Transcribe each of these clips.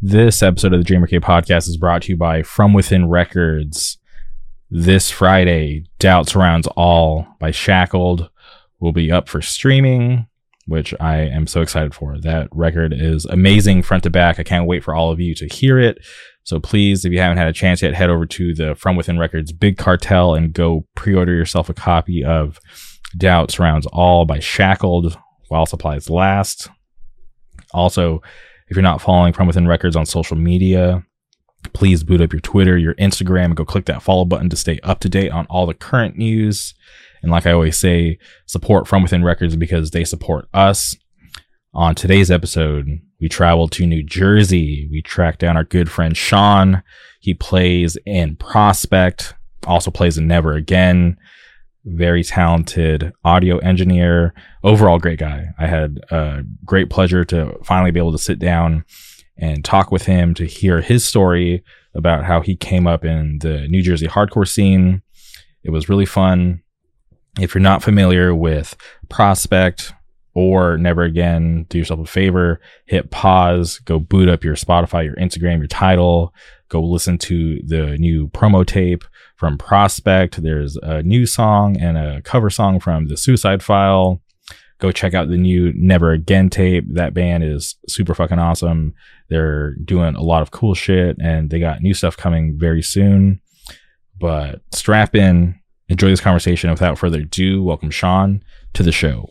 This episode of the Dreamer K podcast is brought to you by From Within Records. This Friday, Doubt Surrounds All by Shackled will be up for streaming, which I am so excited for. That record is amazing front to back. I can't wait for all of you to hear it. So please, if you haven't had a chance yet, head over to the From Within Records Big Cartel and go pre order yourself a copy of Doubt Surrounds All by Shackled while supplies last. Also, if you're not following From Within Records on social media, please boot up your Twitter, your Instagram, and go click that follow button to stay up to date on all the current news. And like I always say, support From Within Records because they support us. On today's episode, we traveled to New Jersey. We tracked down our good friend Sean. He plays in Prospect, also plays in Never Again very talented audio engineer, overall great guy. I had a great pleasure to finally be able to sit down and talk with him to hear his story about how he came up in the New Jersey hardcore scene. It was really fun. If you're not familiar with Prospect or Never Again, do yourself a favor, hit pause, go boot up your Spotify, your Instagram, your Tidal, go listen to the new promo tape from Prospect. There's a new song and a cover song from The Suicide File. Go check out the new Never Again tape. That band is super fucking awesome. They're doing a lot of cool shit and they got new stuff coming very soon. But strap in, enjoy this conversation. Without further ado, welcome Sean to the show.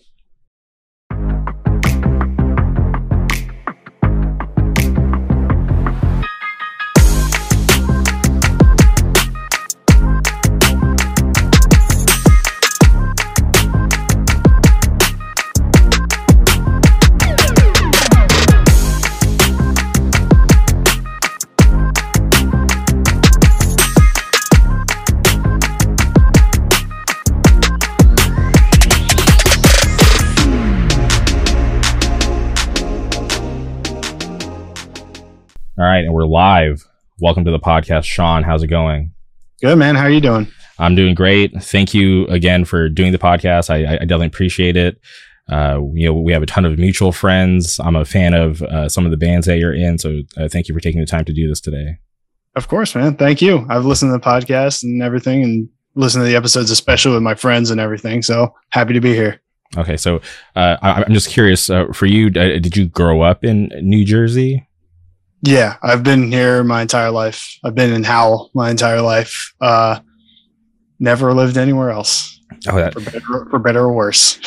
All right, and we're live. Welcome to the podcast, Sean. How's it going? Good, man. How are you doing? I'm doing great. Thank you again for doing the podcast. I, I definitely appreciate it. Uh, you know, we have a ton of mutual friends. I'm a fan of uh, some of the bands that you're in, so uh, thank you for taking the time to do this today. Of course, man. Thank you. I've listened to the podcast and everything, and listened to the episodes, especially with my friends and everything. So happy to be here. Okay, so uh, I, am just curious uh, for you. Uh, did you grow up in New Jersey? Yeah, I've been here my entire life. I've been in Howell my entire life. Uh, never lived anywhere else. Oh, that, for, better, for better or worse.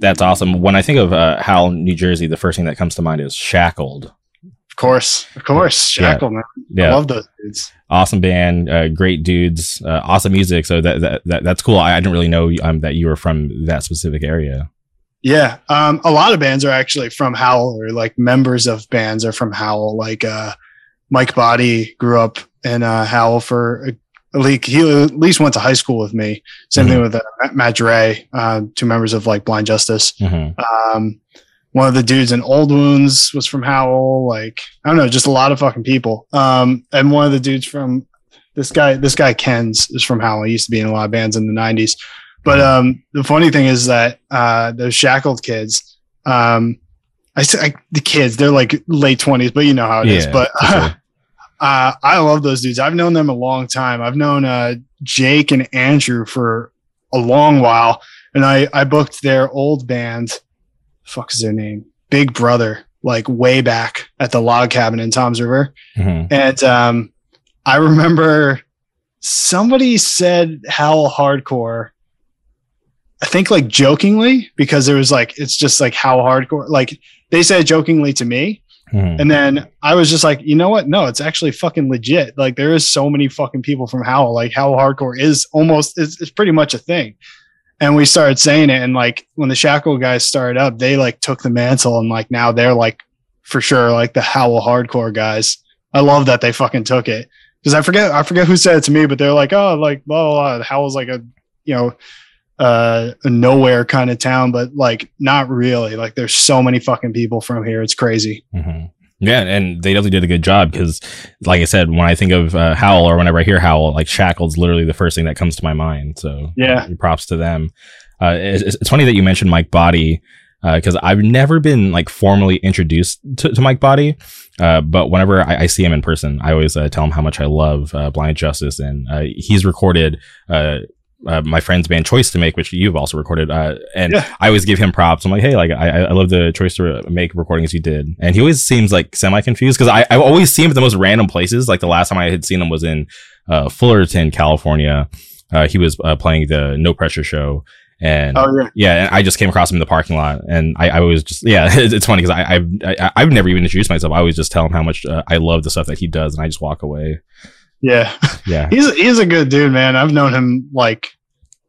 That's awesome. When I think of uh, Howell, New Jersey, the first thing that comes to mind is Shackled. Of course, of course, Shackled. Yeah. Man. yeah. I love those dudes. Awesome band, uh, great dudes, uh, awesome music. So that, that, that that's cool. I, I didn't really know um, that you were from that specific area. Yeah, um, a lot of bands are actually from Howell, or like members of bands are from Howell. Like uh, Mike Body grew up in uh, Howell for like he at least went to high school with me. Same mm-hmm. thing with uh, Matt Dre, uh, two members of like Blind Justice. Mm-hmm. Um, one of the dudes in Old Wounds was from Howell. Like I don't know, just a lot of fucking people. Um, and one of the dudes from this guy, this guy Ken's is from Howell. He used to be in a lot of bands in the '90s. But um, the funny thing is that uh, those shackled kids, um, I, I the kids, they're like late twenties, but you know how it yeah, is. But uh, uh, I love those dudes. I've known them a long time. I've known uh, Jake and Andrew for a long while, and I I booked their old band. Fuck is their name? Big Brother, like way back at the log cabin in Toms River, mm-hmm. and um, I remember somebody said Howell Hardcore I think like jokingly because it was like it's just like how hardcore like they said jokingly to me. Mm. And then I was just like, you know what? No, it's actually fucking legit. Like there is so many fucking people from Howell. Like how hardcore is almost it's, it's pretty much a thing. And we started saying it, and like when the Shackle guys started up, they like took the mantle, and like now they're like for sure like the Howell hardcore guys. I love that they fucking took it because I forget I forget who said it to me, but they're like, oh, like blah blah. blah. Howell's like a you know uh a nowhere kind of town but like not really like there's so many fucking people from here it's crazy mm-hmm. yeah and they definitely did a good job because like i said when i think of uh, howell or whenever i hear howell like shackled's literally the first thing that comes to my mind so yeah props to them uh it's, it's funny that you mentioned mike body because I've never been like formally introduced to, to Mike Body. Uh, but whenever I, I see him in person, I always uh, tell him how much I love uh, Blind Justice, and uh, he's recorded uh, my friend's band Choice to Make, which you've also recorded. Uh, and Yeah. I always give him props. I'm like, hey, like I, I love the Choice to Make recordings you did, and he always seems like semi confused because I I always see him at the most random places. Like the last time I had seen him was in uh, Fullerton, California. Uh, he was uh, playing the No Pressure show, and Oh yeah. yeah, and I just came across him in the parking lot, and I, I was just yeah, it's, it's funny because I I've, I I've never even introduced myself. I always just tell him how much uh, I love the stuff that he does, and I just walk away. Yeah. Yeah, He's he's a good dude, man. I've known him like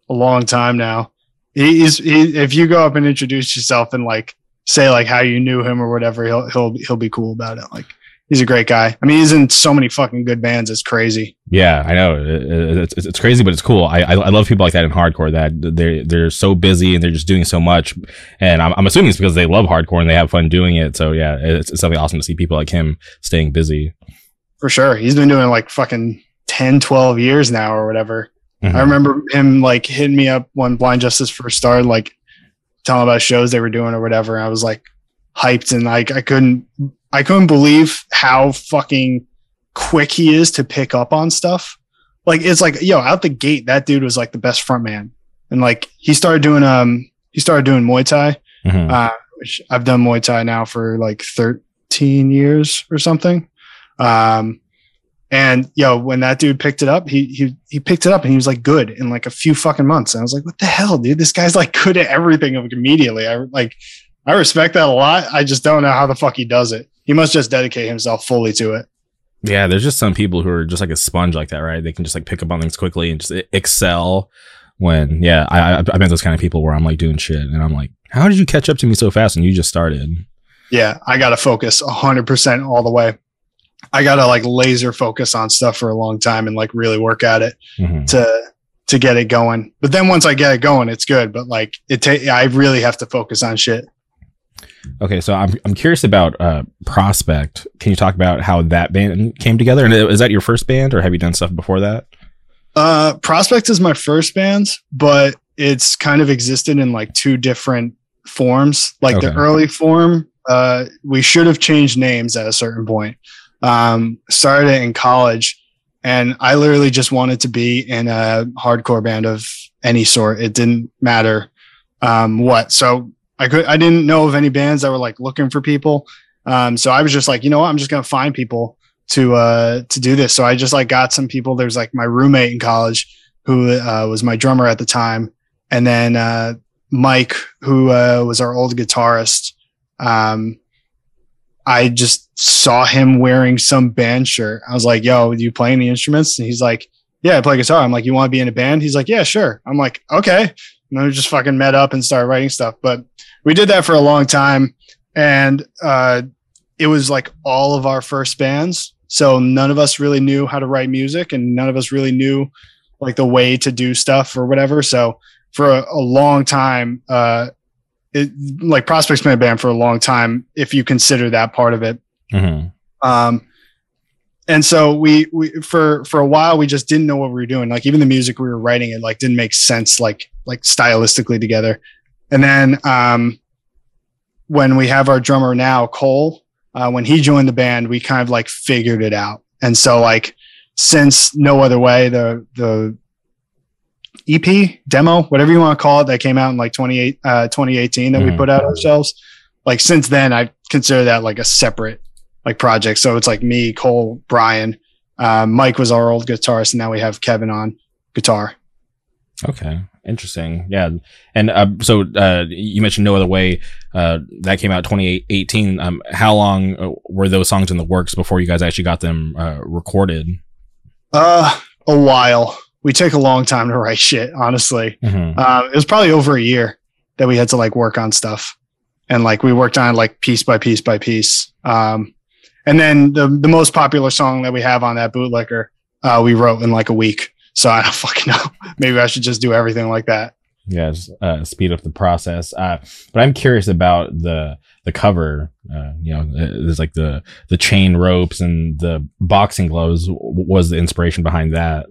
a long time now. He's he, if you go up and introduce yourself and like say like how you knew him or whatever, he'll he'll he'll be cool about it. Like he's a great guy. I mean, he's in so many fucking good bands. It's crazy. yeah, I know It- it- it's, it's crazy, but it's cool. I, I I love people like that in hardcore that they're they're so busy and they're just doing so much, and I'm, I'm assuming it's because they love hardcore and they have fun doing it. So yeah, it's, it's something awesome to see people like him staying busy. For sure. He's been doing like fucking 10, 12 years now or whatever. Mhm. I remember him like hitting me up when Blind Justice first started, like telling about shows they were doing or whatever. And I was like hyped and like I couldn't I couldn't believe how fucking quick he is to pick up on stuff. Like it's like, yo, out the gate, that dude was like the best front man. And like he started doing um he started doing Muay Thai, Mhm. uh, which I've done Muay Thai now for like 13 years or something. Um and yo, when that dude picked it up, he he he picked it up and he was like good in like a few fucking months. And I was like, what the hell, dude? This guy's like good at everything immediately. I like I respect that a lot. I just don't know how the fuck he does it. He must just dedicate himself fully to it. Yeah, there's just some people who are just like a sponge like that, right? They can just like pick up on things quickly and just excel. When yeah, I I've been those kind of people where I'm like doing shit and I'm like, how did you catch up to me so fast and you just started? Yeah, I gotta focus hundred percent all the way. I gotta like laser focus on stuff for a long time and like really work at it. Mhm. to to get it going. But then once I get it going, it's good. But like it ta- I really have to focus on shit. Okay, so I'm I'm curious about uh Prospect. Can you talk about how that band came together? And is that your first band, or have you done stuff before that? Uh Prospect is my first band, but it's kind of existed in like two different forms. Like the early form, uh we should have changed names at a certain point. Um started it in college and I literally just wanted to be in a hardcore band of any sort. It didn't matter um what. So I could I didn't know of any bands that were like looking for people. Um so I was just like, you know what, I'm just gonna find people to uh to do this. So I just like got some people. There's like my roommate in college who uh, was my drummer at the time, and then uh, Mike, who uh, was our old guitarist. Um, I just saw him wearing some band shirt. I was like, "Yo, you play any instruments?" And he's like, "Yeah, I play guitar." I'm like, "You want to be in a band?" He's like, "Yeah, sure." I'm like, "Okay." And we just fucking met up and started writing stuff. But we did that for a long time, and uh, it was like all of our first bands. So none of us really knew how to write music, and none of us really knew like the way to do stuff or whatever. So for a, a long time, uh, it, like Prospects been a band for a long time, if you consider that part of it. Mhm. Um, and so we, we, for, for a while, we just didn't know what we were doing. Like even the music we were writing, it like didn't make sense, like, like stylistically together. And then, um, when we have our drummer now, Cole, uh, when he joined the band, we kind of like figured it out. And so like, since no other way, the, the EP demo, whatever you want to call it, that came out in like 28, uh, 2018 that we Mhm. put out ourselves. Like since then, I consider that like a separate like project. So it's like me, Cole, Brian, uh, Mike was our old guitarist, and now we have Kevin on guitar. Okay, interesting. Yeah, and uh, so uh, you mentioned no other way. Uh, that came out 2018. Um, how long uh, were those songs in the works before you guys actually got them uh, recorded? Uh, a while. We take a long time to write shit, honestly. Mhm. Uh, it was probably over a year that we had to like work on stuff, and like we worked on like piece by piece by piece. Um, and then the the most popular song that we have on that bootlegger, uh, we wrote in like a week. So I don't fucking know. Maybe I should just do everything like that. Yeah, just, uh, speed up the process. Uh, but I'm curious about the the cover. Uh, you know, there's like the the chain ropes and the boxing gloves. Was the inspiration behind that?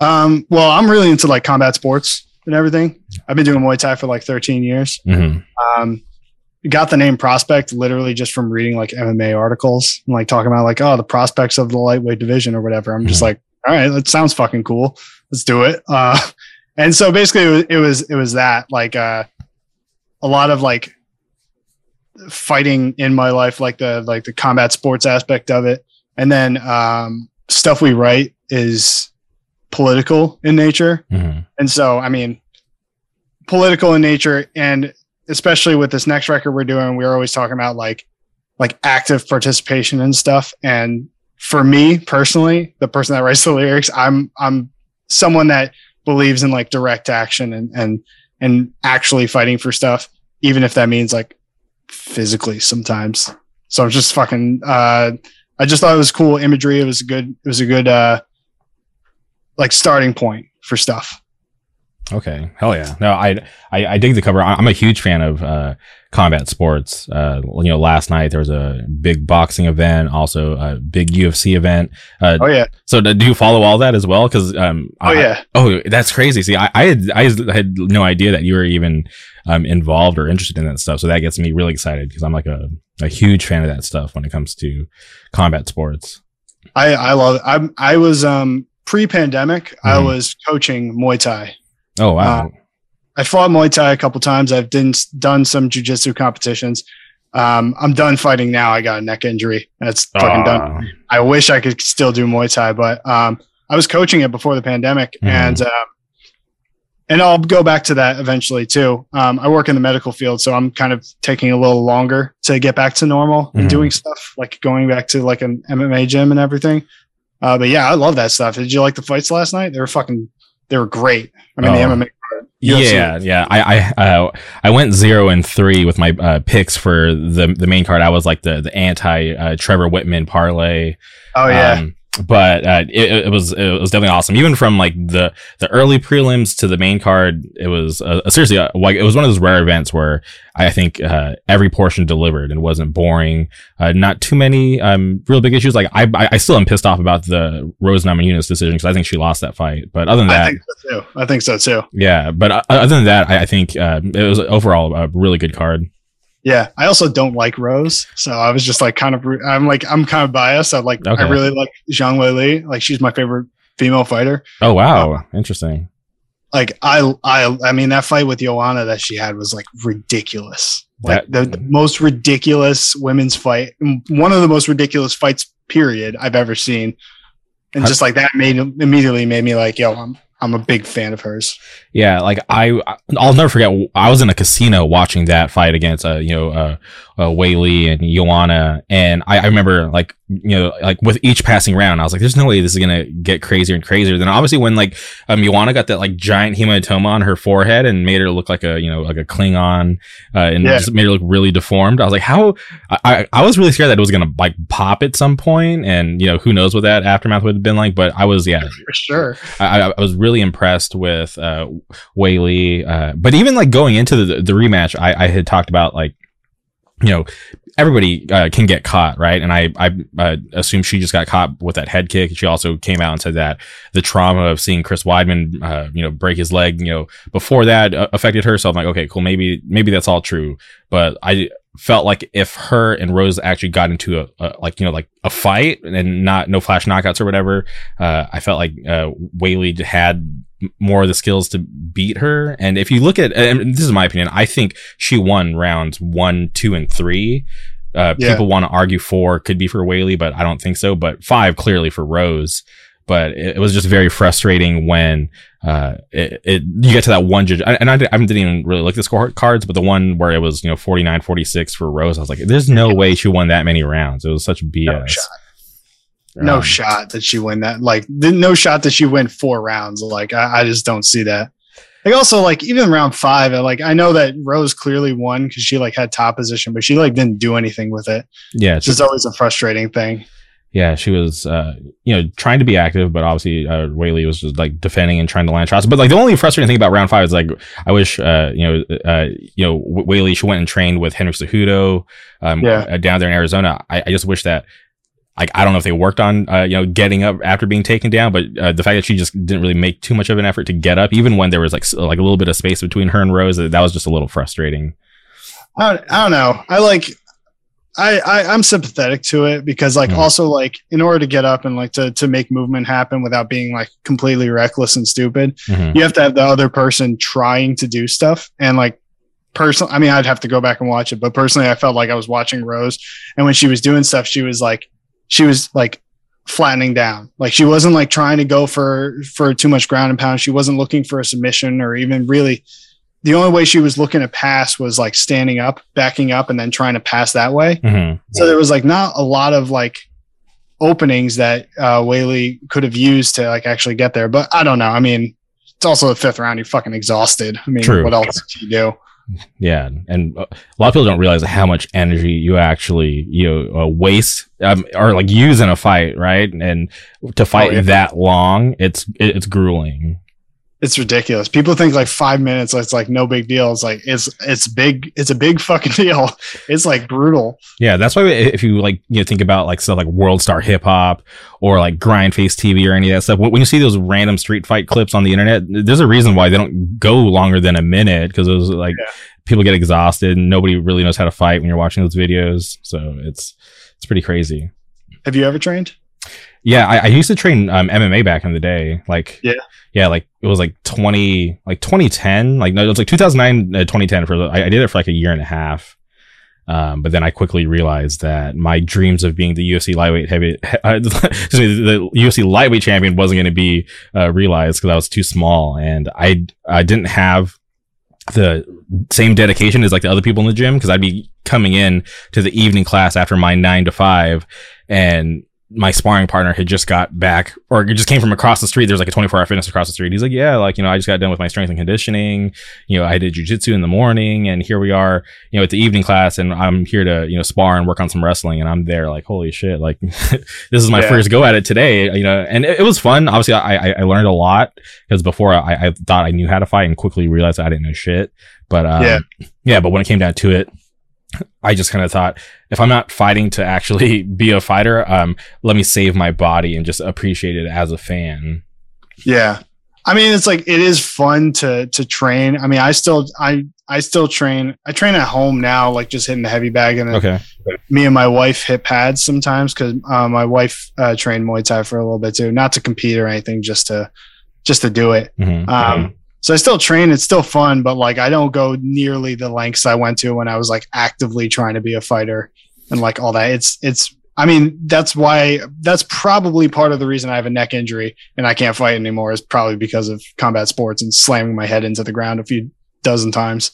Um, well, I'm really into like combat sports and everything. I've been doing Muay Thai for like 13 years. hmm Um, got the name prospect literally just from reading like MMA articles and like talking about like oh the prospects of the lightweight division or whatever. I'm just Mhm. like, all right, that sounds fucking cool. Let's do it. Uh, and so basically it was, it was it was that like uh, a lot of like fighting in my life, like the like the combat sports aspect of it, and then um, stuff we write is political in nature. Mhm. And so, I mean, political in nature, and especially with this next record we're doing, we're always talking about like like active participation and stuff. And for me personally, the person that writes the lyrics, I'm I'm someone that believes in like direct action and and and actually fighting for stuff, even if that means like physically sometimes. So I'm just fucking uh I just thought it was cool imagery. It was a good it was a good uh like starting point for stuff. Okay, hell yeah! No, I, I I dig the cover. I'm a huge fan of uh, combat sports. Uh, you know, last night there was a big boxing event, also a big UFC event. Uh, Oh yeah. so do you follow all that as well? Because um, Oh I- yeah. oh, that's crazy. See, I, I had I had no idea that you were even um, involved or interested in that stuff. So that gets me really excited because I'm like a a huge fan of that stuff when it comes to combat sports. I I love it. I'm I was um pre-pandemic, I Mhm. was coaching Muay Thai. Oh wow! Uh, I fought Muay Thai a couple times. I've done done some jujitsu competitions. Um, I'm done fighting now. I got a neck injury. That's fucking done. Ah, I wish I could still do Muay Thai, but um, I was coaching it before the pandemic, Mhm. and um, and I'll go back to that eventually too. Um, I work in the medical field, so I'm kind of taking a little longer to get back to normal Mhm. and doing stuff like going back to like an MMA gym and everything. Uh, but yeah, I love that stuff. Did you like the fights last night? They were fucking. They were great. I mean, the Oh. MMA. UFC. Yeah, yeah. I I uh, I went zero and three with my uh, picks for the the main card. I was like the the anti uh, Trevor Whitman parlay. Oh yeah. Um, but uh, it, it was it was definitely awesome. Even from like the the early prelims to the main card, it was uh, seriously uh, like it was one of those rare events where I think uh, every portion delivered and wasn't boring. Uh, not too many um, real big issues. Like I, I I still am pissed off about the Rose Namajunas decision because I think she lost that fight. But other than that, I think so too. I think so too. yeah, but uh, other than that, I, I think uh, it was overall a really good card. Yeah, I also don't like Rose, so I was just like kind of. I'm like I'm kind of biased. I like Okay. I really like Zhang Weili. Like she's my favorite female fighter. Oh wow, um, interesting. Like I I I mean that fight with Joanna that she had was like ridiculous. Like the, the most ridiculous women's fight, one of the most ridiculous fights period I've ever seen, and just like that made immediately made me like yo I'm I'm a big fan of hers. Yeah, like I, I'll never forget. I was in a casino watching that fight against, uh, you know, uh, uh Weili and Joanna, and I, I remember like, you know, like with each passing round, I was like, "There's no way this is gonna get crazier and crazier." Then obviously, when like, um, Joanna got that like giant hematoma on her forehead and made her look like a, you know, like a Klingon, uh, and Yeah. just made her look really deformed. I was like, how? I, I, was really scared that it was gonna like pop at some point, and you know, who knows what that aftermath would have been like. But I was, yeah, For sure. I, I- I was really impressed with uh, Weili. Uh, but even like going into the, the rematch, I, I had talked about like, you know, everybody uh, can get caught, right? And I I uh, assume she just got caught with that head kick. She also came out and said that the trauma of seeing Chris Weidman, uh, you know, break his leg, you know, before that uh, affected her. So I'm like, okay, cool, maybe maybe that's all true. But I felt like if her and Rose actually got into a, a like you know like a fight and not no flash knockouts or whatever, uh, I felt like uh, Weili had more of the skills to beat her. And if you look at, and this is my opinion, I think she won rounds one, two, and three. Uh, Yeah. People want to argue four could be for Weili, but I don't think so. But five clearly for Rose. But it, it was just very frustrating when uh, it, it you get to that one judge. And I, I didn't even really look at the score cards, but the one where it was you know 49 46 for Rose, I was like, there's no way she won that many rounds. It was such BS. No shot. No Um, shot that she win that. Like, no shot that she win four rounds. Like, I, I just don't see that. Like, also, like, even round five, I, like, I know that Rose clearly won because she like had top position, but she like didn't do anything with it. Yeah, It's just always a frustrating thing. Yeah, she was, uh, you know, trying to be active, but obviously, uh, Weili was just like defending and trying to land shots. But like the only frustrating thing about round five is like, I wish, uh, you know, uh, you know, Weili, she went and trained with Henry Cejudo, um, Yeah. uh, down there in Arizona. I, I just wish that, like, I don't know if they worked on, uh, you know, getting up after being taken down, but, uh, the fact that she just didn't really make too much of an effort to get up, even when there was like, like a little bit of space between her and Rose, that was just a little frustrating. I I don't know. I like I, I I'm sympathetic to it because like Mhm. also like in order to get up and like to to make movement happen without being like completely reckless and stupid, Mhm. you have to have the other person trying to do stuff and like personally i mean i'd have to go back and watch it but personally i felt like i was watching rose and when she was doing stuff she was like she was like flattening down like she wasn't like trying to go for for too much ground and pound she wasn't looking for a submission or even really the only way she was looking to pass was like standing up backing up and then trying to pass that way Mhm. so there was like not a lot of like openings that uh Weili could have used to like actually get there. But I don't know. I mean, it's also the fifth round. You're fucking exhausted. I mean, True. what else do you do? Yeah, and a lot of people don't realize how much energy you actually you know uh, waste um, or like use in a fight, right? And to fight Oh, yeah. that long, it's it's grueling. It's ridiculous. People think like five minutes, it's like no big deal. It's like it's it's big. It's a big fucking deal. It's like brutal. Yeah, that's why if you like you know think about like stuff like World Star Hip Hop or like Grind Face TV or any of that stuff, when, when you see those random street fight clips on the internet, there's a reason why they don't go longer than a minute because those like Yeah. people get exhausted and nobody really knows how to fight when you're watching those videos. So it's it's pretty crazy. Have you ever trained? Yeah, I, I used to train um, MMA back in the day. Like, Yeah. Yeah, like it was like twenty, like twenty ten, like no, it was like two thousand nine, uh, twenty ten. For I, I did it for like a year and a half, um, but then I quickly realized that my dreams of being the UFC lightweight heavy, uh, excuse me, the UFC lightweight champion wasn't going to be uh, realized because I was too small, and I I didn't have the same dedication as like the other people in the gym because I'd be coming in to the evening class after my nine to five and my sparring partner had just got back or just came from across the street. There's like a 24 hour fitness across the street. He's like, yeah, like, you know, I just got done with my strength and conditioning. You know, I did jujitsu in the morning and here we are, you know, at the evening class and I'm here to, you know, spar and work on some wrestling. And I'm there like, holy shit, like this is my Yeah. first go at it today, you know, and it, it was fun. Obviously I, I, I learned a lot because before I, I thought I knew how to fight and quickly realized I didn't know shit. But, um, Yeah. yeah, but when it came down to it, I just kind of thought if I'm not fighting to actually be a fighter, um, let me save my body and just appreciate it as a fan. Yeah. I mean, it's like it is fun to to train. I mean, I still I I still train. I train at home now, like just hitting the heavy bag, and then Okay. me and my wife hit pads sometimes because uh, my wife uh, trained Muay Thai for a little bit too, not to compete or anything, just to just to do it. Mhm. Um, so I still train. It's still fun, but like I don't go nearly the lengths I went to when I was like actively trying to be a fighter and like all that. It's it's. I mean, that's why. That's probably part of the reason I have a neck injury and I can't fight anymore. Is probably because of combat sports and slamming my head into the ground a few dozen times.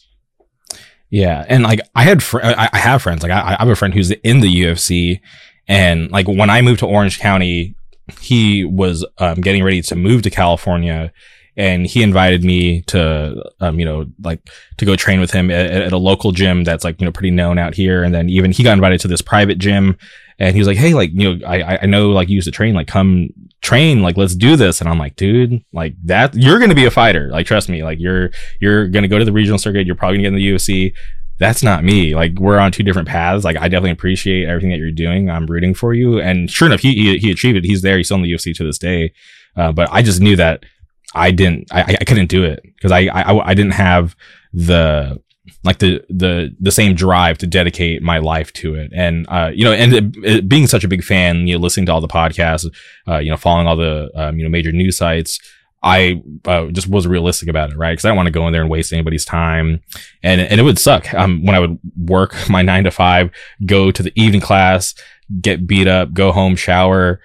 Yeah, and like I had, fr- I, I have friends. Like I, I have a friend who's in the UFC, and like when I moved to Orange County, he was um, getting ready to move to California, and he invited me to, um, you know, like to go train with him at, at a local gym that's like you know pretty known out here. And then even he got invited to this private gym, and he was like, "Hey, like you know, I I know like you used to train, like come train, like let's do this." And I'm like, "Dude, like that, you're gonna be a fighter. Like trust me, like you're you're gonna go to the regional circuit. You're probably gonna get in the UFC." That's not me. Like we're on two different paths. Like I definitely appreciate everything that you're doing. I'm rooting for you. And sure enough, he he, he achieved it. He's there. He's still in the UFC to this day. Uh, but I just knew that I didn't, I, I couldn't do it because I, I, I didn't have the, like the, the, the same drive to dedicate my life to it. And, uh, you know, and it, it- being such a big fan, you know, listening to all the podcasts, uh, you know, following all the, um, you know, major news sites, I uh, just was realistic about it, right? Because I don't want to go in there and waste anybody's time, and and it would suck. Um, when I would work my nine to five, go to the evening class, get beat up, go home, shower,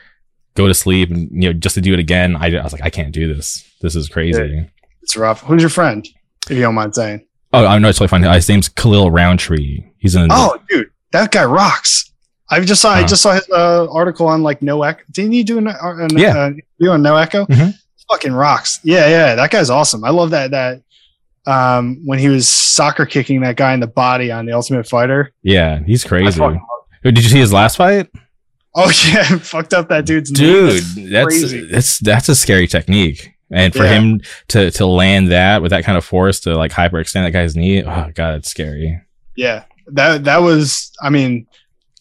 go to sleep, and you know just to do it again. I, I was like, I can't do this. This is crazy. It's rough. Who's your friend? If you don't mind saying. Oh, I know it's totally fine. His name's Khalil Rountree. He's in. Oh, dude, that guy rocks. I just saw. I Uh-huh. just saw his uh, article on like No Echo. Didn't he do an, uh, an Yeah. uh, you on No Echo? Mhm. Fucking rocks. Yeah, yeah. That guy's awesome. I love that. That um, when he was soccer kicking that guy in the body on the Ultimate Fighter. yeah, he's crazy. fucking- Did you see his last fight? oh yeah, fucked up that dude's dude that's that's that's a scary technique and for Yeah. him to to land that with that kind of force to like hyperextend that guy's knee oh god it's scary Yeah, that that was. I mean,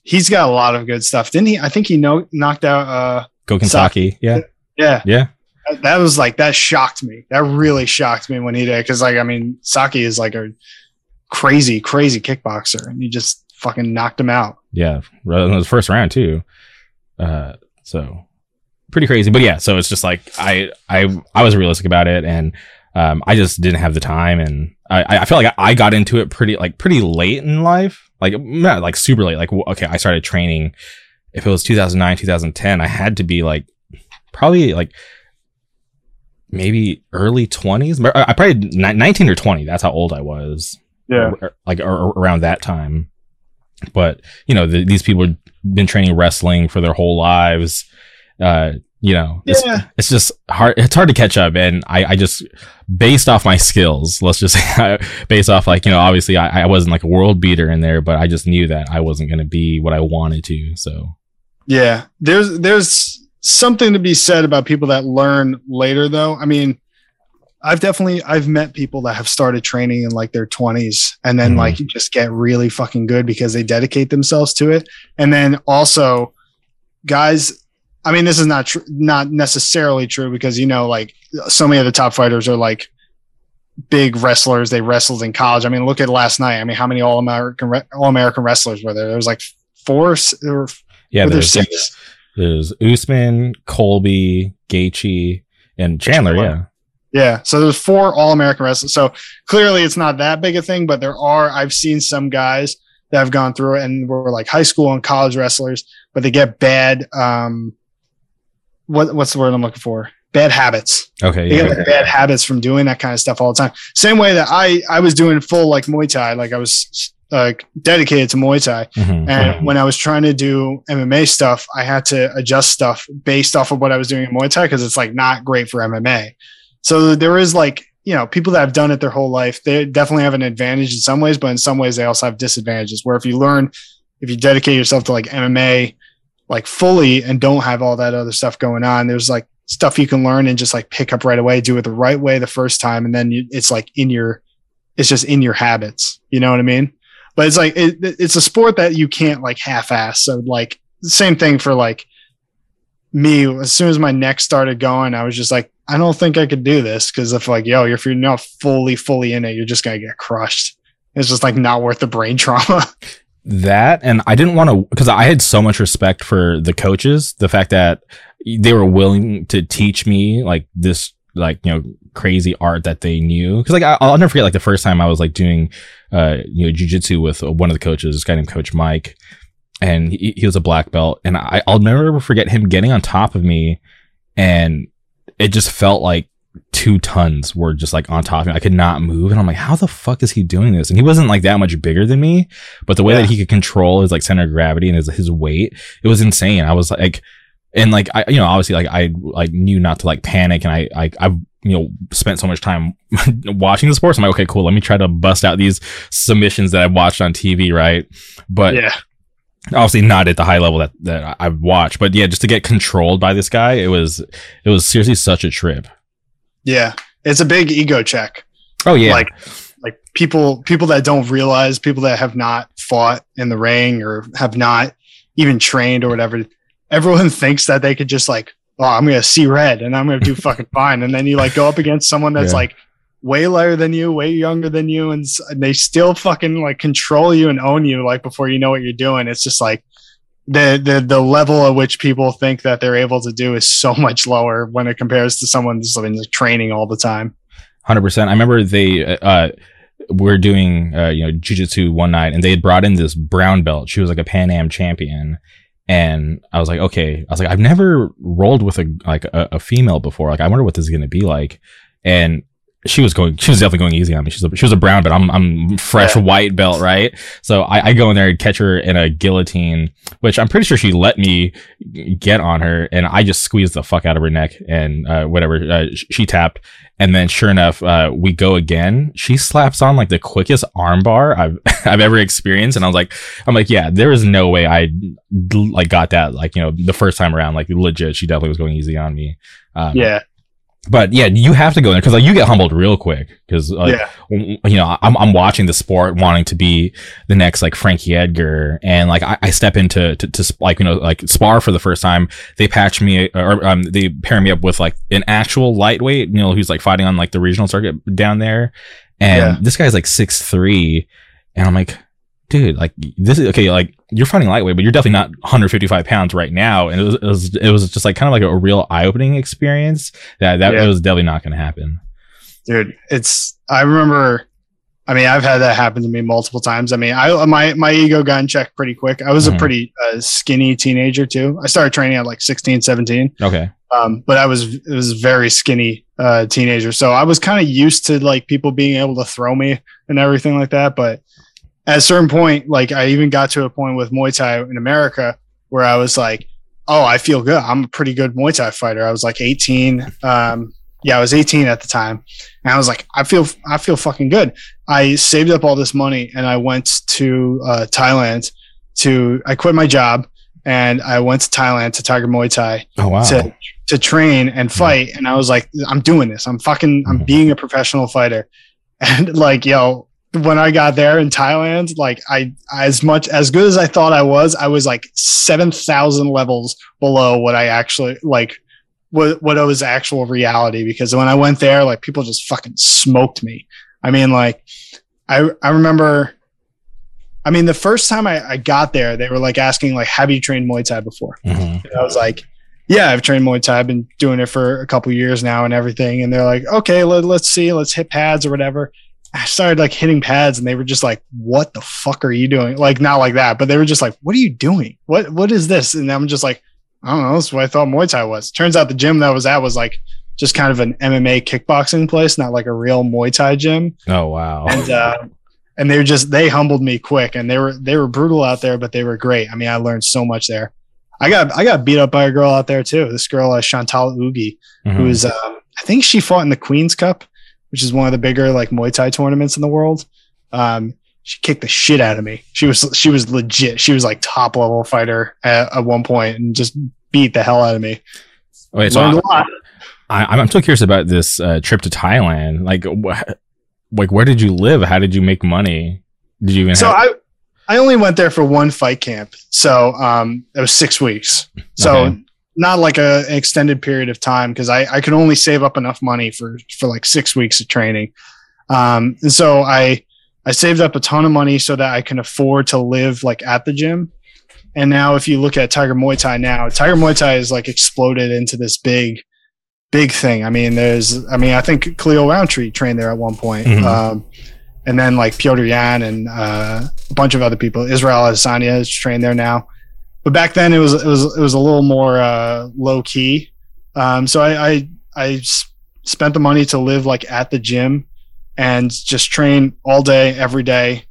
he's got a lot of good stuff. Didn't he? I think he no, knocked out. uh Gokhan Saki yeah Yeah, yeah that, that was like that shocked me. That really shocked me when he did because like I mean, Saki is like a crazy, crazy kickboxer, and he just fucking knocked him out. Yeah, in the first round too. Uh, so pretty crazy, but yeah. So it's just like I I I was realistic about it, and um, I just didn't have the time, and I I feel like I got into it pretty like pretty late in life, like not like super late. Like okay, I started training. If it was 2009, 2010, I had to be like probably like maybe early 20s. I probably 19 or 20. That's how old I was. Yeah. Like around that time. But, you know, the, these people have been training wrestling for their whole lives. Uh, you know, it's, yeah. it's just hard. It's hard to catch up. And I, I just, based off my skills, let's just say, based off like, you know, obviously I, I wasn't like a world beater in there, but I just knew that I wasn't going to be what I wanted to. So, yeah, there's, there's, something to be said about people that learn later though. I mean, I've definitely I've met people that have started training in like their 20s and then mm-hmm. like just get really fucking good because they dedicate themselves to it. And then also guys I mean this is not true not necessarily true because you know like so many of the top fighters are like big wrestlers they wrestled in college. I mean look at last night. I mean how many all American all American wrestlers were there? There was like four or yeah, there's six. There's Usman, Colby, Gaethje, and Chandler. Yeah. Yeah. So there's four All American wrestlers. So clearly it's not that big a thing, but there are. I've seen some guys that have gone through it and were like high school and college wrestlers, but they get bad. Um, what what's the word I'm looking for? Bad habits. Okay. They yeah. like bad habits from doing that kind of stuff all the time. Same way that I I was doing full like Muay Thai, like I was uh, dedicated to Muay Thai. Mm-hmm. And mm-hmm. when I was trying to do MMA stuff, I had to adjust stuff based off of what I was doing in Muay Thai because it's like not great for MMA. So there is like, you know, people that have done it their whole life, they definitely have an advantage in some ways, but in some ways they also have disadvantages where if you learn, if you dedicate yourself to like MMA, like fully and don't have all that other stuff going on, there's like stuff you can learn and just like pick up right away, do it the right way the first time. And then you, it's like in your, it's just in your habits. You know what I mean? but it's like it, it's a sport that you can't like half-ass. So like same thing for like me. As soon as my neck started going, I was just like, I don't think I could do this because if like yo, if you're not fully fully in it, you're just gonna get crushed. It's just like not worth the brain trauma. That and I didn't want to because I had so much respect for the coaches. The fact that they were willing to teach me like this like you know crazy art that they knew because like I, will never forget like the first time I was like doing uh you know jujitsu with one of the coaches, this guy named Coach Mike, and he, he was a black belt, and I, I'll never forget him getting on top of me, and it just felt like two tons were just like on top of me. I could not move. And I'm like, how the fuck is he doing this? And he wasn't like that much bigger than me, but the way yeah. that he could control his like center of gravity and his, his weight, it was insane. I was like, and like I, you know, obviously like I like knew not to like panic, and I I I you know spent so much time watching the sports. I'm like, okay, cool. Let me try to bust out these submissions that I watched on TV, right? But yeah. Obviously not at the high level that, that I've watched, but yeah, just to get controlled by this guy, it was it was seriously such a trip. Yeah, it's a big ego check. Oh yeah, like like people people that don't realize people that have not fought in the ring or have not even trained or whatever everyone thinks that they could just like, oh, I'm gonna see red and I'm gonna do fucking fine, and then you like go up against someone that's yeah. like way lighter than you, way younger than you, and, and they still fucking like control you and own you like before you know what you're doing. It's just like the the the level at which people think that they're able to do is so much lower when it compares to someone who's been training all the time. Hundred percent. I remember they uh, were doing uh, you know jujitsu one night, and they had brought in this brown belt. She was like a Pan Am champion, and I was like, okay, I was like, I've never rolled with a like a, a female before. Like, I wonder what this is gonna be like. And she was going, she was definitely going easy on me. She's a, she was a brown belt. I'm, I'm fresh yeah. white belt, right? So I, I go in there and catch her in a guillotine, which I'm pretty sure she let me get on her, and I just squeezed the fuck out of her neck and uh, whatever. Uh, she tapped, and then sure enough, uh, we go again. She slaps on like the quickest armbar I've I've ever experienced, and I was like, I'm like, yeah, there is no way I like got that like you know the first time around like legit. She definitely was going easy on me. Um, yeah, but yeah, you have to go there because like you get humbled real quick because like, yeah. you know I'm I'm watching the sport, wanting to be the next like Frankie Edgar, and like I, I step into to, to, like you know like spar for the first time. They patch me or um they pair me up with like an actual lightweight, you know, who's like fighting on like the regional circuit down there, and Yeah. this guy's like six three, and I'm like, dude, like this is okay. Like you're fighting lightweight, but you're definitely not 155 pounds right now. And it was it was, it was just like kind of like a, real eye opening experience. That that Yeah. it was definitely not going to happen. dude it's i remember i mean i've had that happen to me multiple times i mean i my my ego got in check pretty quick i was Mhm. a pretty uh, skinny teenager too i started training at like 16 17 Okay. um, but i was it was very skinny uh, teenager so i was kind of used to like people being able to throw me and everything like that but at a certain point like i even got to a point with muay thai in america where i was like oh i feel good. I'm a pretty good muay thai fighter. I was like 18 um, yeah i was 18 at the time. And i was like i feel i feel fucking good. I saved up all this money and i went to uh, thailand to i quit my job and i went to thailand to tiger muay thai Oh wow. to to train and fight. And i was like i'm doing this. I'm fucking i'm Mhm. being a professional fighter. And like yo when i got there in thailand like i as much as good as i thought i was i was like 7000 levels below what i actually like what what was actual reality because when i went there like people just fucking smoked me i mean like i i remember i mean the first time i, I got there they were like asking like have you trained muay thai before Mhm. and I was like, yeah, I've trained Muay Thai. I've been doing it for a couple years now and everything. And they're like, okay, let, let's see, let's hit pads or whatever. I started like hitting pads and they were just like, what the fuck are you doing? Like, not like that, but they were just like, what are you doing? What, what is this? And I'm just like, I don't know. That's what I thought Muay Thai was. Turns out the gym that I was at was like just kind of an MMA kickboxing place, not like a real Muay Thai gym Oh wow. and uh, and they were just they humbled me quick and they were they were brutal out there but they were great i mean i learned so much there i got i got beat up by a girl out there too this girl uh, chantal Ughi, Mhm. who is um, i think she fought in the queens cup which is one of the bigger like muay thai tournaments in the world um, she kicked the shit out of me she was she was legit she was like top level fighter at, at one point and just beat the hell out of me Wait, so learned I, a lot I, I'm still curious about this uh, trip to Thailand. Like, wh- like where did you live? How did you make money? Did you even so have? I I only went there for one fight camp. So um it was six weeks. So Okay. Not like a, an extended period of time because I, I could only save up enough money for for like six weeks of training. Um and so I I saved up a ton of money so that I can afford to live like at the gym. And now if you look at Tiger Muay Thai now, Tiger Muay Thai is like exploded into this big big thing. I mean, there's I mean, I think Khalil Rountree trained there at one point. Mhm. Um and then like Piotr Yan and uh, a bunch of other people. Israel Adesanya is trained there now, but back then it was it was it was a little more uh, low key. Um, so I, I spent the money to live like at the gym and just train all day every day.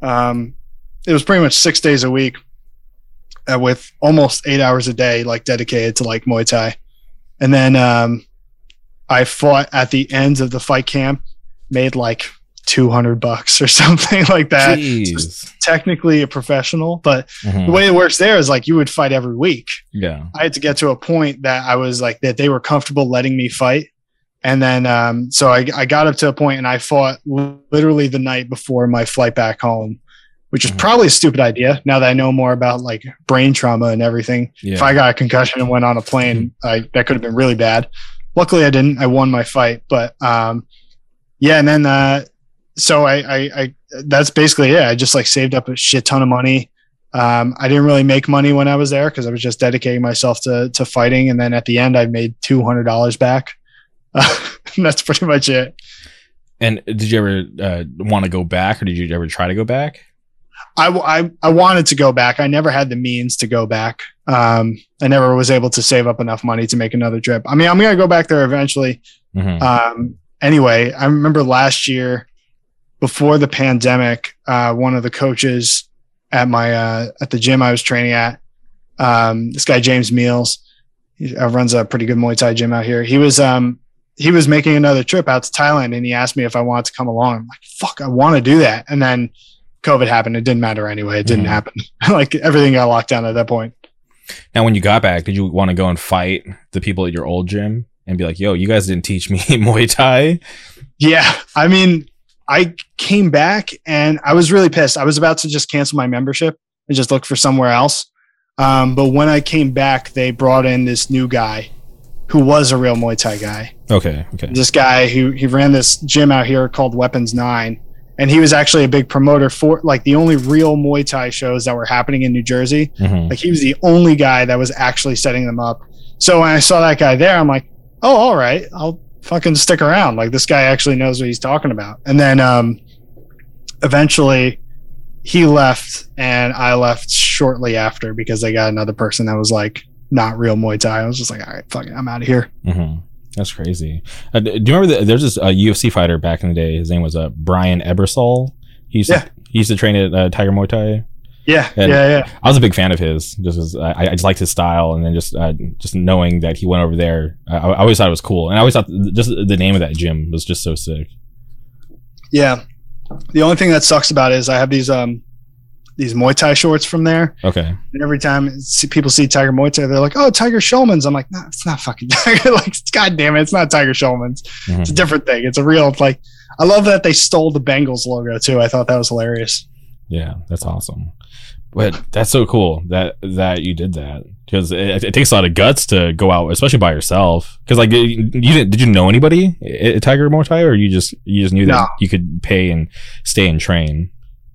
Um, it was pretty much six days a week, uh, with almost eight hours a day like dedicated to like Muay Thai, and then um, I fought at the end of the fight camp, made like 200 bucks or something like that. Technically a professional, but Mhm. the way it works there is like you would fight every week. Yeah. I had to get to a point that I was like that they were comfortable letting me fight. And then, um, so I, I got up to a point and I fought literally the night before my flight back home, which is Mhm. probably a stupid idea now that I know more about like brain trauma and everything. Yeah. If I got a concussion and went on a plane, I, that could have been really bad. Luckily, I didn't. I won my fight, but um, yeah. And then, uh, so I, I, I, that's basically it. I just like saved up a shit ton of money. Um, I didn't really make money when I was there because I was just dedicating myself to to fighting. And then at the end, I made two hundred dollars back. and that's pretty much it. And did you ever uh, want to go back, or did you ever try to go back? I, I, I wanted to go back. I never had the means to go back. Um, I never was able to save up enough money to make another trip. I mean, I'm going to go back there eventually. Mhm. Um, anyway, I remember last year before the pandemic, uh, one of the coaches at my, uh, at the gym I was training at, um, this guy, James Meals, he uh, runs a pretty good Muay Thai gym out here. He was, um, he was making another trip out to Thailand and he asked me if I wanted to come along. I'm like, fuck, I want to do that. And then COVID happened. It didn't matter anyway. It didn't Mhm. happen. like everything got locked down at that point. Now, when you got back, did you want to go and fight the people at your old gym and be like, "Yo, you guys didn't teach me Muay Thai"? Yeah. I mean, I came back and I was really pissed. I was about to just cancel my membership and just look for somewhere else. Um, but when I came back, they brought in this new guy who was a real Muay Thai guy. Okay. Okay. This guy who he ran this gym out here called Weapons Nine, and he was actually a big promoter for like the only real Muay Thai shows that were happening in New Jersey. hmm Like he was the only guy that was actually setting them up. So when I saw that guy there, I'm like, oh, all right, I'll fucking stick around. Like this guy actually knows what he's talking about. And then um, eventually he left and I left shortly after because they got another person that was like not real Muay Thai. I was just like, all right, fuck it, I'm out of here. hmm That's crazy. Uh, do you remember that there's this uh, UFC fighter back in the day? His name was uh, Brian Ebersole. He used Yeah. to, he used to train at uh, Tiger Muay Thai. Yeah, And- yeah, yeah. I was a big fan of his. Just as, I, I just liked his style, and then just uh, just knowing that he went over there, I, I always thought it was cool. And I always thought th- just the name of that gym was just so sick. Yeah. The only thing that sucks about it is I have these um these Muay Thai shorts from there. Okay. And every time see, people see Tiger Muay Thai, they're like, "Oh, Tiger Schulman's." I'm like, "No, it's not fucking Tiger." like, God damn it, it's not Tiger Schulman's. Mhm. It's a different thing. It's a real like. I love that they stole the Bengals logo too. I thought that was hilarious. Yeah, that's awesome. But that's so cool that that you did that because it, it takes a lot of guts to go out, especially by yourself. Because like you didn't did you know anybody at Tiger Muay Thai, or you just you just knew that you could pay and stay and train?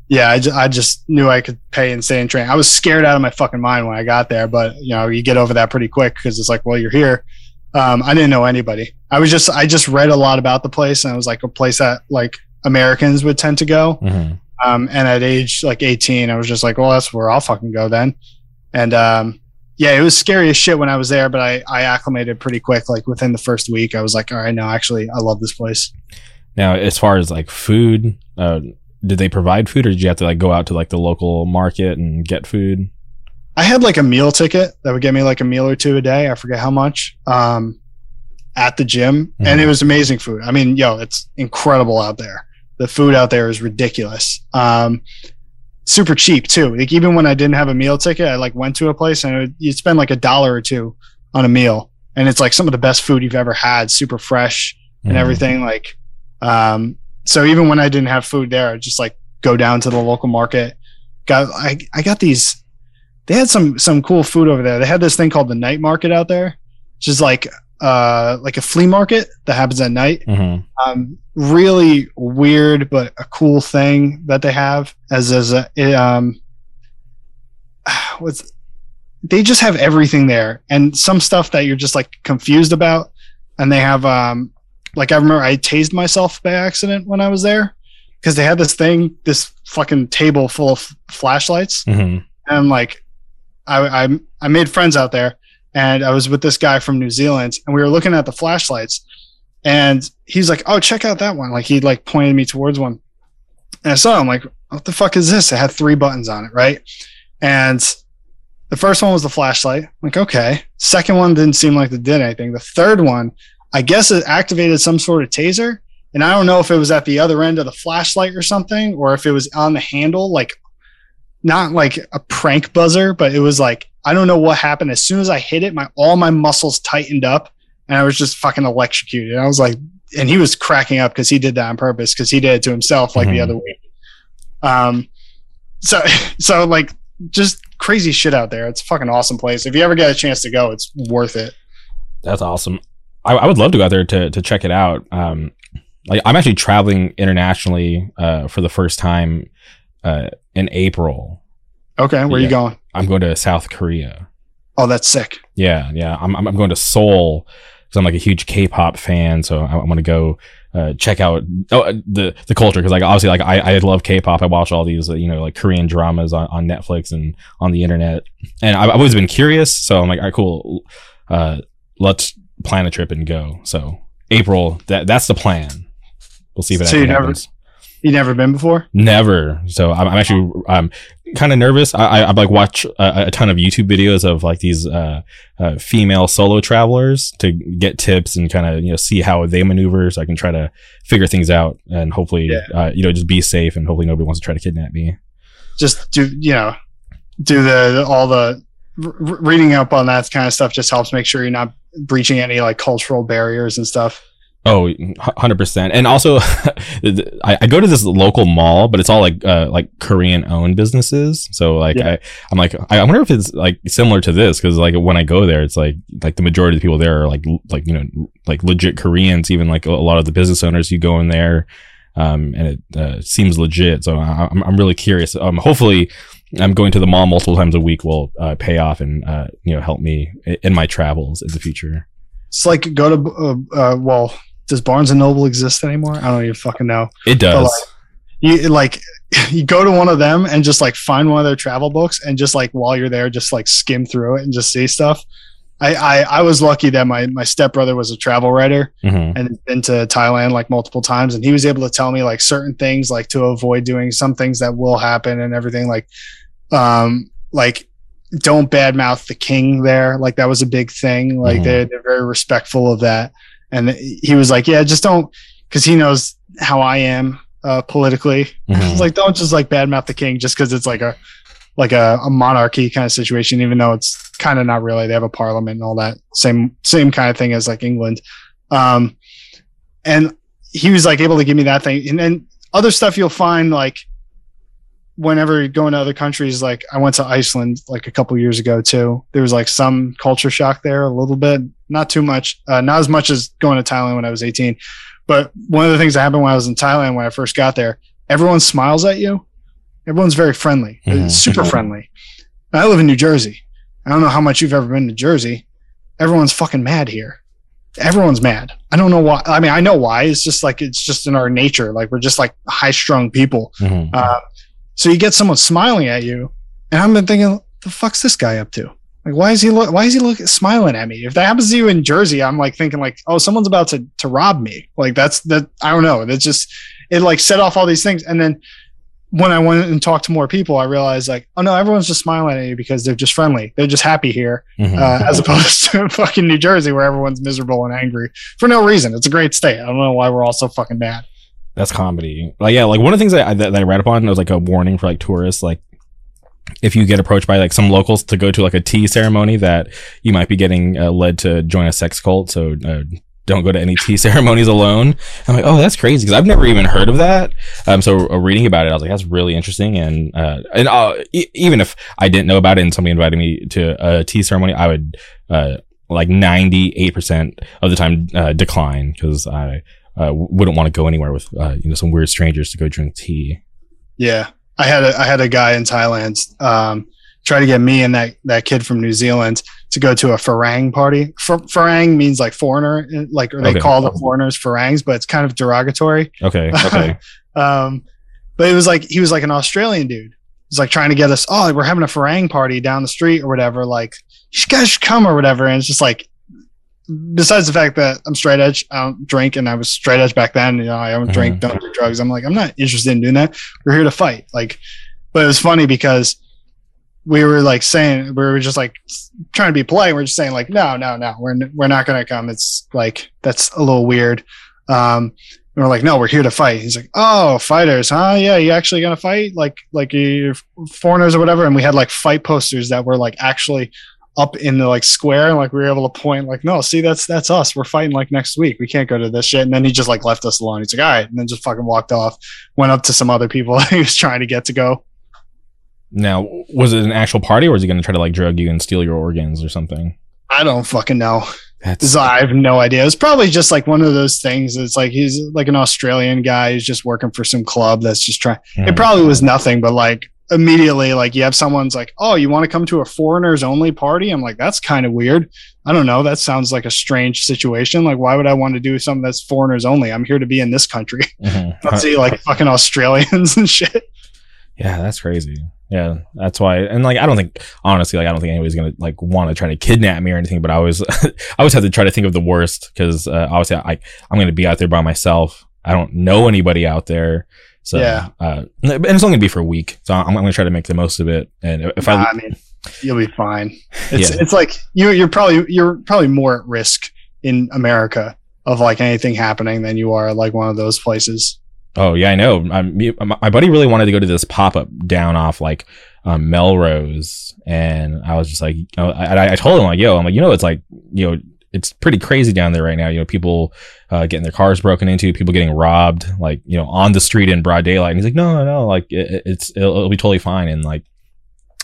Yeah, I, ju- I just knew I could pay and stay and train. I was scared out of my fucking mind when I got there, but you know, you get over that pretty quick because it's like, well, you're here. Um, I didn't know anybody. I was just, I just read a lot about the place, and it was like a place that like Americans would tend to go. hmm Um, and at age like 18, I was just like, well, that's where I'll fucking go then. And um, yeah, it was scary as shit when I was there, but I, I acclimated pretty quick. Like within the first week, I was like, all right, no, actually, I love this place. Now, as far as like food, uh, did they provide food, or did you have to like go out to like the local market and get food? I had like a meal ticket that would get me like a meal or two a day. I forget how much. Um, at the gym, and Mhm. it was amazing food. I mean, yo, it's incredible out there. The food out there is ridiculous. Um, super cheap too. Like even when I didn't have a meal ticket, I like went to a place and would, you'd spend like a dollar or two on a meal, and it's like some of the best food you've ever had, super fresh and Mhm. everything. Like, um, so even when I didn't have food there, I'd just like go down to the local market. Got I I got these. They had some some cool food over there. They had this thing called the night market out there, which is like uh like a flea market that happens at night. Mhm. Um, really weird, but a cool thing that they have as as a it, um. What's they just have everything there and some stuff that you're just like confused about and they have um like i remember i tased myself by accident when i was there because they had this thing this fucking table full of flashlights Mhm. and like I, I i made friends out there and i was with this guy from new zealand and we were looking at the flashlights and he's like oh check out that one like he like pointed me towards one and i saw him like what the fuck is this it had three buttons on it right and the first one was the flashlight. I'm like, okay. Second one didn't seem like it did anything. The third one, I guess it activated some sort of taser. And I don't know if it was at the other end of the flashlight or something, or if it was on the handle, like not like a prank buzzer, but it was like, I don't know what happened. As soon as I hit it, my all my muscles tightened up and I was just fucking electrocuted. I was like, and he was cracking up because he did that on purpose because he did it to himself like the Mhm. other week. Um, so so like just crazy shit out there. It's a fucking awesome place. If you ever get a chance to go, it's worth it. That's awesome. I, I would love to go out there to to check it out. Um, like I'm actually traveling internationally uh, for the first time uh, in April. Okay, where Yeah. you going? I'm going to South Korea. Oh, that's sick. Yeah, yeah. I'm I'm I'm going to Seoul because I'm like a huge K-pop fan. So I, I want to go uh, check out oh, uh, the the culture because like obviously like I, I love K-pop. I watch all these uh, you know like Korean dramas on, on Netflix and on the internet, and I've, I've always been curious. So I'm like, all right, cool. Uh, let's plan a trip and go. So April, that that's the plan. We'll see if it So actually never- happens. You never been before? Never. So I'm, I'm actually um kind of nervous. I, I I like watch a, a ton of YouTube videos of like these uh, uh female solo travelers to get tips and kind of you know see how they maneuver, so I can try to figure things out and hopefully Yeah. uh, you know just be safe and hopefully nobody wants to try to kidnap me. Just do you know? Do the all the reading up on that kind of stuff just helps make sure you're not breaching any like cultural barriers and stuff. Oh, 100%. And also I, I, go to this local mall, but it's all like uh, like Korean owned businesses. So like yeah. I I'm like I wonder if it's like similar to this cuz like when I go there it's like like the majority of the people there are like like you know like legit Koreans even like a lot of the business owners you go in there um and it uh, seems legit. So I'm I'm really curious. Um hopefully I'm going to the mall multiple times a week will uh, pay off and uh, you know help me in my travels in the future. It's like go to uh, uh well does Barnes and Noble exist anymore? I don't even fucking know. It does. Like, you like you go to one of them and just like find one of their travel books and just like while you're there, just like skim through it and just see stuff. I I, I was lucky that my my stepbrother was a travel writer mm-hmm. and been to Thailand like multiple times, and he was able to tell me like certain things like to avoid doing some things that will happen and everything like um like don't badmouth the king there like that was a big thing like mm-hmm. they're, they're very respectful of that and he was like, "Yeah, just don't," because he knows how I am uh, politically. Mm-hmm. like, don't just like badmouth the king just because it's like a like a, a, monarchy kind of situation, even though it's kind of not really. They have a parliament and all that same same kind of thing as like England. Um, and he was like able to give me that thing, and then other stuff you'll find like whenever going to other countries, like I went to Iceland like a couple years ago too. There was like some culture shock there a little bit, not too much, uh, not as much as going to Thailand when I was 18. But one of the things that happened when I was in Thailand when I first got there, everyone smiles at you. Everyone's very friendly, mm-hmm. super mm-hmm. friendly. I live in New Jersey. I don't know how much you've ever been to Jersey. Everyone's fucking mad here. Everyone's mad. I don't know why. I mean, I know why. It's just like it's just in our nature. Like we're just like high strung people. Mm-hmm. Uh, so you get someone smiling at you, and I've been thinking, the fuck's this guy up to? Like, why is he look? Why is he looking smiling at me? If that happens to you in Jersey, I'm like thinking like, oh, someone's about to to rob me. Like that's that. I don't know. That's just it like set off all these things, and then when I went and talked to more people, I realized like, oh no, everyone's just smiling at you because they're just friendly. They're just happy here, mm-hmm. uh, as opposed to fucking New Jersey where everyone's miserable and angry for no reason. It's a great state. I don't know why we're all so fucking mad. That's comedy. Like yeah, like one of the things that I, that I read upon was like a warning for like tourists, like if you get approached by like some locals to go to like a tea ceremony, that you might be getting uh, led to join a sex cult. So uh, don't go to any tea ceremonies alone. I'm like, oh, that's crazy because I've never even heard of that. Um, so uh, reading about it, I was like, that's really interesting. And uh, and uh, e- even if I didn't know about it and somebody invited me to a tea ceremony, I would uh, like 98% of the time uh, decline because I uh, wouldn't want to go anywhere with uh, you know some weird strangers to go drink tea. Yeah, I had a I had a guy in Thailand um, try to get me and that that kid from New Zealand to go to a Farang party. F- farang means like foreigner, like or they okay. call the foreigners Farangs, but it's kind of derogatory. Okay. Okay. um, but it was like he was like an Australian dude. He was like trying to get us. Oh, we're having a Farang party down the street or whatever. Like you guys should come or whatever. And it's just like besides the fact that I'm straight edge, I don't drink, and I was straight edge back then. You know, I don't drink, mm-hmm. don't do drugs. I'm like, I'm not interested in doing that. We're here to fight. Like, but it was funny because we were like saying we were just like trying to be polite. We're just saying like, no, no, no, we're we're not gonna come. It's like that's a little weird. Um, and we're like, no, we're here to fight. He's like, oh, fighters, huh? Yeah, you actually gonna fight? Like, like you foreigners or whatever. And we had like fight posters that were like actually up in the like square and like we were able to point like no see that's that's us we're fighting like next week we can't go to this shit and then he just like left us alone he's like all right and then just fucking walked off went up to some other people he was trying to get to go now was it an actual party or was he going to try to like drug you and steal your organs or something i don't fucking know that's I have no idea. It's probably just like one of those things. It's like he's like an Australian guy. He's just working for some club that's just trying. Mm. It hmm. probably was nothing, but like immediately like you have someone's like oh you want to come to a foreigners only party? I'm like that's kind of weird. I don't know. That sounds like a strange situation. Like why would i want to do something that's foreigners only? I'm here to be in this country. Mm-hmm. not see like fucking australians and shit. Yeah that's crazy. Yeah that's why and like i don't think honestly like i don't think anybody's gonna like want to try to kidnap me or anything but i always i always have to try to think of the worst because uh, obviously i i'm gonna be out there by myself. I don't know anybody out there so yeah, uh, and it's only gonna be for a week, so I'm, I'm, gonna try to make the most of it. And if nah, I, I mean, you'll be fine. It's yeah. it's like you you're probably you're probably more at risk in America of like anything happening than you are like one of those places. Oh yeah, I know. I'm, my buddy really wanted to go to this pop up down off like um, Melrose, and I was just like, know, I, I told him like, yo, I'm like, you know, it's like, you know, it's pretty crazy down there right now. You know, people uh, getting their cars broken into, people getting robbed, like you know, on the street in broad daylight. And he's like, no, no, like it, it's it'll, it'll be totally fine. And like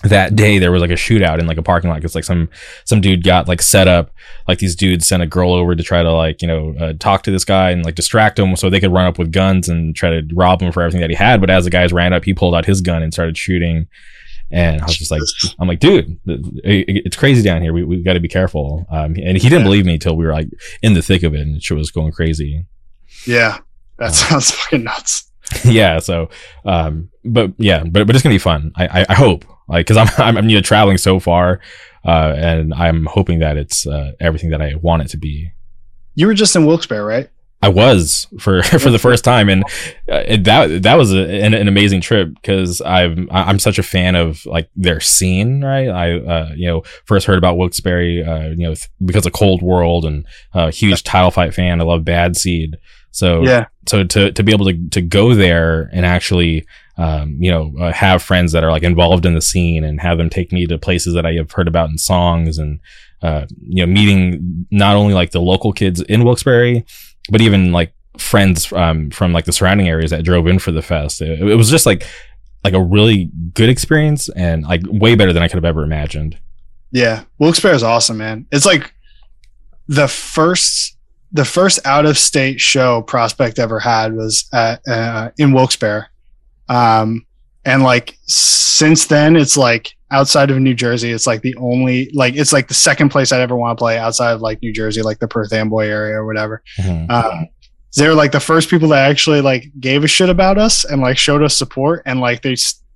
that day there was like a shootout in like a parking lot. It's like some some dude got like set up. Like these dudes sent a girl over to try to like you know uh, talk to this guy and like distract him so they could run up with guns and try to rob him for everything that he had. But as the guys ran up, he pulled out his gun and started shooting. And I was just like, I'm like, dude, it's crazy down here. We we got to be careful. Um, and he didn't yeah. believe me until we were like in the thick of it, and shit was going crazy. Yeah, that um, sounds fucking nuts. yeah. So, um, but yeah, but but it's gonna be fun. I I, I hope like because I'm, I'm I'm you know traveling so far, uh, and I'm hoping that it's uh, everything that I want it to be. You were just in Wilkes-Barre, right? I was for for the first time, and uh, that that was a, an, an, amazing trip because I'm I'm such a fan of like their scene, right? I uh, you know first heard about Wilkes-Barre, uh, you know because of Cold World and a uh, huge title fight fan. I love Bad Seed, so yeah. So to to be able to to go there and actually um, you know, uh, have friends that are like involved in the scene and have them take me to places that I have heard about in songs and, uh, you know, meeting not only like the local kids in Wilkes-Barre, but even like friends um, from like the surrounding areas that drove in for the fest. It, it was just like, like a really good experience and like way better than I could have ever imagined. Yeah. Wilkes-Barre is awesome, man. It's like the first the first out of state show prospect ever had was at, uh, in Wilkes-Barre um, and like since then, it's like outside of New Jersey, it's like the only like it's like the second place I'd ever want to play outside of like New Jersey, like the Perth Amboy area or whatever. Mm-hmm. Um, they're like the first people that actually like gave a shit about us and like showed us support and like they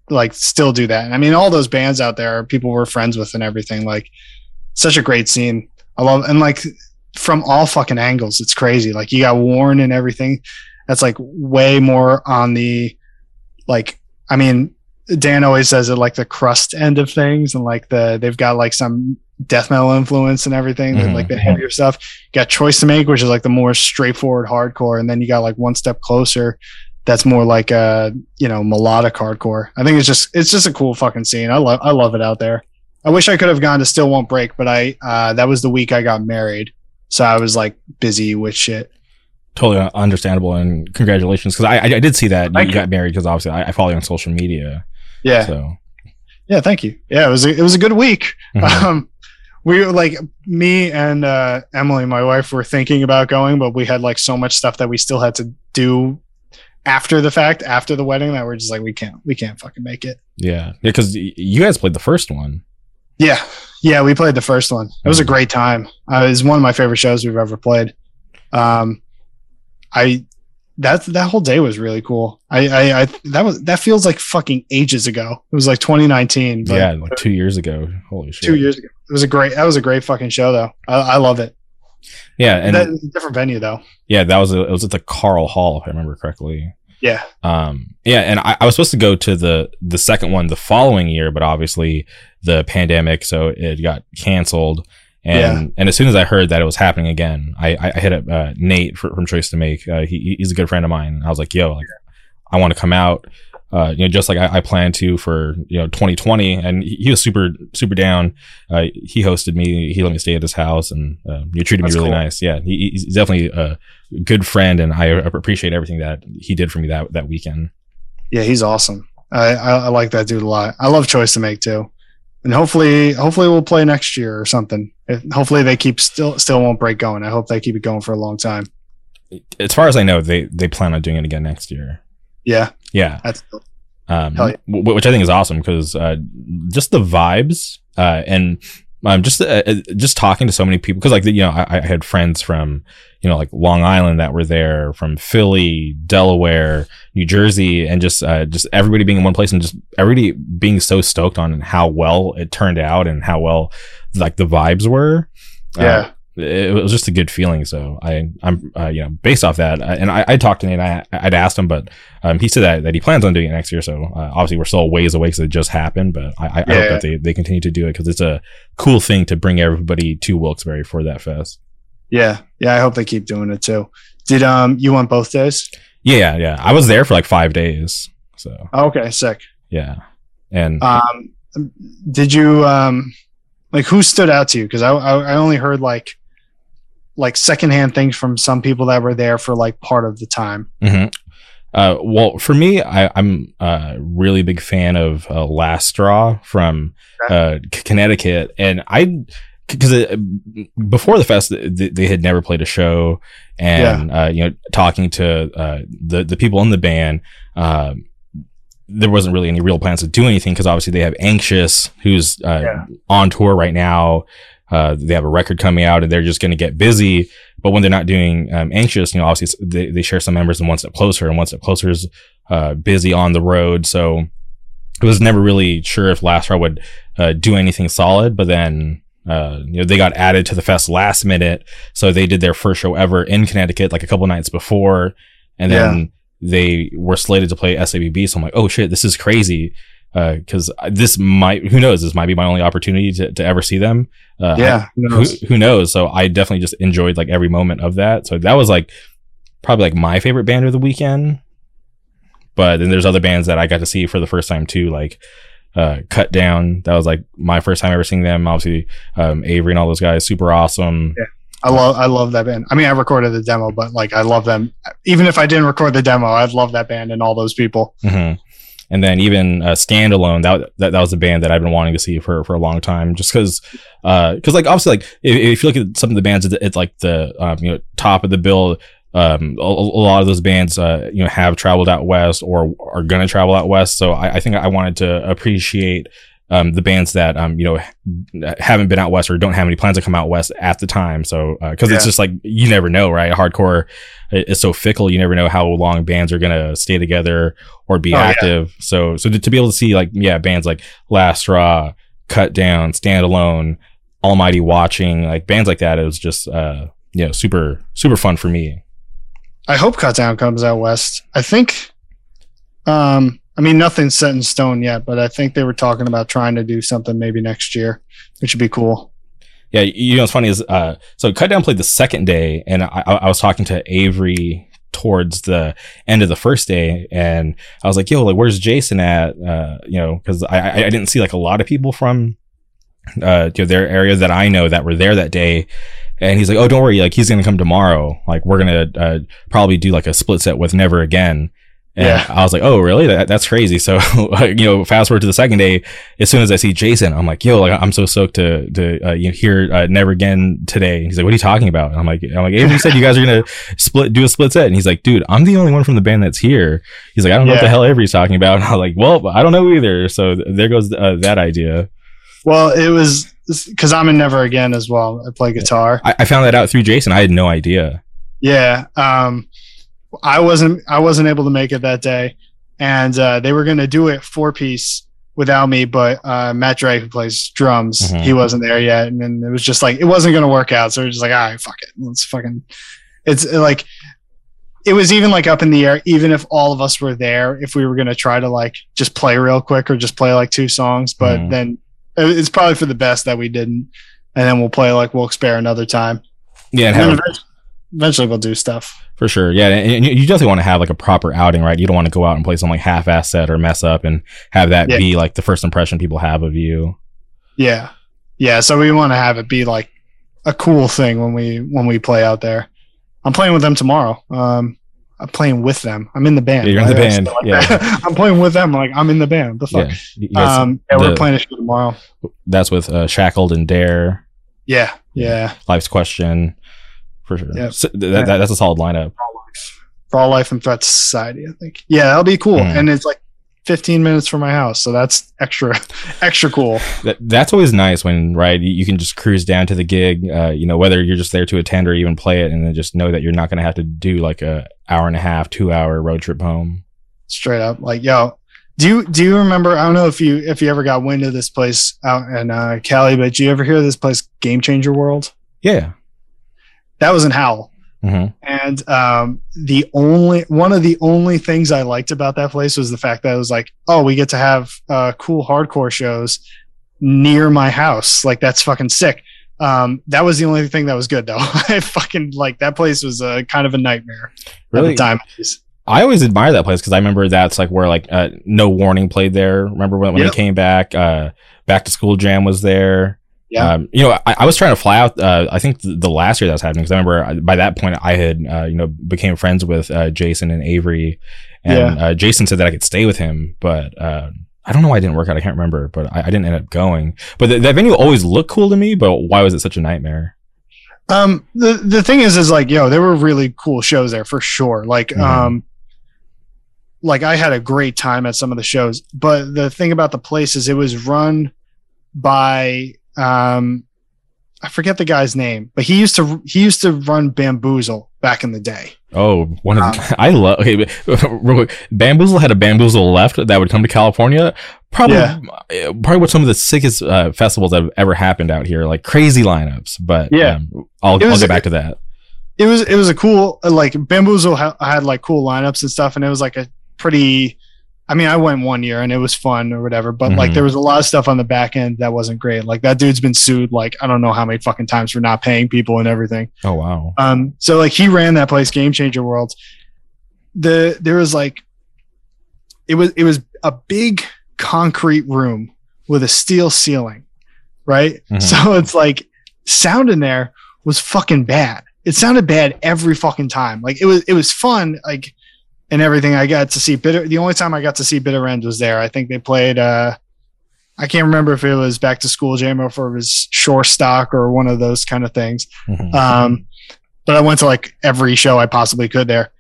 like still do that. I mean, all those bands out there are people we're friends with and everything. Like, such a great scene. I love and like from all fucking angles. It's crazy. Like you got Warren and everything. That's like way more on the like I mean, Dan always says it like the crust end of things, and like the they've got like some death metal influence and everything, mm-hmm. like the heavier stuff. You got choice to make, which is like the more straightforward hardcore, and then you got like one step closer. That's more like a you know melodic hardcore. I think it's just it's just a cool fucking scene. I love I love it out there. I wish I could have gone to Still Won't Break, but I uh, that was the week I got married, so I was like busy with shit totally understandable and congratulations because I, I, I did see that you, you, got married because obviously I, I, follow you on social media. Yeah. So yeah, thank you. Yeah, it was a, it was a good week. Mm-hmm. Um, we were like me and uh, Emily, my wife, were thinking about going, but we had like so much stuff that we still had to do after the fact, after the wedding, that we're just like we can't we can't fucking make it. Yeah, yeah, because you guys played the first one. Yeah, yeah, we played the first one. It was a mm-hmm. great time. Uh, it was one of my favorite shows we've ever played. Um, I that that whole day was really cool. I, I, I that was that feels like fucking ages ago. It was like 2019. yeah, like two years ago. Holy shit. Two years ago. It was a great. That was a great fucking show though. I, I love it. Yeah, and that, a different venue though. Yeah, that was a, it was at the Karl Hall if I remember correctly. Yeah. Um. Yeah, and I, I was supposed to go to the the second one the following year, but obviously the pandemic, so it got canceled. And yeah. and as soon as I heard that it was happening again, I I, hit up uh, Nate for, from Choice to Make. Uh, he, he's a good friend of mine. I was like, yo, like, I want to come out. Uh, you know, just like I, I planned to for you know 2020, and he, he was super super down. Uh, he hosted me. He let me stay at his house, and uh, he treated That's me really cool. nice. Yeah, he, he's definitely a good friend, and I appreciate everything that he did for me that that weekend. Yeah, he's awesome. I, I, I like that dude a lot. I love Choice to Make too and hopefully hopefully we'll play next year or something hopefully they keep still still won't break going. I hope they keep it going for a long time. As far as i know they they plan on doing it again next year. Yeah. Yeah. That's um, yeah. which i think is awesome because uh, just the vibes uh, and um, just uh, uh, just talking to so many people because like you know I, I, had friends from you know like Long Island that were there from Philly, Delaware, New Jersey, and just uh, just everybody being in one place and just everybody being so stoked on how well it turned out and how well like the vibes were. Uh, yeah it was just a good feeling. So I, I'm, uh, you know, based off that, uh, and I, I talked to Nate, I, I'd asked him, but um, he said that, that he plans on doing it next year. So uh, obviously we're still ways away because it just happened, but I, I, yeah. I hope that they, they continue to do it because it's a cool thing to bring everybody to Wilkes-Barre for that fest. Yeah, yeah, I hope they keep doing it too. Did um you want both days? Yeah, yeah, I was there for like five days. So okay, sick. Yeah, and um, did you um like who stood out to you? Because I, I I only heard like like secondhand things from some people that were there for like part of the time. hmm Uh, well, for me, I, I'm a really big fan of uh, Last Straw from uh, Connecticut, and I because before the fest, th- they had never played a show, and uh, you know, talking to uh, the the people in the band. Uh, there wasn't really any real plans to do anything because obviously they have Anxious, who's uh, Yeah. on tour right now. Uh, they have a record coming out, and they're just going to get busy. But when they're not doing um, Anxious, you know, obviously they, they share some members and One Step Closer, and One Step Closer is uh, busy on the road. So I was never really sure if Last Straw would uh, do anything solid. But then, uh, you know, they got added to the fest last minute, so they did their first show ever in Connecticut, like a couple nights before, and then they were slated to play SABB. So I'm like, oh shit, this is crazy. Because this might, who knows, this might be my only opportunity to, to ever see them. Uh, yeah, who who, who knows? So I definitely just enjoyed like every moment of that. So that was like probably like my favorite band of the weekend. But then there's other bands that I got to see for the first time too, like uh, Cut Down. That was like my first time ever seeing them. Obviously, um, Avery and all those guys, super awesome. Yeah. I love I love that band. I mean, I recorded the demo, but like I love them. Even if I didn't record the demo, I'd love that band and all those people. hmm And then even uh, Standalone, that, that that was a band that I've been wanting to see for, for a long time, just because, because like obviously like if, if you look at some of the bands, it's, it's like the um, you know top of the bill. Um, a, a lot of those bands, uh, you know, have traveled out west or are gonna travel out west. So I, I think I wanted to appreciate um, the bands that um, you know haven't been out west or don't have any plans to come out west at the time. So because it's Yeah. just like you never know, right? Hardcore is so fickle. You never know how long bands are gonna stay together or be Oh, yeah. active. So so to, to be able to see like yeah bands like Last Straw, Cut Down, Standalone, Almighty Watching like bands like that it was just uh you know super super fun for me. I hope Cut Down comes out west. I think. Um, I mean, nothing's set in stone yet, but I think they were talking about trying to do something maybe next year, which would be cool. Yeah, you know what's funny is uh so Cut Down played the second day and I, I was talking to Avery towards the end of the first day and I was like, yo, like where's Jason at? Uh, you know, because I, I I didn't see like a lot of people from uh you know, their area that I know that were there that day. And he's like, oh, don't worry, like he's gonna come tomorrow. Like we're gonna uh, probably do like a split set with Never Again. And Yeah. I was like, oh, really? That, that's crazy. So, you know, fast forward to the second day, as soon as I see Jason, I'm like, yo, like I'm so stoked to to uh, you know, hear uh, Never Again today. He's like, what are you talking about? And I'm like, I'm like, Avery said you guys are gonna split do a split set, and he's like, dude, I'm the only one from the band that's here. He's like, I don't know what the hell Avery's talking about. And I'm like, well, I don't know either. So th- there goes uh, that idea. Well, it was because I'm in Never Again as well. I play guitar. I, I found that out through Jason. I had no idea. Yeah. Um, I wasn't I wasn't able to make it that day, and uh, they were going to do it four piece without me, but uh, Matt Drake who plays drums, Mhm. he wasn't there yet, and then it was just like it wasn't going to work out. So we're just like, all right, fuck it, let's fucking. It's uh, like it was even like up in the air. Even if all of us were there, if we were going to try to like just play real quick or just play like two songs, but Mhm. then it's probably for the best that we didn't, and then we'll play like Wilkes Barre another time. Yeah, and And have, eventually, eventually we'll do stuff. for sure. Yeah, and you definitely want to have like a proper outing, right? You don't want to go out and play some like half-ass set or mess up and have that Yeah. be like the first impression people have of you. Yeah. Yeah. So we want to have it be like a cool thing when we when we play out there. I'm playing with them tomorrow. Um I'm playing with them. I'm in the band. Yeah, you're in the right? band, Like yeah. I'm playing with them. Like I'm in the band. The fuck. Yeah, guys- um yeah, we're playing a show tomorrow. that's with uh, Shackled and Dare. Yeah. Yeah. Life's Question, for sure. Yeah. So th- that, that's a solid lineup. For all life and threat society, I think. Yeah, that'll be cool. Mm. And it's like 15 minutes from my house. So that's extra extra cool. That, that's always nice when right you, you can just cruise down to the gig. Uh, you know whether you're just there to attend or even play it, and then just know that you're not going to have to do like a hour and a half, two hour road trip home. straight up like yo do you do you remember i don't know if you if you ever got wind of this place out in uh cali but do you ever hear this place game changer world Yeah. that was in howell hmm and um the only one of the only things i liked about that place was the fact that it was like oh we get to have uh cool hardcore shows near my house like that's fucking sick um that was the only thing that was good though i fucking like that place was a kind of a nightmare at Really? the time I always admire that place because I remember that's like where like uh, No Warning played there. Remember when, when Yep. they came back? Uh, Back to School Jam was there. Yeah. Um, you know, I, I was trying to fly out. Uh, I think the, the last year that was happening because I remember I- by that point I had uh, you know became friends with uh, Jason and Avery, and uh, Jason said that I could stay with him, but. Uh, I don't know why it didn't work out. I can't remember, but I, I didn't end up going. But the, that venue always looked cool to me. But why was it such a nightmare? Um, the the thing is, is like, yo, there were really cool shows there for sure. Like, Mhm. um, like I had a great time at some of the shows, but the thing about the place is it was run by um, I forget the guy's name, but he used to he used to run Bamboozle back in the day. Oh, one of Um, the, I love. Okay, real quick, Bamboozle had a Bamboozle left that would come to California. Probably, Yeah. uh, probably what some of the sickest uh, festivals that have ever happened out here. Like crazy lineups. But Yeah. um, I'll, It I'll get back to that. it was it was a cool like bamboozle ha- had like cool lineups and stuff and it was like a pretty i mean i went one year and it was fun or whatever but like Mhm. there was a lot of stuff on the back end that wasn't great like that dude's been sued like i don't know how many fucking times for not paying people and everything Oh wow. um so like he ran that place game changer Worlds. the there was like it was it was a big concrete room with a steel ceiling right Mhm. so it's like sound in there was fucking bad it sounded bad every fucking time like it was it was fun like and everything i got to see bitter the only time i got to see bitter end was there i think they played uh i can't remember if it was back to school jam or if it was shore stock or one of those kind of things Mhm. um, but I went to like every show I possibly could there.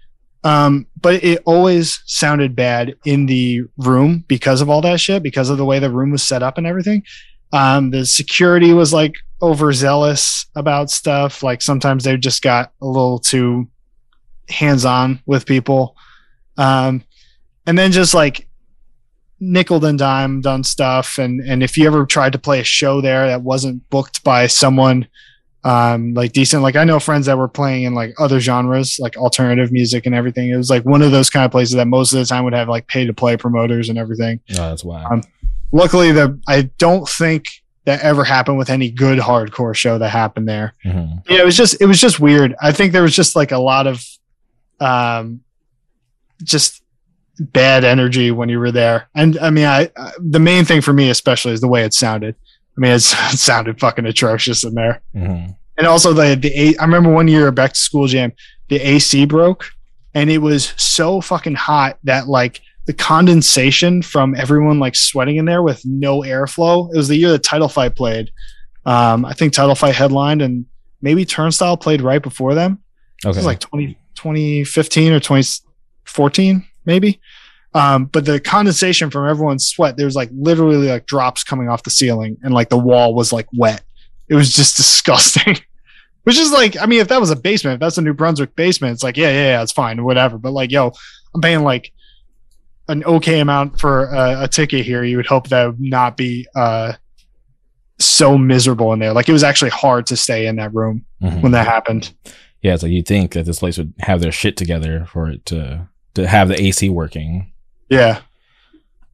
Um, but it always sounded bad in the room because of all that shit, because of the way the room was set up and everything. Um, the security was like overzealous about stuff. Like sometimes they just got a little too hands on with people. Um, and then just like nickel and dime done stuff. And, and if you ever tried to play a show there that wasn't booked by someone um like decent like i know friends that were playing in like other genres like alternative music and everything it was like one of those kind of places that most of the time would have like pay to play promoters and everything oh, that's why. um, luckily the i don't think that ever happened with any good hardcore show that happened there Mhm. yeah it was just it was just weird i think there was just like a lot of um just bad energy when you were there and i mean i I- the main thing for me especially is the way it sounded i mean it's, it sounded fucking atrocious in there Mhm. and also the the A- I remember one year back to school jam, the AC broke, and it was so fucking hot that like the condensation from everyone like sweating in there with no airflow. It was the year that Title Fight played. Um, I think Title Fight headlined, and maybe Turnstile played right before them. It was like 20, 2015 or 2014, maybe. Um, but the condensation from everyone's sweat, there was like literally like drops coming off the ceiling, and like the wall was like wet. It was just disgusting. Which is like, I mean, if that was a basement, if that's a New Brunswick basement, it's like, yeah, yeah, yeah, it's fine, whatever. But like, yo, I'm paying like an okay amount for a, a ticket here. You would hope that would not be uh, so miserable in there. Like, it was actually hard to stay in that room Mhm. when that happened. yeah, it's like you'd think that this place would have their shit together for it to to have the AC working. Yeah.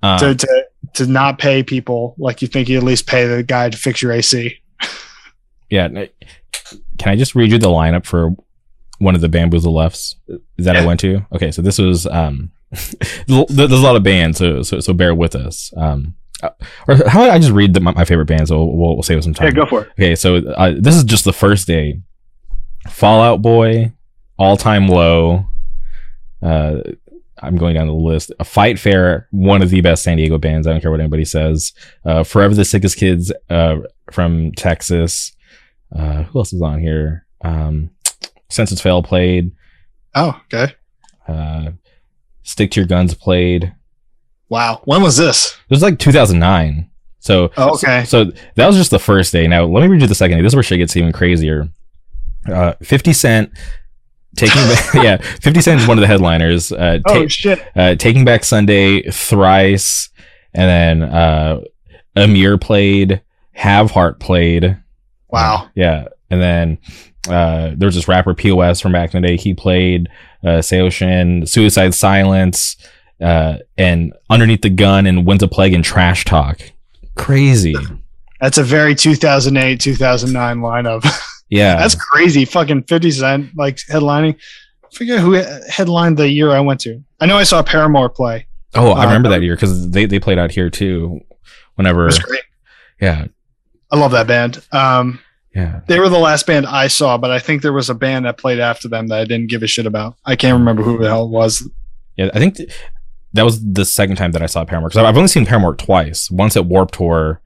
Uh, to, to to not pay people like you think you at least pay the guy to fix your AC. yeah. Can I just read you the lineup for one of the bamboozle lefts that I went to? Okay, so this was um, there's a lot of bands, so so, so bear with us. Um, uh, or how about I just read the, my, my favorite bands? So we'll, we'll save some time. Yeah, go for it. Okay, so uh, this is just the first day. Fallout Boy, All Time Low. Uh, I'm going down the list. A Fight Fair, one of the best San Diego bands. I don't care what anybody says. Uh, Forever the Sickest Kids uh, from Texas. Uh, who else is on here? Um, Senses Fail played. Oh, okay. Uh, Stick to Your Guns played. Wow. When was this? It was like 2009. So Oh, okay. So that was just the first day. Now let me read you the second day. This is where shit gets even crazier. Uh, Fifty Cent taking back, yeah, Fifty Cent is one of the headliners. Uh, ta- Oh shit. uh, taking back Sunday, thrice, and then uh, Amir played. Have Heart played. Wow. Yeah, and then uh, there was this rapper POS from back in the day. He played uh, Saosin, Suicide Silence, uh, and Underneath the Gun and Winds of Plague and Trash Talk. Crazy. That's a very 2008 2009 lineup. Yeah. That's crazy. Fucking 50 Cent like headlining. I forget who headlined the year I went to. I know I saw Paramore play. oh, I uh, remember that year because they, they played out here too. Whenever, yeah, I love that band. Um, Yeah. they were the last band I saw, but I think there was a band that played after them that I didn't give a shit about. I can't remember who the hell it was. Yeah, I think th- that was the second time that I saw Paramore because I've only seen Paramore twice. Once at Warp Tour,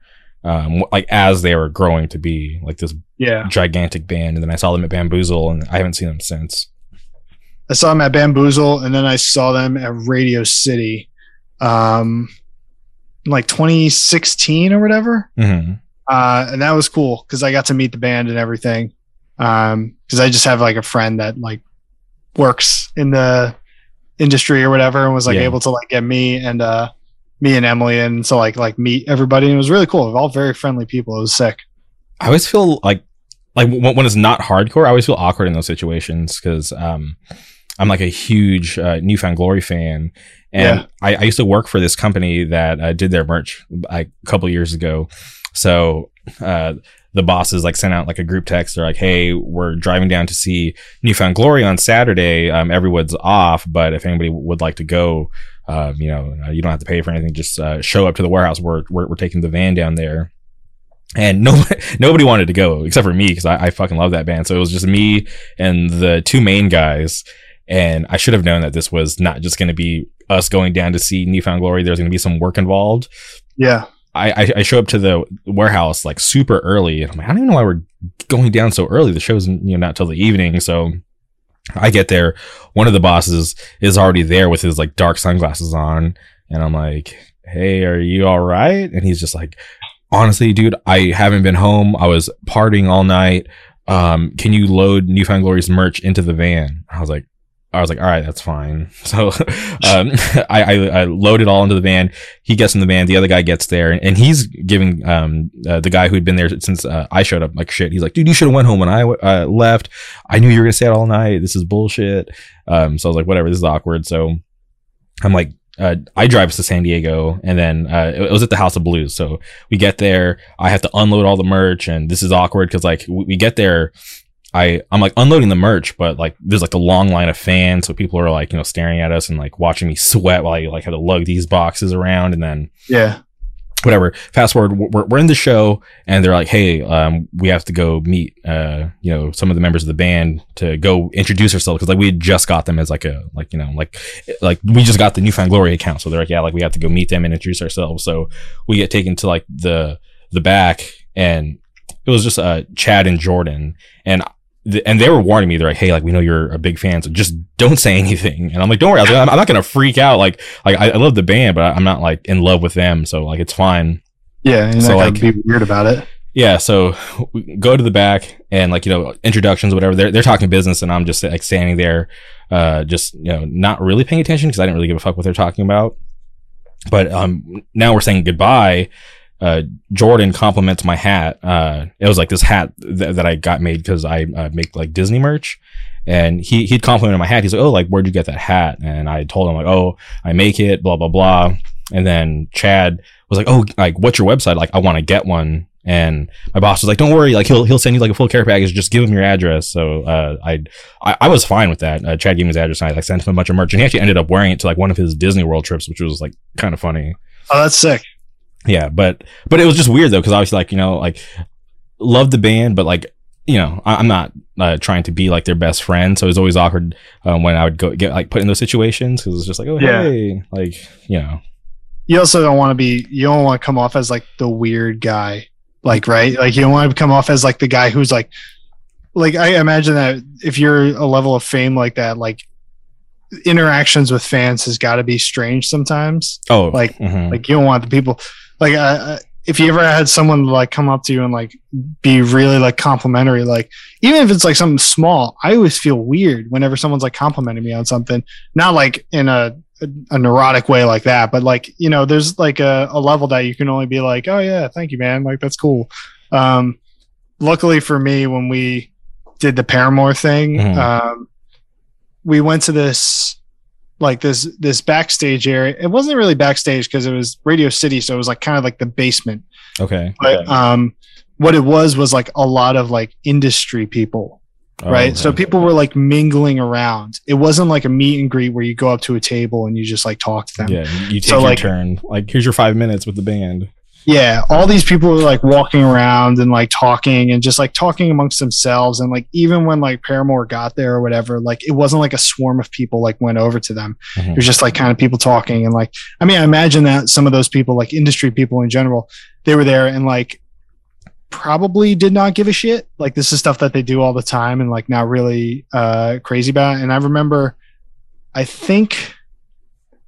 um, like as they were growing to be like this Yeah, gigantic band, and then I saw them at Bamboozle, and I haven't seen them since. I saw them at Bamboozle, and then I saw them at Radio City, um, like 2016 or whatever. hmm uh, and that was cool because I got to meet the band and everything. Um, because I just have like a friend that like works in the industry or whatever, and was like Yeah. able to like get me and uh me and Emily and so like like meet everybody. And it was really cool. All very friendly people. It was sick. I always feel like like when, when it's not hardcore, I always feel awkward in those situations because um, I'm like a huge uh, Newfound Glory fan, and Yeah. I, I used to work for this company that uh, did their merch like a couple years ago. So uh, the bosses like sent out like a group text. They're like, "Hey, we're driving down to see Newfound Glory on Saturday. Um, everyone's off, but if anybody would like to go, uh, you know, uh, you don't have to pay for anything. Just uh, show up to the warehouse. We're, we're we're taking the van down there." And nobody nobody wanted to go except for me because I, I fucking love that band. So it was just me and the two main guys. And I should have known that this was not just going to be us going down to see Newfound Glory. There's going to be some work involved. Yeah. I, I, I show up to the warehouse like super early. And I'm like, I don't even know why we're going down so early. The show's you know not till the evening. So I get there. One of the bosses is already there with his like dark sunglasses on, and I'm like, Hey, are you all right? And he's just like, Honestly, dude, I haven't been home. I was partying all night. Um, can you load Newfound Glory's merch into the van? I was like, I was like, all right, that's fine. So, um, I, I, I load it all into the van. He gets in the van. The other guy gets there and, and he's giving, um, uh, the guy who'd been there since, uh, I showed up like shit. He's like, dude, you should have went home when I, uh, left. I knew you were going to stay out all night. This is bullshit. Um, so I was like, whatever, this is awkward. So I'm like, uh, I drive us to San Diego and then, uh, it was at the House of Blues. So we get there. I have to unload all the merch and this is awkward because like we, we get there. I I'm like unloading the merch, but like there's like a long line of fans, so people are like you know staring at us and like watching me sweat while I like had to lug these boxes around, and then Yeah. whatever. Fast forward, we're, we're in the show, and they're like, "Hey, um, we have to go meet, uh, you know, some of the members of the band to go introduce ourselves because like we had just got them as like a like you know like like we just got the Newfound Glory account, so they're like, yeah, like we have to go meet them and introduce ourselves. So we get taken to like the the back, and it was just uh Chad and Jordan, and and they were warning me. They're like, "Hey, like we know you're a big fan, so just don't say anything." And I'm like, "Don't worry, I was like, I'm, I'm not gonna freak out. Like, like I, I love the band, but I'm not like in love with them, so like it's fine." Yeah. You're So, like- be weird about it. Yeah, so go to the back and like you know introductions, whatever. They're they're talking business, and I'm just like standing there, uh, just you know not really paying attention because I didn't really give a fuck what they're talking about. But um, now we're saying goodbye. Uh, Jordan compliments my hat. Uh, it was like this hat th- that I got made because I uh, make like Disney merch, and he he'd complimented my hat. He's like, "Oh, like where'd you get that hat?" And I told him like, "Oh, I make it." Blah blah blah. And then Chad was like, "Oh, like what's your website? Like I want to get one." And my boss was like, "Don't worry, like he'll he'll send you like a full care package. Just give him your address." So uh, I, I I was fine with that. Uh, Chad gave me his address, and I like sent him a bunch of merch, and he actually ended up wearing it to like one of his Disney World trips, which was like kind of funny. Oh, that's sick. Yeah, but but it was just weird though because obviously like you know like love the band, but like you know I, I'm not uh, trying to be like their best friend, so it was always awkward um, when I would go get like put in those situations because it's just like oh Yeah. hey like you know You also don't want to be. You don't want to come off as like the weird guy. Like right. Like you don't want to come off as like the guy who's like. Like I imagine that if you're a level of fame like that, like interactions with fans has got to be strange sometimes. oh Like- mhm. Like you don't want the people like uh, if you ever had someone like come up to you and like be really like complimentary, like even if it's like something small, I always feel weird whenever someone's like complimenting me on something. Not like in a a, a neurotic way like that, but like you know, there's like a, a level that you can only be like, oh yeah, thank you, man, like that's cool. Um, luckily for me, when we did the Paramore thing, Mhm. um, we went to this like this this backstage area. It wasn't really backstage because it was Radio City, so it was like kind of like the basement. okay But um, what it was was like a lot of like industry people, Oh, right? So people were like mingling around. It wasn't like a meet and greet where you go up to a table and you just like talk to them. yeah you take So, your like- turn like here's your five minutes with the band Yeah, all these people were like walking around and like talking and just like talking amongst themselves. And like even when like Paramore got there or whatever, like it wasn't like a swarm of people like went over to them. Mhm. It was just like kind of people talking and like I mean, I imagine that some of those people, like industry people in general, they were there and like probably did not give a shit. Like this is stuff that they do all the time and like not really uh crazy about. it. And I remember I think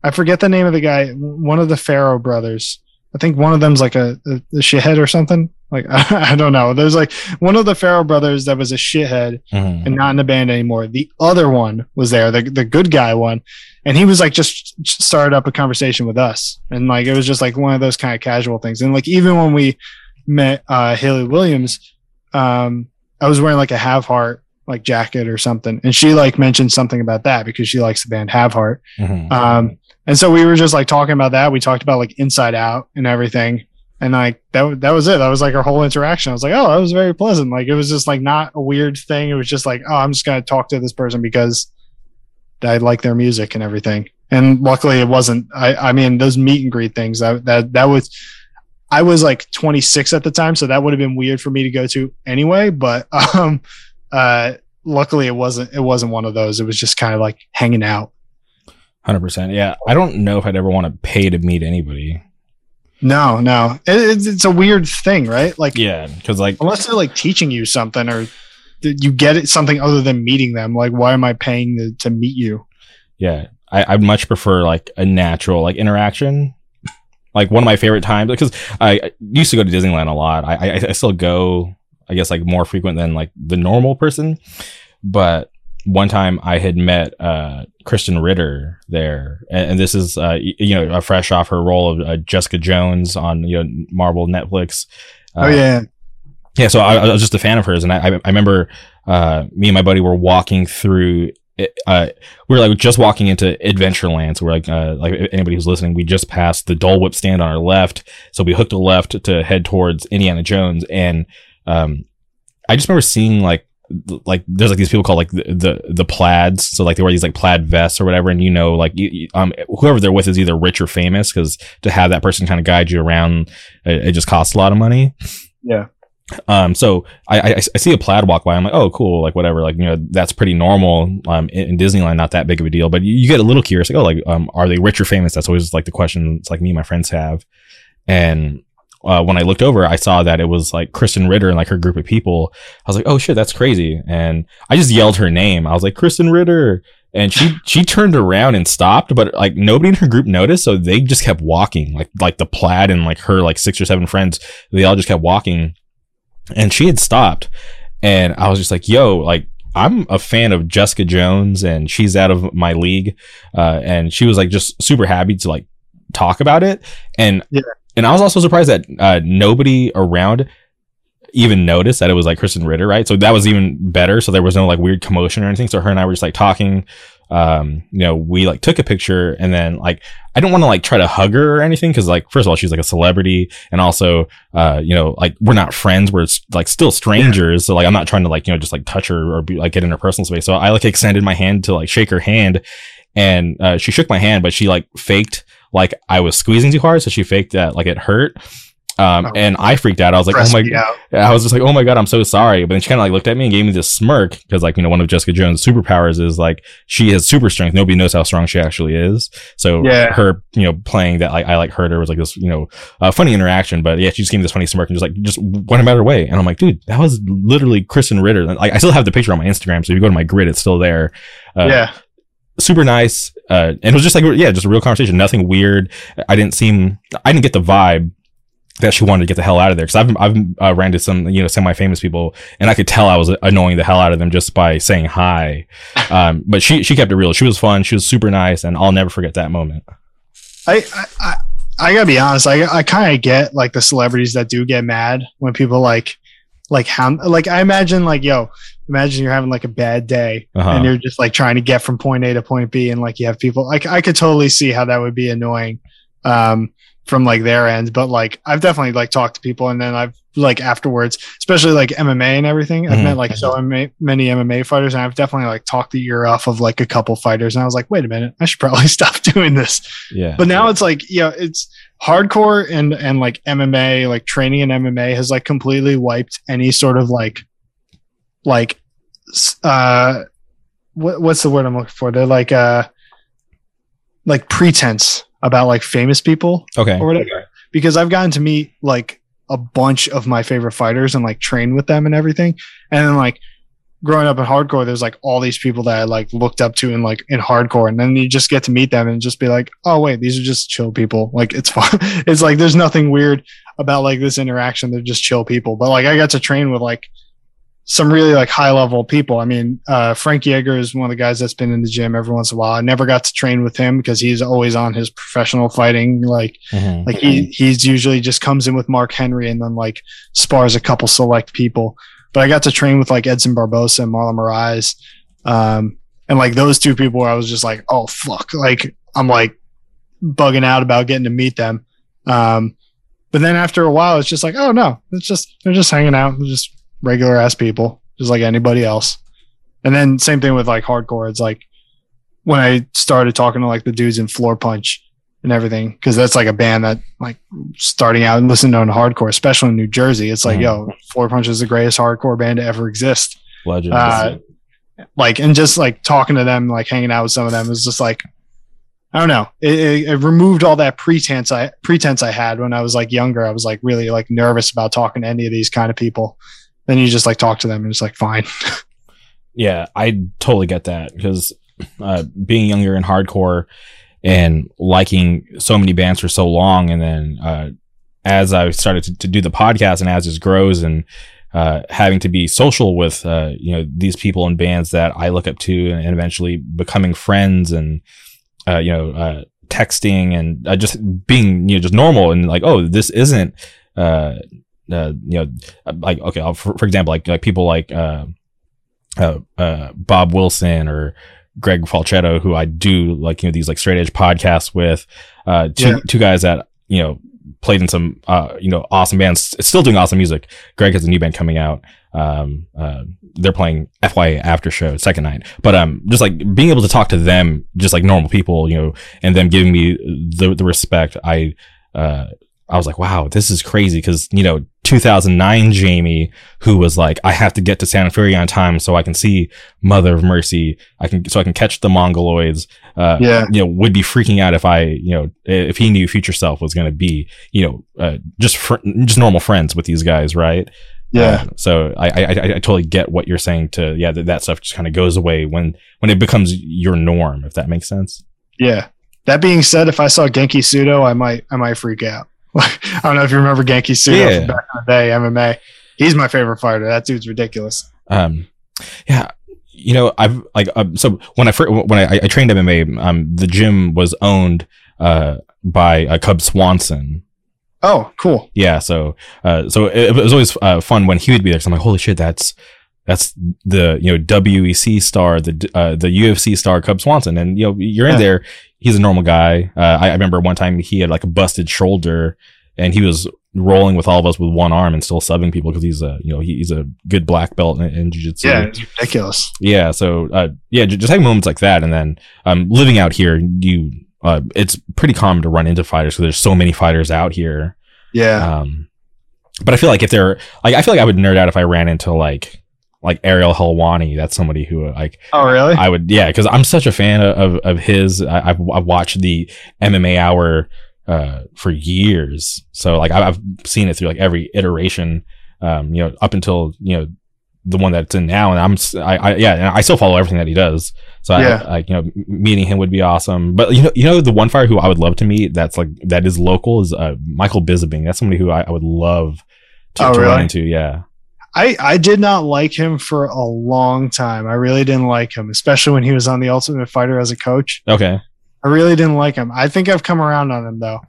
I forget the name of the guy, one of the Farro brothers. I think one of them's like a, a, a shithead or something. Like I, don't know. There's like one of the Farro brothers that was a shithead Mhm. and not in the band anymore. The other one was there, the the good guy one, and he was like just started up a conversation with us, and like it was just like one of those kind of casual things. And like even when we met uh, Hayley Williams, um, I was wearing like a Have Heart like jacket or something, and she like mentioned something about that because she likes the band Have Heart. Mhm. Um, and so we were just like talking about that. We talked about like Inside Out and everything. And like that, that was it. That was like our whole interaction. I was like, oh, that was very pleasant. Like it was just like not a weird thing. It was just like, oh, I'm just gonna talk to this person because I like their music and everything. And luckily, it wasn't. I, I mean, those meet and greet things. That that that was. I was like 26 at the time, so that would have been weird for me to go to anyway. But um, uh, luckily, it wasn't. It wasn't one of those. It was just kind of like hanging out. Hundred percent. Yeah, I don't know if I'd ever want to pay to meet anybody. No, no, it, it's, it's a weird thing, right? Like, Yeah, because like unless they're like teaching you something or you get it something other than meeting them. Like, why am I paying to, to meet you? yeah, I, I'd much prefer like a natural like interaction. Like one of my favorite times because I I used to go to Disneyland a lot. I, I I still go, I guess like more frequent than like the normal person. But one time I had met uh Krysten Ritter there, and, and this is uh you know uh, fresh off her role of uh, Jessica Jones on you know Marvel Netflix. Uh, oh yeah, yeah, so I, I was just a fan of hers, and I, I- remember uh, me and my buddy were walking through. Uh, we were like just walking into Adventureland. So we're like, uh, like anybody who's listening, we just passed the Dole Whip stand on our left, so we hooked a left to head towards Indiana Jones, and um, I just remember seeing like like there's like these people called like the, the the plaids so like they wear these like plaid vests or whatever and you know like you, um whoever they're with is either rich or famous because to have that person kind of guide you around it, it just costs a lot of money yeah, um, so I, I, I see a plaid walk by. I'm like, oh, cool, like whatever, like you know, that's pretty normal. Um, in, in Disneyland, not that big of a deal. But you, you get a little curious, like, oh, like, um, are they rich or famous? That's always like the questions like me and my friends have. And uh, when I looked over, I saw that it was like Krysten Ritter and like her group of people. I was like, oh shit, that's crazy. And I just yelled her name. I was like, Krysten Ritter. And she she turned around and stopped, but like nobody in her group noticed, so they just kept walking. Like like the plaid and like her like six or seven friends, they all just kept walking and she had stopped and i was just like yo like i'm a fan of jessica jones and she's out of my league uh, and she was like just super happy to like talk about it and Yeah. And i was also surprised that uh, nobody around even noticed that it was like krysten ritter right? So that was even better. So there was no like weird commotion or anything. So her and i were just like talking. Um you know we like took a picture and then like i don't want to like try to hug her or anything because like first of all she's like a celebrity and also uh you know like we're not friends. We're like still strangers. So like i'm not trying to like you know just like touch her or be like get in her personal space. So i like extended my hand to like shake her hand and uh, she shook my hand but she like faked like i was squeezing too hard so she faked that like it hurt um Oh. and i freaked out i was like oh my out. I was just like, oh my God, I'm so sorry. But then she kind of like looked at me and gave me this smirk because like, you know, one of Jessica Jones' superpowers is like she has super strength. Nobody knows how strong she actually is. So Yeah. her, you know, playing that like I like hurt her was like this, you know, uh, funny interaction. But yeah, she just gave me this funny smirk and just like just went about her way. And I'm like, dude, that was literally Krysten Ritter. Like I still have the picture on my Instagram. So if you go to my grid, it's still there. Uh, yeah, super nice. Uh, and it was just like, yeah, just a real conversation. Nothing weird. I didn't seem, I didn't get the vibe that she wanted to get the hell out of there. Cause I've, I've uh, ran to some, you know, semi-famous people and I could tell I was annoying the hell out of them just by saying hi. Um, but she, she kept it real. She was fun. She was super nice and I'll never forget that moment. I, I, I, I gotta be honest. I, I kind of get like the celebrities that do get mad when people like, like how, like I imagine like, yo, imagine you're having like a bad day Uh-huh. and you're just like trying to get from point A to point B, and like you have people, like I could totally see how that would be annoying. Um, from like their end, but like I've definitely like talked to people and then I've like afterwards, especially like MMA and everything. I've Mhm. met like so MMA many MMA fighters and I've definitely like talked the ear off of like a couple fighters and I was like, wait a minute, I should probably stop doing this. Yeah. But now it's like, you know, it's hardcore and and like MMA, like training in MMA has like completely wiped any sort of like like uh what what's the word I'm looking for? They're like uh like pretense about like famous people okay. or whatever. Because I've gotten to meet like a bunch of my favorite fighters and like train with them and everything. And then like growing up in hardcore, there's like all these people that I like looked up to in like in hardcore. And then you just get to meet them and just be like, oh wait, these are just chill people. Like it's fun. it's like there's nothing weird about like this interaction. They're just chill people. But like I got to train with like some really like high level people. I mean, uh, Frankie Edgar is one of the guys that's been in the gym every once in a while. I never got to train with him because he's always on his professional fighting. Like, Mhm. like he he's usually just comes in with Mark Henry and then like spars a couple select people. But I got to train with like Edson Barboza and Marlon Moraes. Um, and like those two people I was just like, oh fuck. Like I'm like bugging out about getting to meet them. Um, but then after a while it's just like, oh no, it's just they're just hanging out, they're just regular ass people, just like anybody else. And then same thing with like hardcore. It's like when I started talking to like the dudes in Floorpunch and everything, because that's like a band that like starting out and listening to hardcore, especially in New Jersey. It's like, Mhm. yo, Floorpunch is the greatest hardcore band to ever exist. Legend. Uh, like, and just like talking to them, like hanging out with some of them is just like, I don't know. It, it, it removed all that pretense I pretense I had when I was like younger. I was like really like nervous about talking to any of these kind of people. Then you just like talk to them and it's like fine. yeah, I totally get that because uh, being younger and hardcore and liking so many bands for so long, and then uh, as I started to, to do the podcast and as this grows and uh, having to be social with uh, you know these people and bands that I look up to, and, and eventually becoming friends and uh, you know uh, texting and just being you know just normal and like oh this isn't uh, uh, you know like okay for, for example like like people like uh, uh, uh, Bob Wilson or Greg Falchetto, who I do like, you know, these like straight edge podcasts with, uh, two, Yeah. two guys that, you know, played in some, uh, you know, awesome bands, still doing awesome music. Greg has a new band coming out. Um, uh, they're playing FYA after show second night, but, um, just like being able to talk to them, just like normal people, you know, and them giving me the, the respect, I, uh, I was like, wow, this is crazy. Cause, you know, 2009 Jamie, who was like, I have to get to Santa Fe on time so I can see Mother of Mercy. I can, so I can catch the Mongoloids. Uh, Yeah. you know, would be freaking out if I, you know, if he knew Future Self was going to be, you know, uh, just fr- just normal friends with these guys, right? Yeah. Uh, so I, I, I, I totally get what you're saying. To yeah, that, that stuff just kind of goes away when when it becomes your norm, if that makes sense. Yeah. That being said, if I saw Genki Sudo, I might I might freak out. I don't know if you remember Genki Sudo Yeah. from back in the day, MMA. He's my favorite fighter. That dude's ridiculous. Um, yeah, you know, I've like um, so when I first when I, I trained MMA, um, the gym was owned uh by uh, Cub Swanson. Oh, cool. Yeah, so uh, so it, it was always uh, fun when he would be there. So I'm like, holy shit, that's that's the you know WEC star, the uh, the UFC star Cub Swanson, and you know you're in Yeah. there. He's a normal guy. Uh, I, I remember one time he had like a busted shoulder, and he was rolling with all of us with one arm and still subbing people because he's a you know he, he's a good black belt in, in jiu-jitsu. Yeah, it's ridiculous. Yeah. So, uh, yeah, ju- just having moments like that. And then, um, living out here, you, uh, it's pretty common to run into fighters because there's so many fighters out here. Yeah. Um, but I feel like if they're, like, I feel like I would nerd out if I ran into like, like Ariel Helwani. That's somebody who, uh, like, oh, really? I would, yeah, because I'm such a fan of, of his. I, I've, I've watched the MMA hour, uh, for years. So, like, I've, seen it through like every iteration, um, you know, up until, you know, the one that's in now, and I'm, I, I yeah, and I still follow everything that he does. So Yeah. I, like, you know, meeting him would be awesome. But you know, you know, the one fighter who I would love to meet that's like that is local is uh, Michael Bisping. That's somebody who I, I would love to, Oh, to run into. Yeah, I, I did not like him for a long time. I really didn't like him, especially when he was on the Ultimate Fighter as a coach. okay, I really didn't like him. I think I've come around on him though.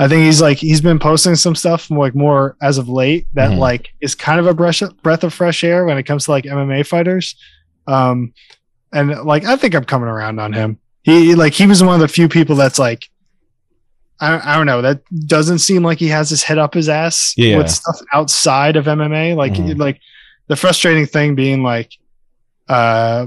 I think he's like he's been posting some stuff like more as of late that Mhm. like is kind of a breath breath of fresh air when it comes to like MMA fighters. Um, and like I think I'm coming around on him. He like he was one of the few people that's like I, I don't know. That doesn't seem like he has his head up his ass Yeah. with stuff outside of MMA. Like, Mhm. like the frustrating thing being like, uh,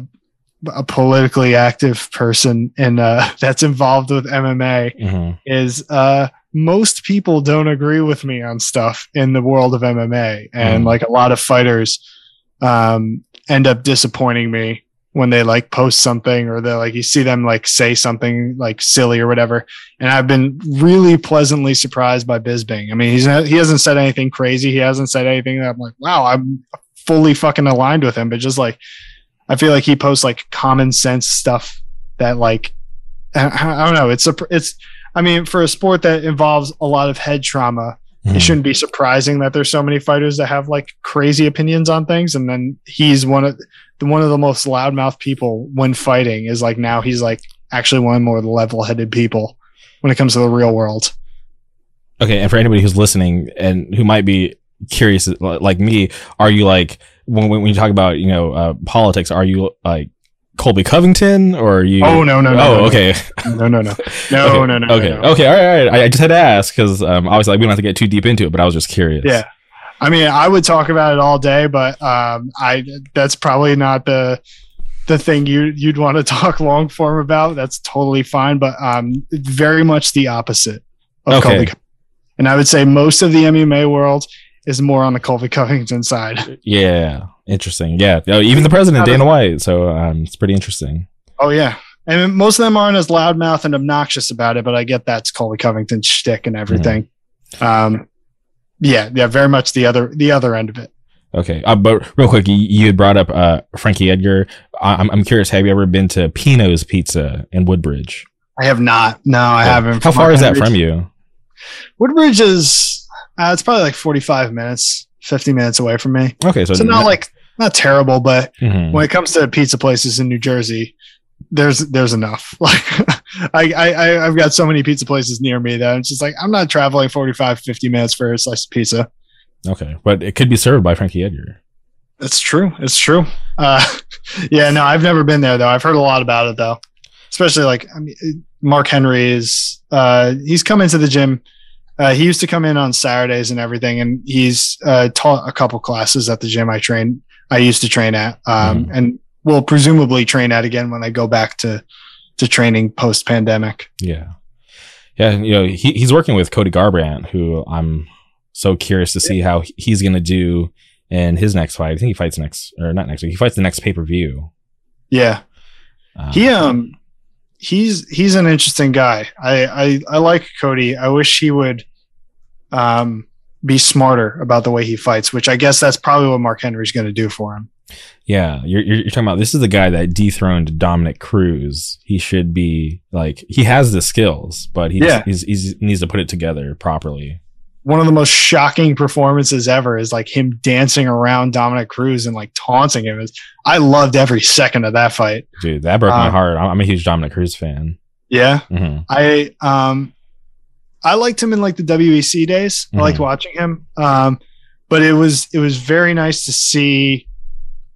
a politically active person and uh, that's involved with MMA Mhm. is uh, most people don't agree with me on stuff in the world of MMA, and Mhm. like a lot of fighters um, end up disappointing me when they like post something or they like you see them like say something like silly or whatever. And I've been really pleasantly surprised by Bisping. I mean, he's not, he hasn't said anything crazy. He hasn't said anything that I'm like, wow, I'm fully fucking aligned with him. But just like, I feel like he posts like common sense stuff that like, I, I don't know. It's a, it's, I mean, for a sport that involves a lot of head trauma, Mhm. it shouldn't be surprising that there's so many fighters that have like crazy opinions on things and then he's one of one of the most loudmouth people when fighting is like now he's like actually one of the more level-headed people when it comes to the real world Okay, and for anybody who's listening and who might be curious, like me, are you like when when you talk about you know uh, politics? Are you like Colby Covington or are you? oh no no no oh, no, okay. no no no no no okay. no no Okay. no. Okay. All right. All right. I, I just had to ask because um, obviously like, we don't have to get too deep into it, but I was just curious. yeah i mean i would talk about it all day but um i that's probably not the the thing you you'd want to talk long form about that's totally fine but um very much the opposite of Okay. Colby and I would say most of the MMA world is more on the Colby Covington side. Yeah. Interesting. Yeah. Oh, even the president, Dana White. So um, it's pretty interesting. Oh yeah, and most of them aren't as loudmouth and obnoxious about it, but I get that's Colby Covington's shtick and everything. Um, yeah, yeah, very much the other the other end of it. Okay. Uh, but real quick, you, you had brought up uh, Frankie Edgar. I, I'm, I'm curious. Have you ever been to Pino's Pizza in Woodbridge? I have not. No, I haven't. How far is that from you? Woodbridge is uh, it's probably like forty five minutes, fifty minutes away from me. Okay. So, So not like not terrible, but Mhm. when it comes to pizza places in New Jersey, there's there's enough. Like I, I I've got so many pizza places near me that it's just like I'm not traveling 45, 50 minutes for a slice of pizza. Okay. But it could be served by Frankie Edgar. It's true. It's true. Uh, yeah, no, I've never been there though. I've heard a lot about it though, especially like I mean, Mark Henry is uh, he's come into the gym. Uh, he used to come in on Saturdays and everything, and he's uh, taught a couple classes at the gym I trained. I used to train at, um, Mhm. and will presumably train at again when I go back to to training post pandemic. Yeah. Yeah. You know, he, he's working with Cody Garbrandt, who I'm so curious to see how he's going to do in his next fight. I think he fights next, or not next week. He fights the next pay per view. Yeah, Uh, he um he's he's an interesting guy. I I I like Cody. I wish he would um be smarter about the way he fights, which I guess that's probably what Mark Henry's going to do for him. Yeah, you're, you're you're talking about this is the guy that dethroned Dominick Cruz. He should be like he has the skills, but he Yeah. he's, he's needs to put it together properly. One of the most shocking performances ever is like him dancing around Dominick Cruz and like taunting him. I loved every second of that fight. Dude, that broke my Um, heart. I'm a huge Dominick Cruz fan. Yeah, hmm I um I liked him in like the WEC days. I liked Mhm. watching him. Um but it was it was very nice to see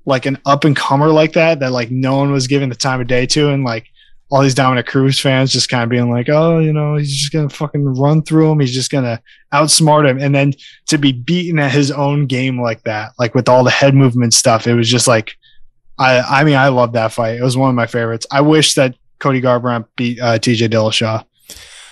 like an up and comer like that that like no one was giving the time of day to and like all these Dominick Cruz fans just kind of being like, oh, you know, he's just gonna fucking run through him. He's just gonna outsmart him, and then to be beaten at his own game like that, like with all the head movement stuff, it was just like, I, I mean, I love that fight. It was one of my favorites. I wish that Cody Garbrandt beat uh, T.J. Dillashaw.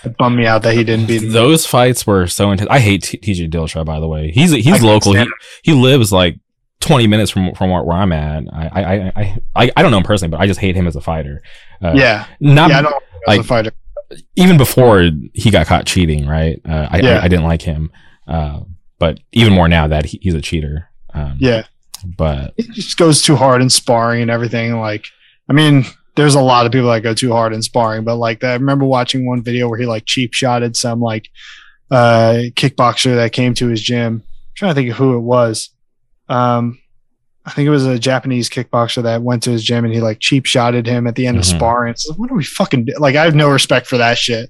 It bummed me out that he didn't beat him. Those fights were so intense. I hate TJ Dillashaw, by the way. He's he's local. He, he lives like 20 minutes from from where, where I'm at. I, I I I I don't know him personally, but I just hate him as a fighter. Uh, yeah, not yeah, like him as a fighter. even before he got caught cheating, right? Uh, I, Yeah. I I didn't like him, uh, but even more now that he, he's a cheater. Um, Yeah, but he just goes too hard in sparring and everything. Like, I mean, there's a lot of people that go too hard in sparring, but like, I remember watching one video where he like cheap shotted some like uh kickboxer that came to his gym. I'm trying to think of who it was. Um, I think it was a Japanese kickboxer that went to his gym and he like cheap shotted him at the end Mhm. of sparring. It's like, what are we fucking do? like? I have no respect for that shit.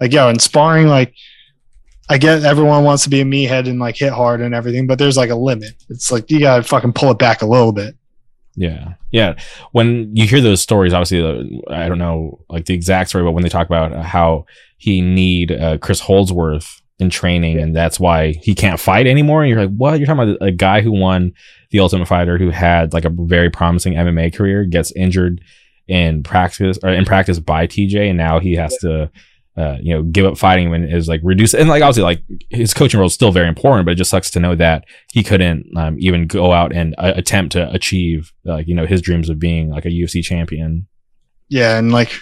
Like, yo, in sparring, like, I get everyone wants to be a meathead and like hit hard and everything, but there's like a limit. It's like you gotta fucking pull it back a little bit. Yeah, yeah. When you hear those stories, obviously, I don't know like the exact story, but when they talk about how he need uh, Chris Holdsworth in training, and that's why he can't fight anymore. And you're like, what? You're talking about a guy who won the Ultimate Fighter, who had like a very promising MMA career, gets injured in practice or in practice by TJ, and now he has to uh, you know, give up fighting and is like reduce and like obviously like his coaching role is still very important, but it just sucks to know that he couldn't um, even go out and uh, attempt to achieve like you know his dreams of being like a UFC champion. Yeah, and like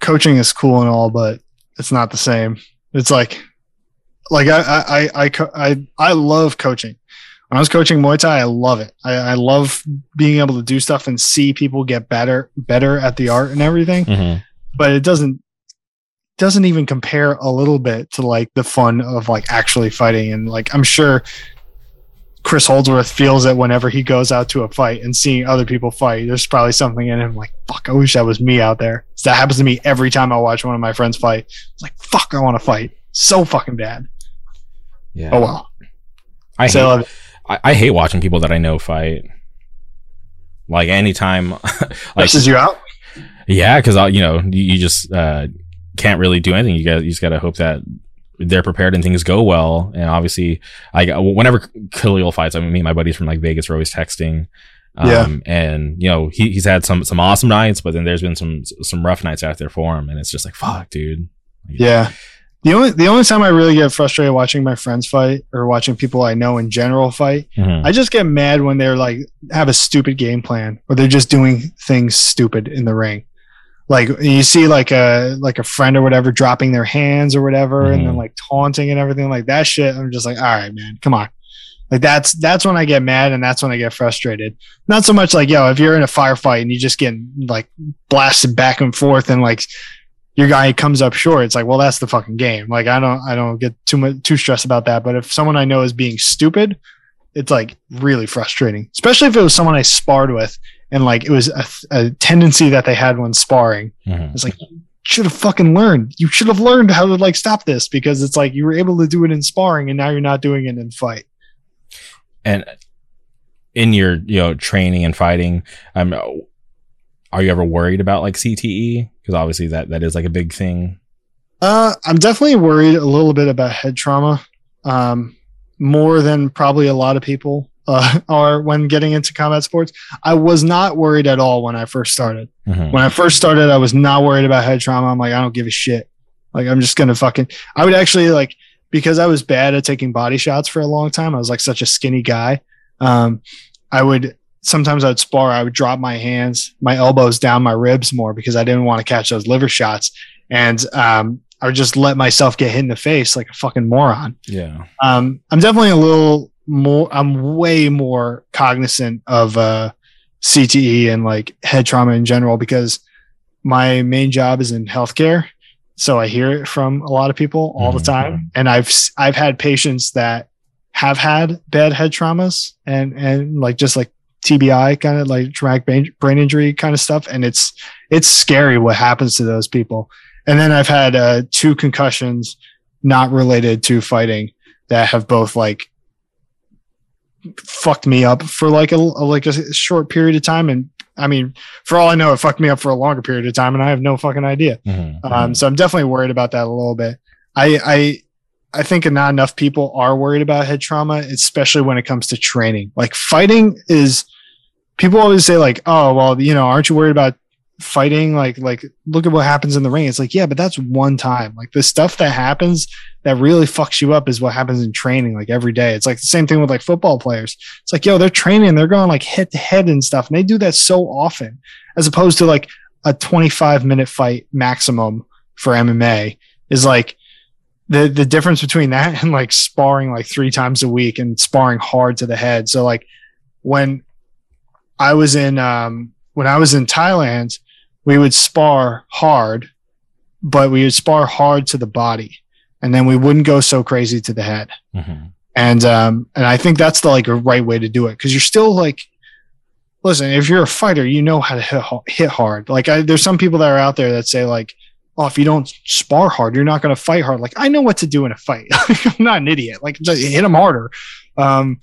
coaching is cool and all, but it's not the same. It's like like I I I I I, love coaching. When I was coaching Muay Thai, I love it. I, I love being able to do stuff and see people get better better at the art and everything. Mm-hmm. But it doesn't doesn't even compare a little bit to like the fun of like actually fighting. And like, I'm sure Chris Holdsworth feels it whenever he goes out to a fight and seeing other people fight. There's probably something in him like, fuck, I wish that was me out there. So that happens to me every time I watch one of my friends fight. It's like, fuck, I want to fight so fucking bad. Yeah. Oh well. I So hate. I, I hate watching people that I know fight. Like anytime, like Messes you out. yeah, because you know you, you just uh, can't really do anything. You got you just got to hope that they're prepared and things go well. And obviously, like whenever Khalil fights, I mean, me and my buddies from like Vegas are always texting. Um, Yeah. and you know he, he's had some some awesome nights, but then there's been some some rough nights out there for him, and it's just like fuck, dude. Yeah. The only the only time I really get frustrated watching my friends fight or watching people I know in general fight, Mhm. I just get mad when they're like have a stupid game plan or they're just doing things stupid in the ring. Like you see like a like a friend or whatever dropping their hands or whatever and then Mhm. like taunting and everything like that shit. I'm just like, all right, man, come on. Like that's that's when I get mad and that's when I get frustrated. Not so much like, yo, if you're in a firefight and you just get like blasted back and forth and like your guy comes up short, it's like, well, that's the fucking game. Like I don't I don't get too much too stressed about that. But if someone I know is being stupid, it's like really frustrating, especially if it was someone I sparred with and like it was a, a tendency that they had when sparring. Mhm. It's like you should have fucking learned. You should have learned how to like stop this because it's like you were able to do it in sparring and now you're not doing it in fight. and in your you know training and fighting um are you ever worried about like cte because obviously that that is like a big thing Uh, I'm definitely worried a little bit about head trauma, um, more than probably a lot of people uh, are when getting into combat sports. I was not worried at all when I first started. Mhm. When I first started, I was not worried about head trauma. I'm like, I don't give a shit. Like, I'm just gonna fucking. I would actually like because I was bad at taking body shots for a long time. I was like such a skinny guy. Um, I would sometimes I would spar. I would drop my hands, my elbows down my ribs more because I didn't want to catch those liver shots, and um, I would just let myself get hit in the face like a fucking moron yeah um, I'm definitely a little more. I'm way more cognizant of uh, CTE and like head trauma in general because my main job is in healthcare, so I hear it from a lot of people all the Mhm. time, and I've I've had patients that have had bad head traumas and and like just like TBI kind of like traumatic brain, brain injury kind of stuff, and it's it's scary what happens to those people. And then I've had uh, two concussions not related to fighting that have both like fucked me up for like a like a short period of time and I mean for all I know it fucked me up for a longer period of time and I have no fucking idea. Mhm. Um, so I'm definitely worried about that a little bit. I I I think not enough people are worried about head trauma, especially when it comes to training. Like fighting is people always say like, oh well, you know, aren't you worried about fighting? Like like look at what happens in the ring. It's like, yeah, but that's one time. Like the stuff that happens that really fucks you up is what happens in training like every day. It's like the same thing with like football players. It's like, yo, they're training, they're going like head to head and stuff. And they do that so often as opposed to like a 25 minute fight maximum for MMA is like the the difference between that and like sparring like three times a week and sparring hard to the head. So like when I was in um when I was in Thailand, we would spar hard, but we would spar hard to the body, and then we wouldn't go so crazy to the head Mhm. and um and i think that's the like a right way to do it because you're still like listen if you're a fighter you know how to hit, hit hard like I, there's some people that are out there that say like oh if you don't spar hard you're not going to fight hard like i know what to do in a fight i'm not an idiot like just hit them harder um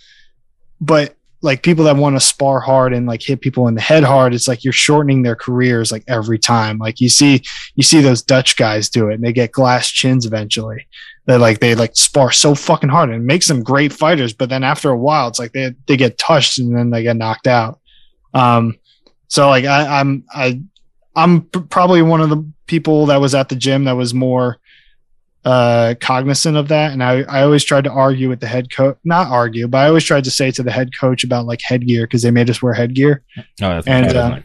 but like people that want to spar hard and like hit people in the head hard, it's like you're shortening their careers like every time. Like you see, you see those Dutch guys do it and they get glass chins eventually. They like they like spar so fucking hard and it makes them great fighters. But then after a while, it's like they they get touched and then they get knocked out. Um, so like I, I'm I I'm p- probably one of the people that was at the gym that was more uh, cognizant of that. And I, I always tried to argue with the head coach, not argue, but I always tried to say to the head coach about like headgear because they made us wear headgear. Oh, that's And, uh,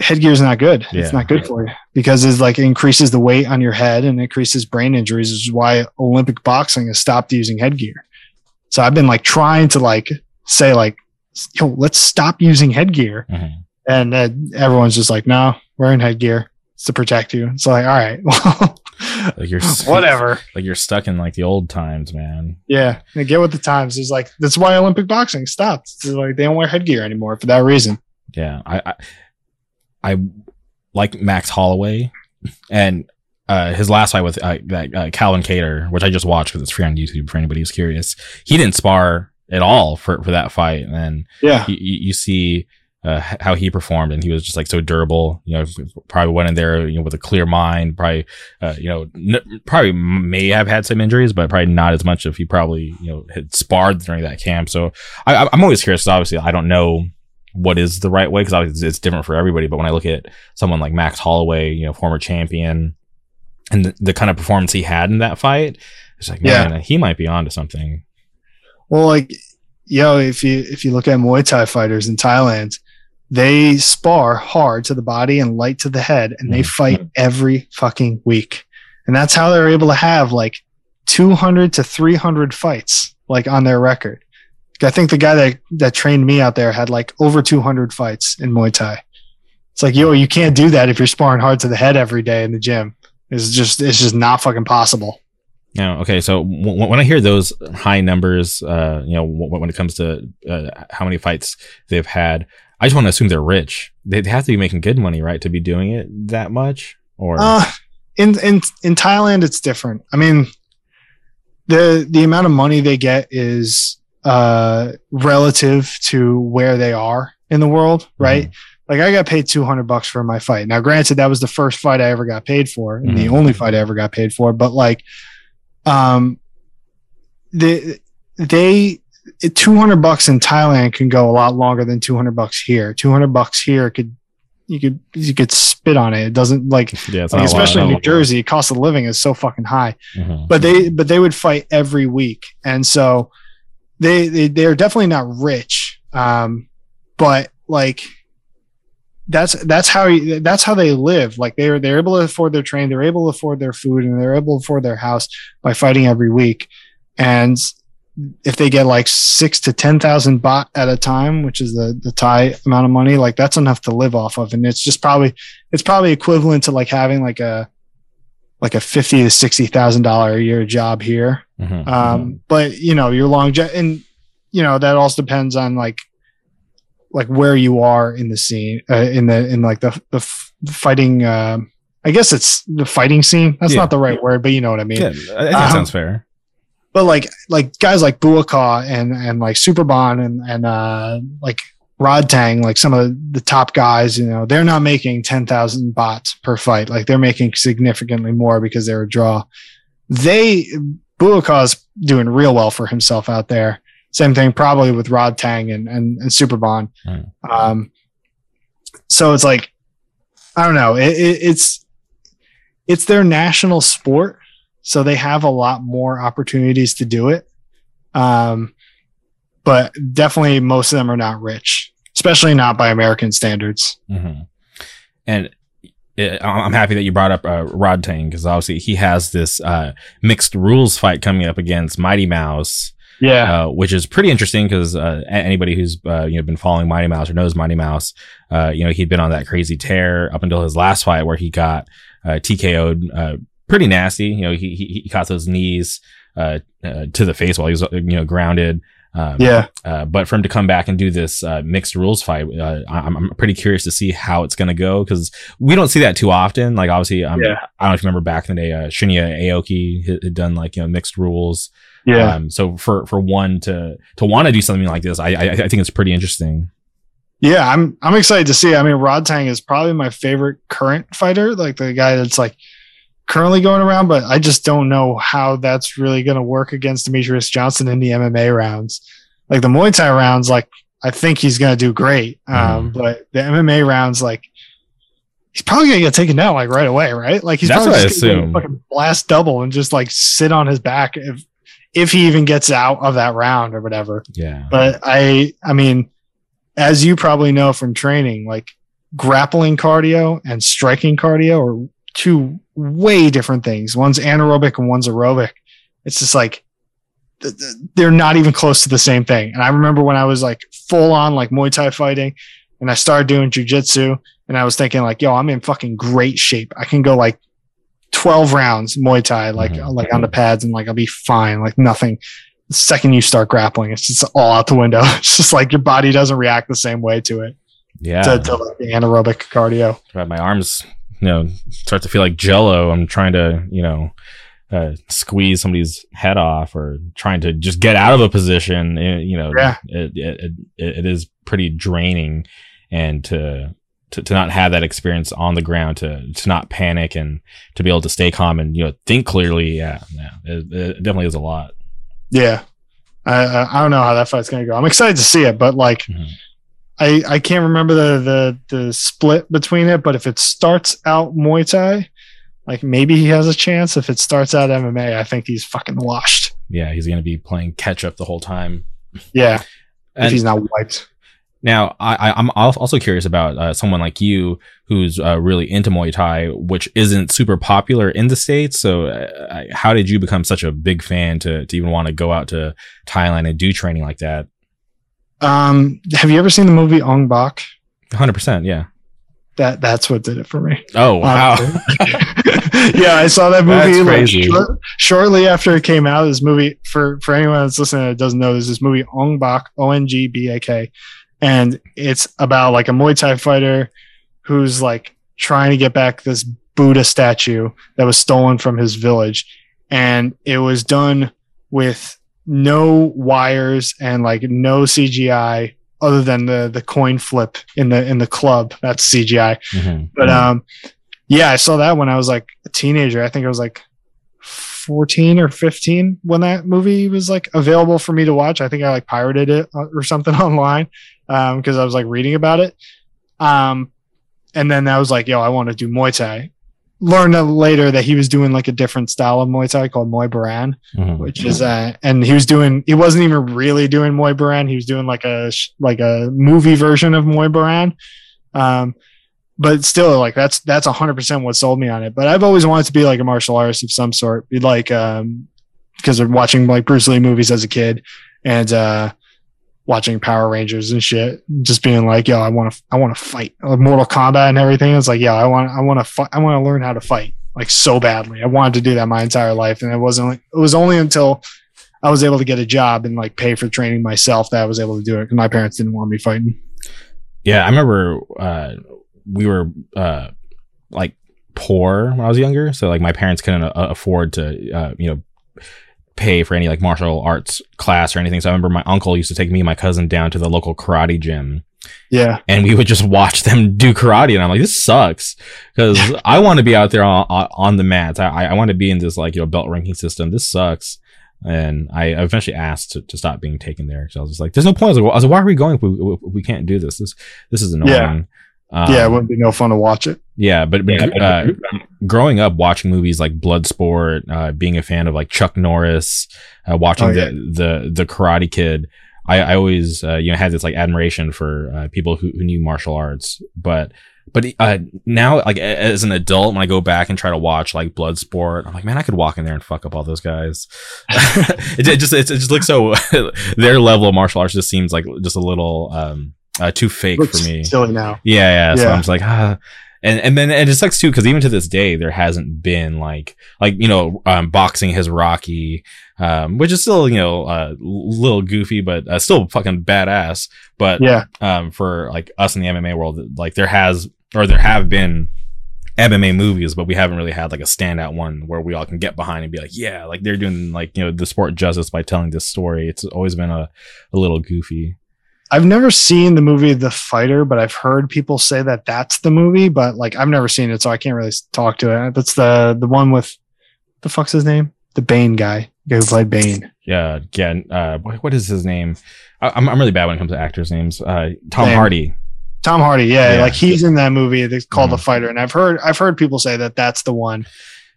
Headgear is not good. Yeah. It's not good for you because it's like it increases the weight on your head and increases brain injuries, which is why Olympic boxing has stopped using headgear. So I've been like trying to like say like, yo, let's stop using headgear. Mhm. And uh, everyone's just like, no, wearing headgear. It's to protect you. It's like, all right, well, like you're whatever. Like you're stuck in like the old times, man. Yeah, and get with the times. It's like that's why Olympic boxing stopped. It's like they don't wear headgear anymore for that reason. Yeah, I, I, I like Max Holloway, and uh, his last fight with uh, that uh, Calvin Kattar, which I just watched because it's free on YouTube for anybody who's curious. He didn't spar at all for for that fight, and then Yeah, you, you you see uh, how he performed, and he was just like so durable. You know, probably went in there you know with a clear mind. Probably, uh, you know, n- probably may have had some injuries, but probably not as much if he probably you know had sparred during that camp. So I, I'm always curious. Obviously, I don't know what is the right way because it's different for everybody. But when I look at someone like Max Holloway, you know, former champion, and the, the kind of performance he had in that fight, it's like, Yeah. man, he might be onto something. well, like yo, know, if you if you look at Muay Thai fighters in Thailand, they spar hard to the body and light to the head, and they Mhm. fight every fucking week, and that's how they're able to have like 200 to 300 fights like on their record. I think the guy that that trained me out there had like over 200 fights in Muay Thai. It's like, yo, you can't do that if you're sparring hard to the head every day in the gym. It's just, it's just not fucking possible. Yeah. Okay. So w- when I hear those high numbers, uh, you know, w- when it comes to uh, how many fights they've had, I just want to assume they're rich. They have to be making good money, right, to be doing it that much. Or Uh, in in in Thailand, it's different. I mean, the the amount of money they get is uh relative to where they are in the world, right? Like I got paid two hundred bucks for my fight. Now, granted, that was the first fight I ever got paid for, and the Mhm. only fight I ever got paid for. But like, um, the they. 200 bucks in Thailand can go a lot longer than 200 bucks here. 200 bucks here could you could you could spit on it. It doesn't like yeah, like, not a lot. especially in New Jersey, cost of living is so fucking high. Mhm. But they but they would fight every week, and so they they they're definitely not rich. Um, but like that's that's how you- that's how they live. Like they're they're able to afford their train, they're able to afford their food, and they're able to afford their house by fighting every week. And if they get like six to ten thousand baht at a time, which is the the Thai amount of money, like that's enough to live off of, and it's just probably it's probably equivalent to like having like a like a fifty to sixty thousand dollar a year job here. Mhm. Um, but you know your long and you know that also depends on like like where you are in the scene uh, in the in like the the f- fighting. Uh, I guess it's the fighting scene. That's Yeah. not the right word, but you know what I mean yeah, I think that um, sounds fair. But like like guys like Buakaw and and like Superbon and and uh like Rodtang, like some of the top guys, you know, they're not making ten thousand baht per fight. Like they're making significantly more because they're a draw. They Buakaw's doing real well for himself out there. Same thing probably with Rodtang and and, and Superbon. Mm. Um, so it's like I don't know. It, it, it's it's their national sport, so they have a lot more opportunities to do it. Um, but definitely most of them are not rich, especially not by American standards. hmm And I'm happy that you brought up uh, Rodtang because obviously he has this uh, mixed rules fight coming up against Mighty Mouse. Yeah, uh, which is pretty interesting because uh, anybody who's uh, you know been following Mighty Mouse or knows Mighty Mouse, uh, you know he'd been on that crazy tear up until his last fight where he got uh, TKO'd uh, pretty nasty. You know he he, he caught those knees uh, uh, to the face while he was uh, you know grounded. Um, Yeah. uh, but for him to come back and do this uh, mixed rules fight, uh, I'm, I'm pretty curious to see how it's going to go because we don't see that too often. Like obviously, um, Yeah. I don't know if you remember back in the day, uh, Shinya Aoki had, had done like you know mixed rules. Yeah. Um, so for for one to to want to do something like this, I, I I think it's pretty interesting. Yeah, I'm I'm excited to see. I mean, Rodtang is probably my favorite current fighter, like the guy that's like currently going around, but I just don't know how that's really going to work against Demetrius Johnson in the MMA rounds. Like the Muay Thai rounds, like I think he's going to do great. Um, but the MMA rounds, like he's probably going to get taken down like right away, right? Like he's That's probably I just gonna assume. fucking blast double and just like sit on his back if if he even gets out of that round or whatever Yeah. but I I mean, as you probably know from training, like grappling cardio and striking cardio are two way different things. One's anaerobic and one's aerobic. It's just like th- th- they're not even close to the same thing. And I remember when I was like full on like Muay Thai fighting and I started doing jujitsu and I was thinking like, yo, I'm in fucking great shape. I can go like 12 rounds Muay Thai, like, Mhm. like on the pads and like I'll be fine. Like nothing the second you start grappling, it's just all out the window. It's just like your body doesn't react the same way to it. Yeah. To, to like the anaerobic cardio. But my arms, you know, start to feel like jello. I'm trying to, you know, uh, squeeze somebody's head off or trying to just get out of a position. eh, you know, Yeah. it, it, it, it is pretty draining and to, to, to not have that experience on the ground, to, to not panic and to be able to stay calm and, you know, think clearly. Yeah. Yeah. It, it definitely is a lot. Yeah. I, I don't know how that fight's gonna go. I'm excited to see it, but like Mhm. I I can't remember the the the split between it, but if it starts out Muay Thai, like maybe he has a chance. If it starts out MMA, I think he's fucking washed. Yeah. He's going to be playing catch up the whole time. Yeah. if And- he's not wiped. Now, I, I, I'm also curious about uh, someone like you who's uh, really into Muay Thai, which isn't super popular in the states. So, uh, how did you become such a big fan to to even want to go out to Thailand and do training like that? Um have you ever seen the movie Ong Bak? Hundred percent, yeah. That that's what did it for me. Oh wow, yeah, I saw that movie That's like, crazy. short- shortly after it came out. This movie for for anyone that's listening that doesn't know, there's this movie Ong Bak, O N G B A K, and it's about like a Muay Thai fighter who's like trying to get back this Buddha statue that was stolen from his village, and it was done with no wires and like no CGI other than the the coin flip in the in the club. That's CGI. Mhm. But um, yeah, I saw that when I was like a teenager. I think I was like 14 or 15 when that movie was like available for me to watch. I think I like pirated it uh, or something online um because I was like reading about it. Um, and then I was like, yo, I want to do Muay Thai. Learned later that he was doing like a different style of Muay Thai called Muay Boran Mhm. which is uh and he was doing he wasn't even really doing Muay Boran. He was doing like a like a movie version of Muay Boran. Um but still like that's that's a 100% what sold me on it. But I've always wanted to be like a martial artist of some sort. Be like um because of watching like Bruce Lee movies as a kid. And uh watching Power Rangers and shit just being like yo I want to I want to fight like Mortal Kombat and everything it's like yeah I want I want to fight I want to learn how to fight like so badly. I wanted to do that my entire life, and it wasn't. like, It was only until I was able to get a job and like pay for training myself that I was able to do it. Because my parents didn't want me fighting. Yeah, I remember uh, we were uh, like poor when I was younger, so like my parents couldn't uh, afford to, uh, you know, pay for any like martial arts class or anything. So I remember my uncle used to take me and my cousin down to the local karate gym, Yeah, and we would just watch them do karate, and I'm like, this sucks because I want to be out there on, on the mats. I I want to be in this like you know belt ranking system. This sucks. And I eventually asked to, to stop being taken there. So I was just like, "There's no point." I was like, I was like "Why are we going? If we, if we can't do this. This this is annoying." Yeah. Um, yeah, it wouldn't be no fun to watch it. yeah, but, but Yeah. uh, growing up watching movies like Bloodsport, uh, being a fan of like Chuck Norris, uh, watching Oh, yeah. the, the the Karate Kid, I, I always uh, you know had this like admiration for uh, people who, who knew martial arts. But but uh, now like as an adult, when I go back and try to watch like Bloodsport, I'm like, man, I could walk in there and fuck up all those guys. it, it just it, just looks so their level of martial arts just seems like just a little um uh, too fake for me. silly now. Yeah, yeah. So Yeah. I'm just like, ah, and and then and it sucks too because even to this day there hasn't been like like you know um, boxing his Rocky, um, which is still you know a uh, little goofy but uh, still fucking badass. But Yeah. um, for like us in the MMA world, like there has or there have been MMA movies, but we haven't really had like a standout one where we all can get behind and be like, yeah, like they're doing like you know the sport justice by telling this story. It's always been a, a little goofy. I've never seen the movie The Fighter, but I've heard people say that that's the movie. But like, I've never seen it, so I can't really talk to it. That's the the one with the fuck's his name? The Bane guy, the guy who played Bane. Yeah, again, uh, what, is his name? I, I'm I'm really bad when it comes to actors' names. Uh, Tom. Hardy. Tom Hardy, yeah, Yeah. like he's in that movie. It's called The Mhm. Fighter, and I've heard I've heard people say that that's the one.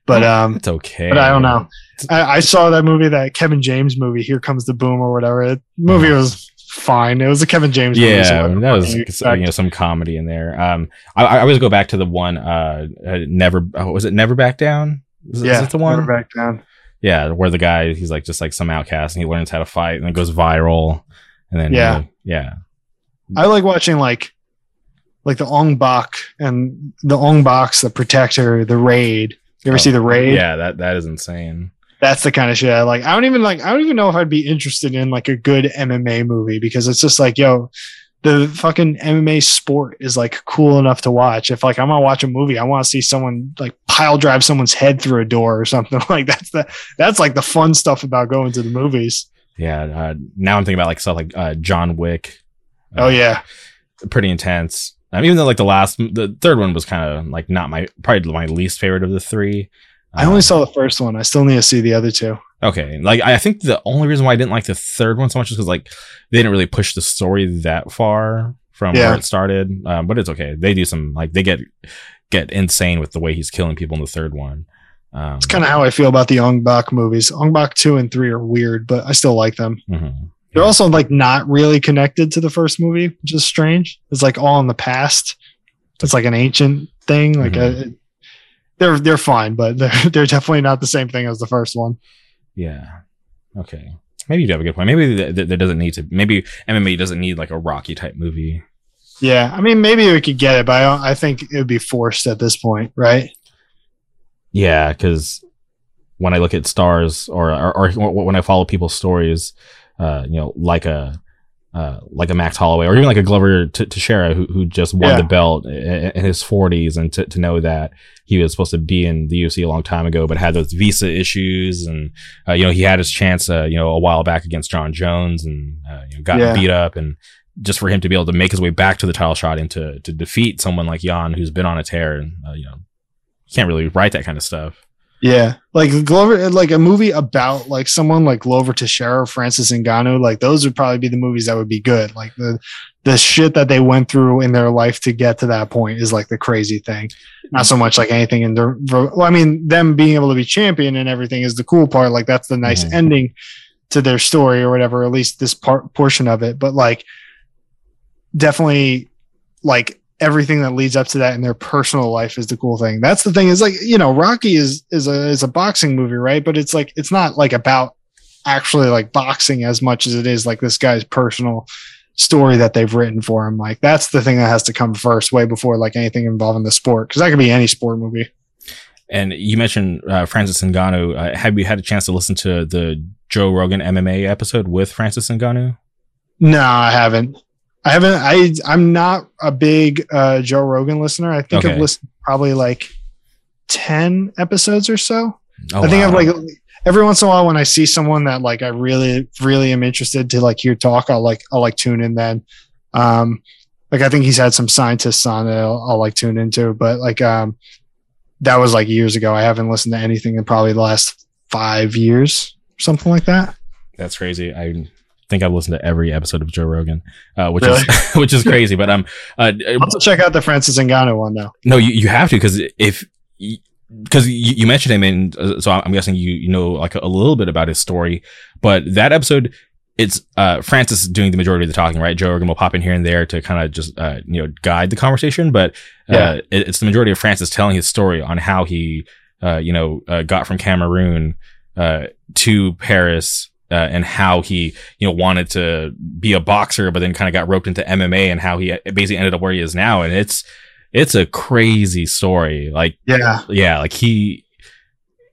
But Oh, um, it's okay. but I don't know. I, I saw that movie, that Kevin James movie, Here Comes the Boom or whatever. The movie was fine. It was a Kevin James movie. Yeah, so that was you know some comedy in there. Um, I, I always go back to the one. Uh, uh never oh, was it Never Back Down? Is, yeah, is it the one? Never back down. Yeah, where the guy he's like just like some outcast and he learns how to fight and it goes viral, and then Yeah. yeah, I like watching like like the Ong Bak and the Ong Box, the Protector, the Raid. You ever Oh, see the Raid? yeah. That that is insane. That's the kind of shit I like. I don't even like. I don't even know if I'd be interested in like a good MMA movie because it's just like, yo, the fucking MMA sport is like cool enough to watch. If like I'm gonna watch a movie, I want to see someone like pile drive someone's head through a door or something. Like that's the that's like the fun stuff about going to the movies. Yeah. Uh, now I'm thinking about like stuff like uh, John Wick. Oh yeah, pretty intense. Um, even though like the last, the third one was kind of like not my probably my least favorite of the three. I only Um, saw the first one. I still need to see the other two. Okay, like I think the only reason why I didn't like the third one so much is because like they didn't really push the story that far from Yeah. where it started. Um, but it's okay. They do some like they get get insane with the way he's killing people in the third one. Um, It's kind of how I feel about the Ong Bak movies. Ong Bak two and three are weird, but I still like them. mhm. They're also like not really connected to the first movie, which is strange. It's like all in the past. It's like an ancient thing. Like Mhm. uh they're they're fine, but they're they're definitely not the same thing as the first one. yeah. Okay. Maybe you do have a good point. Maybe th- th- there doesn't need to. Maybe MMA doesn't need like a Rocky type movie. Yeah, I mean maybe we could get it, but I, don't, I think it would be forced at this point, right? Yeah, because when I look at stars or, or or when I follow people's stories, uh, you know, like a uh, like a Max Holloway or even like a Glover T- Teixeira who who just won Yeah. the belt in, in his 40s, and to, to know that he was supposed to be in the UFC a long time ago, but had those visa issues, and uh, you know he had his chance, uh, you know, a while back against John Jones, and uh, you know, got Yeah. beat up, and just for him to be able to make his way back to the title shot and to to defeat someone like Jan who's been on a tear, and uh, you know, you can't really write that kind of stuff. Yeah, like Glover, like a movie about like someone like Glover Teixeira, Francis Ngannou, like those would probably be the movies that would be good. Like the the shit that they went through in their life to get to that point is like the crazy thing. Not so much like anything in the. Well, I mean, them being able to be champion and everything is the cool part. Like that's the nice Mhm. ending to their story or whatever. At least this part portion of it, but like definitely like everything that leads up to that in their personal life is the cool thing. That's the thing is like, you know, Rocky is is a is a boxing movie, right? But it's like it's not like about actually like boxing as much as it is like this guy's personal story that they've written for him. Like that's the thing that has to come first way before like anything involving the sport cuz that could be any sport movie. And you mentioned uh, Francis Ngannou. Uh, have you had a chance to listen to the Joe Rogan MMA episode with Francis Ngannou? No, I haven't. I haven't I I'm not a big uh Joe Rogan listener. I think Okay. I've listened probably like 10 episodes or so. Oh, I think wow. I've like every once in a while when I see someone that like I really really am interested to like hear talk, I'll like I'll like tune in then. Um like I think he's had some scientists on it I'll, I'll like tune into, but like um that was like years ago. I haven't listened to anything in probably the last five years, or something like that. That's crazy. I think I've listened to every episode of Joe Rogan, uh, which Really? is which is crazy. But um, uh, I'll check out the Francis Ngannou one though. no, you, you have to because if because you, you mentioned him, and uh, so I'm guessing you you know like a, a little bit about his story. But that episode, it's uh Francis doing the majority of the talking, right? Joe Rogan will pop in here and there to kind of just uh you know guide the conversation, but uh, Yeah. it, it's the majority of Francis telling his story on how he uh you know uh, got from Cameroon uh to Paris. Uh, and how he, you know, wanted to be a boxer, but then kind of got roped into MMA, and how he basically ended up where he is now. And it's it's a crazy story. Like Yeah. yeah, like he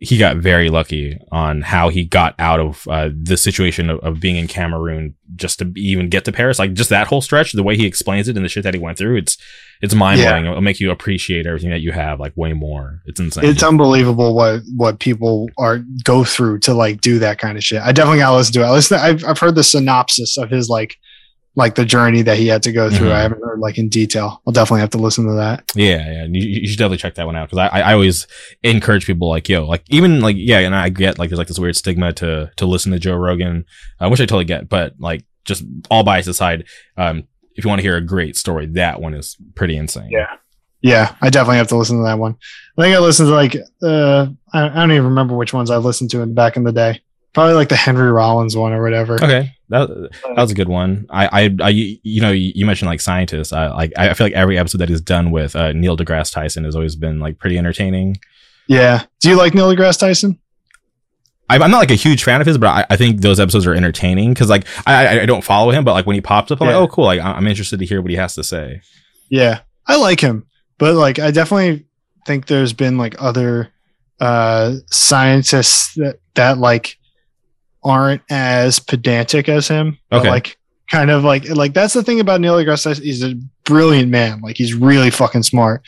he got very lucky on how he got out of uh, the situation of, of being in Cameroon just to even get to Paris. Like just that whole stretch, the way he explains it and the shit that he went through, it's it's mind blowing. It'll make you appreciate everything that you have like way more. It's insane. It's unbelievable what what people are go through to like do that kind of shit. I definitely gotta listen to it. I listen. I've I've heard the synopsis of his like like the journey that he had to go through. Mhm. I haven't heard like in detail. I'll definitely have to listen to that. Yeah, yeah. You, you should definitely check that one out because I, I always encourage people like, yo, like even like, yeah, and I get like there's like this weird stigma to to listen to Joe Rogan, uh, which I totally get, but like just all bias aside, um, if you want to hear a great story, that one is pretty insane. Yeah. Yeah, I definitely have to listen to that one. I think I listened to like uh I, I don't even remember which ones I listened to in back in the day. Probably like the Henry Rollins one or whatever. Okay, that that was a good one. I I, I you know you mentioned like scientists. I like I feel like every episode that he's done with uh, Neil deGrasse Tyson has always been like pretty entertaining. Yeah. Do you like Neil deGrasse Tyson? I, I'm not like a huge fan of his, but I, I think those episodes are entertaining because like I, I don't follow him, but like when he pops up, I'm Yeah. like, oh cool, like I'm interested to hear what he has to say. Yeah, I like him, but like I definitely think there's been like other uh scientists that that like aren't as pedantic as him. Okay. like kind of like like that's the thing about Neil deGrasse Tyson. He's a brilliant man. Like he's really fucking smart.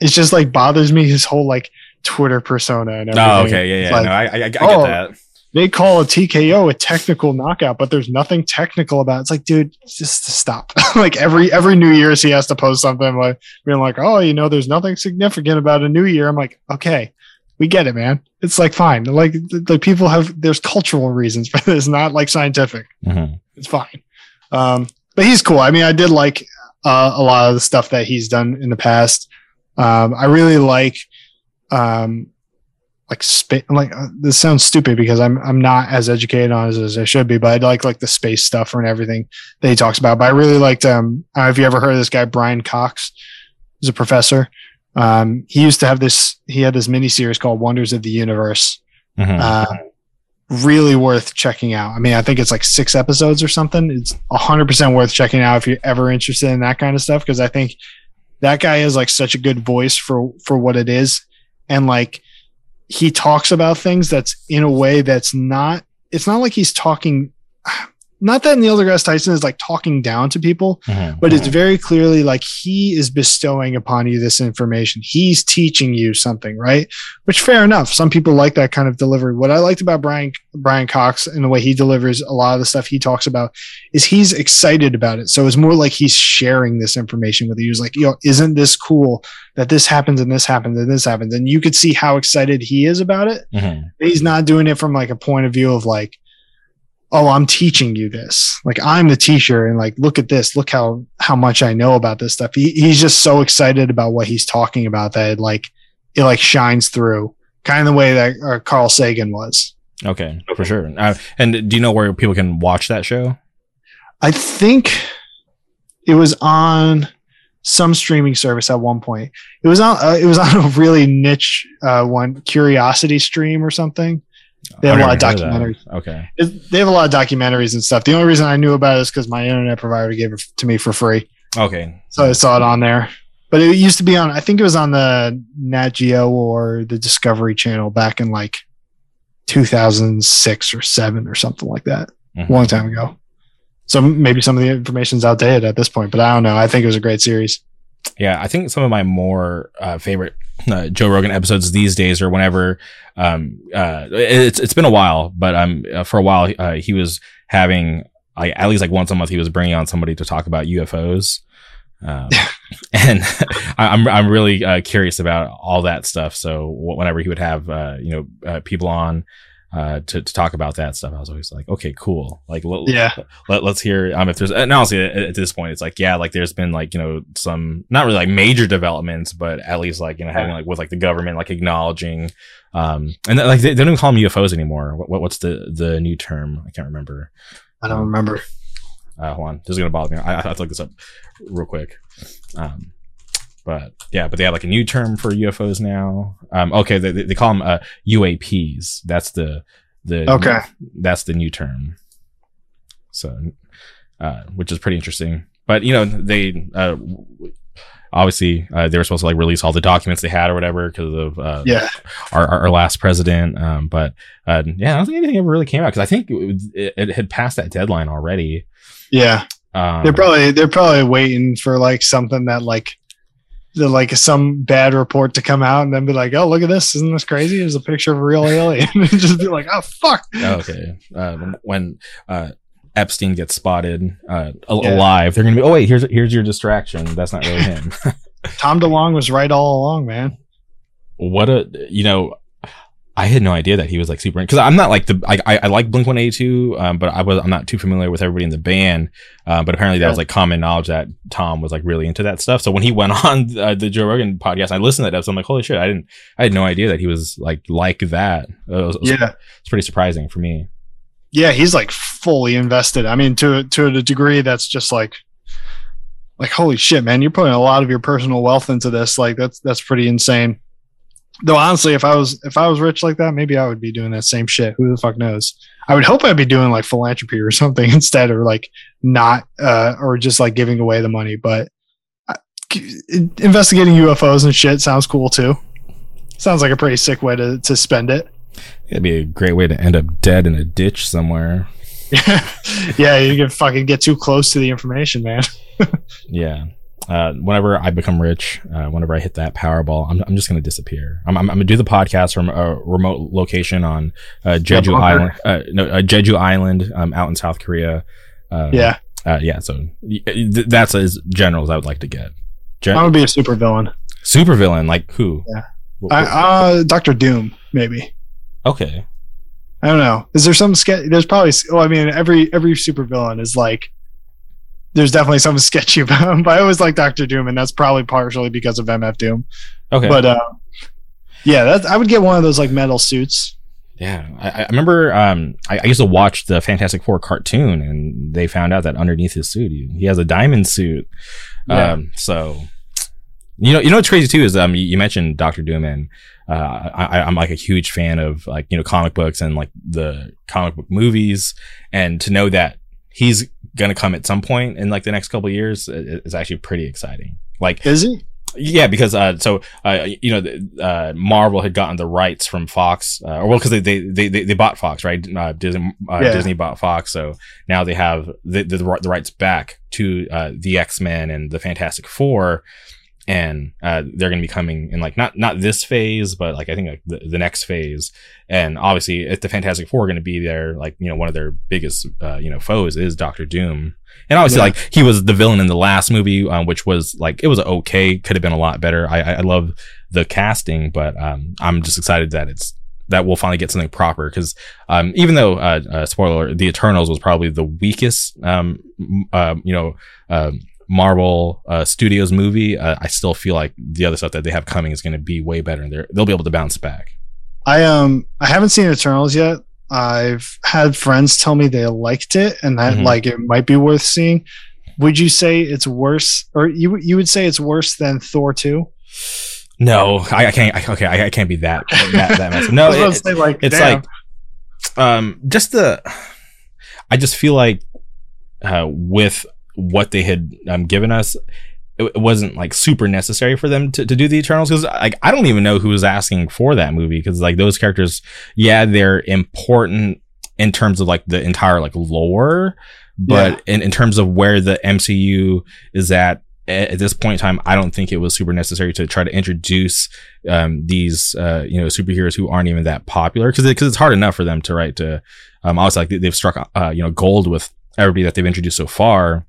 It's just like bothers me his whole like Twitter persona and everything. Oh, okay, yeah, yeah. like, no, I, I, I get oh, that. they call a TKO a technical knockout, but there's nothing technical about it. It's like, dude, just stop. like every every New Year's he has to post something like being like, oh, you know, there's nothing significant about a new year. I'm like, okay, we get it, man. It's like fine. Like the, the people have there's cultural reasons for this, not like scientific. Mhm. It's fine. Um, but he's cool. I mean, I did like uh, a lot of the stuff that he's done in the past. Um, I really like, um, like space. Like uh, this sounds stupid because I'm I'm not as educated on it as I should be, but I like like the space stuff and everything that he talks about. But I really liked. Um, I don't know if you ever heard of this guy Brian Cox. He's a professor. Um, he used to have this. He had this mini series called Wonders of the Universe Mhm. uh, really worth checking out. I mean, I think it's like six episodes or something. It's hundred percent worth checking out if you're ever interested in that kind of stuff. Because I think that guy is like such a good voice for for what it is, and like he talks about things that's in a way that's not. It's not like he's talking. Not that Neil deGrasse Tyson is like talking down to people, Mhm. but it's very clearly like he is bestowing upon you this information. He's teaching you something, right? Which fair enough. Some people like that kind of delivery. What I liked about Brian Brian Cox and the way he delivers a lot of the stuff he talks about is he's excited about it. So it's more like he's sharing this information with you. He's like, yo, isn't this cool that this happens and this happens and this happens? And you could see how excited he is about it Mhm. he's not doing it from like a point of view of like oh i'm teaching you this like i'm the teacher and like look at this look how how much i know about this stuff he, he's just so excited about what he's talking about that it like it like shines through kind of the way that uh, carl sagan was Okay, for sure. Uh, and do you know where people can watch that show? i think it was on some streaming service at one point it was on uh, it was on a really niche uh, one curiosity stream or something They have a lot of documentaries. Okay. It- they have a lot of documentaries and stuff. The only reason I knew about it is because my internet provider gave it to me for free, Okay. so I saw it on there. But it used to be on. I think it was on the Nat Geo or the Discovery Channel back in like 2006 or seven or something like that, Mhm. a long time ago. So maybe some of the information's outdated at this point, but I don't know. I think it was a great series. Yeah, I think some of my more uh, favorite uh, Joe Rogan episodes these days are whenever um uh it's it's been a while, but um uh, for a while uh, he was having like at least like once a month he was bringing on somebody to talk about UFOs. Um, and I- I'm I'm really uh, curious about all that stuff. So whenever he would have uh, you know uh, people on uh, to to talk about that stuff, I was always like, okay, cool. Like l- Yeah. let, let's hear um if there's and honestly at, at this point it's like yeah like there's been like you know some not really like major developments but at least like you know having like with like the government like acknowledging um and like they, they don't even call them UFOs anymore what, what what's the the new term I can't remember I don't remember. uh hold on this is gonna bother me I, I have to look this up real quick um but yeah but they have like a new term for UFOs now um okay they, they call them uh UAPs that's the the Okay. that's the new term. So, uh, which is pretty interesting. But you know, they uh, obviously uh, they were supposed to like release all the documents they had or whatever because of uh, Yeah. our, our, our last president. Um, but uh, yeah, I don't think anything ever really came out because I think it, it, it had passed that deadline already. Yeah. Um, They're probably they're probably waiting for like something that like the like some bad report to come out and then be like, oh look at this, isn't this crazy? There's a picture of a real alien. and just be like, oh fuck. Oh, okay. Uh, when uh, Epstein gets spotted uh, Yeah. alive, they're gonna be. Oh wait, here's here's your distraction. That's not really him. Tom DeLonge was right all along, man. what a you know. I had no idea that he was like super because I'm not like the I I, I like Blink One Eighty Two, um, but I was I'm not too familiar with everybody in the band. Uh, but apparently that Yeah. was like common knowledge that Tom was like really into that stuff. So when he went on uh, the Joe Rogan podcast, I listened to that episode. I'm like, holy shit! I didn't I had no idea that he was like like that. It was, Yeah. it's pretty surprising for me. Yeah, he's like fully invested. I mean, to to a degree that's just like like holy shit, man, you're putting a lot of your personal wealth into this. Like that's that's pretty insane. Though honestly, if I was if I was rich like that, maybe I would be doing that same shit. Who the fuck knows? I would hope I'd be doing like philanthropy or something instead, or like not, uh, or just like giving away the money. But uh, investigating UFOs and shit sounds cool too. Sounds like a pretty sick way to to spend it. It'd be a great way to end up dead in a ditch somewhere. yeah, you can fucking get too close to the information, man. Yeah. Uh, whenever I become rich, uh, whenever I hit that Powerball, I'm, I'm just going to disappear. I'm, I'm, I'm going to do the podcast from a remote location on uh, Jeju. Island, uh, no, uh, Jeju Island, um, out in South Korea. Uh, Yeah, Uh, yeah. So th- that's as general as I would like to get. Gen- I would be a super villain. super villain, like who? Yeah. I, uh, Doctor Doom, maybe. okay. I don't know. Is there some sketch? There's probably. Well, I mean, every every super villain is like. There's definitely something sketchy about him, but I always like Doctor Doom, and that's probably partially because of MF Doom. Okay. But uh, yeah, that I would get one of those like metal suits. Yeah, I, I remember. Um, I, I used to watch the Fantastic Four cartoon, and they found out that underneath his suit, he, he has a diamond suit. Yeah. Um, so you know, you know what's crazy too is um, you, you mentioned Doctor Doom, and uh, I, I'm like a huge fan of like you know comic books and like the comic book movies, and to know that he's gonna come at some point in like the next couple of years is actually pretty exciting. Like Is he? yeah, because uh, so uh, you know, uh, Marvel had gotten the rights from Fox, uh, or well, because they, they they they they bought Fox, right? Uh, Disney uh, Yeah. Disney bought Fox, so now they have the the, the rights back to uh, the X Men and the Fantastic Four, and uh, they're going to be coming in like not not this phase, but like I think like the, the next phase, and obviously if the Fantastic Four are going to be there, like you know one of their biggest uh, you know foes is Doctor Doom. And obviously, Yeah. like he was the villain in the last movie, um, which was like it was okay, could have been a lot better. I, I I love the casting, but um, I'm just excited that it's that we'll finally get something proper because um, even though uh, uh, spoiler, the Eternals was probably the weakest, um, uh, you know, um Marvel uh, Studios movie, uh, I still feel like the other stuff that they have coming is going to be way better, and they'll be able to bounce back. I um I haven't seen Eternals yet. I've had friends tell me they liked it and that Mhm. like it might be worth seeing. Would you say it's worse, or you you would say it's worse than Thor two? No, I, I can't. I, okay, I, I can't be that that, that. No, I it- say, like it's damn. like um just the i just feel like uh with what they had um given us it, wasn't like super necessary for them to, to do the eternals because like i don't even know who was asking for that movie because like those characters yeah they're important in terms of like the entire like lore but in, in terms of where the mcu is at at this point in time, I don't think it was super necessary to try to introduce um, these uh, you know superheroes who aren't even that popular because because it's hard enough for them to write to um, obviously like they- they've struck uh, you know gold with everybody that they've introduced so far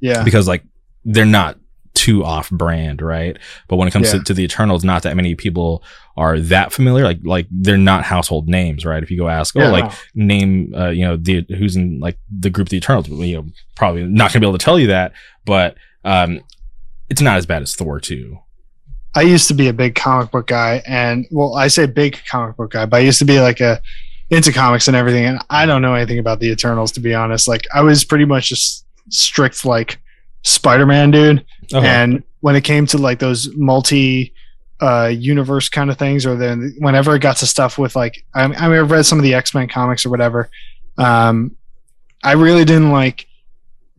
yeah, because like they're not too off brand right but when it comes Yeah. to, to the eternals not that many people are that familiar like like they're not household names right if you go ask oh Yeah, like no. name uh, you know the who's in like the group the eternals you know probably not gonna be able to tell you that but um it's not as bad as thor 2 I used to be a big comic book guy, and well, I say big comic book guy, but I used to be like a into comics and everything, and I don't know anything about the Eternals to be honest. Like I was pretty much just strict like Spider-Man dude, okay. and when it came to like those multi uh universe kind of things or then whenever it got to stuff with like I, I mean i've read some of the x-men comics or whatever um i really didn't like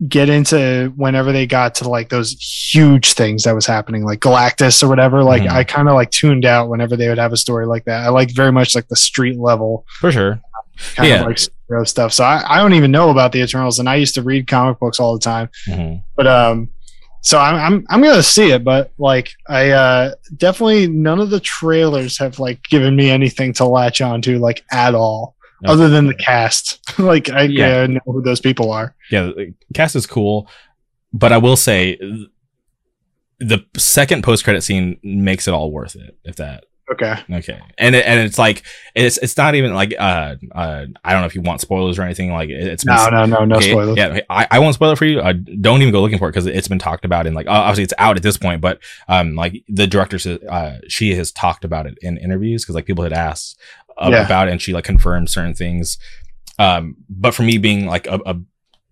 get into whenever they got to like those huge things that was happening, like Galactus or whatever. Like Mhm. I kind of like tuned out whenever they would have a story like that. I like very much like the street level For sure. kind Yeah. of like superhero stuff. So I, I don't even know about the Eternals, and I used to read comic books all the time. Mhm. But um, so I'm I'm I'm gonna see it, but like I uh definitely none of the trailers have like given me anything to latch onto like at all, Okay. other than the cast. like I Yeah. know who those people are. Yeah, the cast is cool, but I will say the second post credit scene makes it all worth it. If that Okay. okay, and it, and it's like it's it's not even like uh uh I don't know if you want spoilers or anything like it, it's been No, no, no, no Okay, spoilers. Yeah, I, I won't spoil it for you. Uh, don't even go looking for it because it's been talked about in like obviously it's out at this point, but um like the director says uh she has talked about it in interviews because like people had asked uh, Yeah. about it and she like confirmed certain things. Um, but for me being like a, a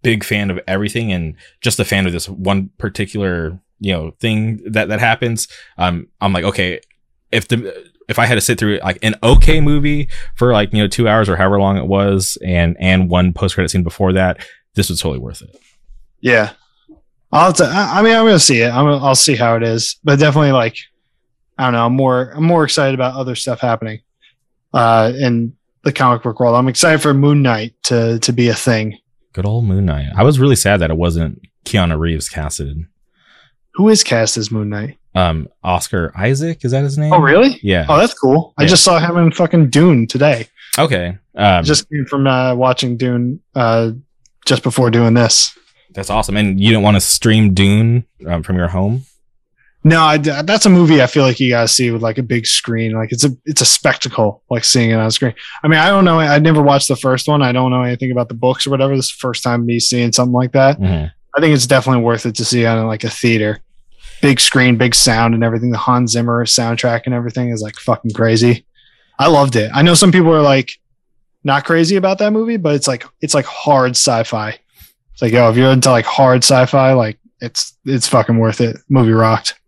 big fan of everything and just a fan of this one particular you know thing that that happens, um, I'm like okay if the if I had to sit through like an okay movie for like you know two hours or however long it was, and and one post credit scene before that, this was totally worth it. Yeah. I'll to, I I mean, I'm gonna see it. I'm gonna, I'll see how it is, but definitely like, I don't know. I'm more, I'm more excited about other stuff happening, uh, in the comic book world. I'm excited for Moon Knight to to be a thing. Good old Moon Knight. I was really sad that it wasn't Keanu Reeves casted. Who is cast as Moon Knight? Um, Oscar Isaac is that his name? Oh, really? Yeah. Oh, that's cool. I just saw him in fucking Dune today. okay. Um, just came from uh, watching Dune uh, just before doing this. that's awesome. And you don't want to stream Dune um, from your home? No, I, that's a movie I feel like you guys see with like a big screen. Like it's a it's a spectacle, like seeing it on screen. I mean, I don't know. I never watched the first one. I don't know anything about the books or whatever. This is the first time me seeing something like that. Mhm. I think it's definitely worth it to see on like a theater, big screen, big sound, and everything. The Hans Zimmer soundtrack and everything is like fucking crazy. I loved it. I know some people are like not crazy about that movie, but it's like it's like hard sci-fi. It's like yo, if you're into like hard sci-fi, like it's it's fucking worth it. Movie rocked.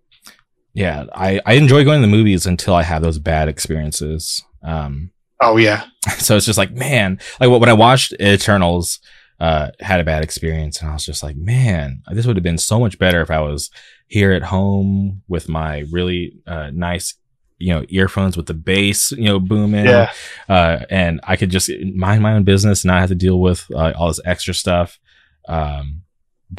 Yeah, I, I enjoy going to the movies until I have those bad experiences. Um, Oh yeah, so it's just like, man, like what when I watched Eternals, uh, had a bad experience, and I was just like, man, this would have been so much better if I was here at home with my really uh, nice, you know, earphones with the bass, you know, booming, yeah. uh, and I could just mind my own business and not have to deal with uh, all this extra stuff. Um,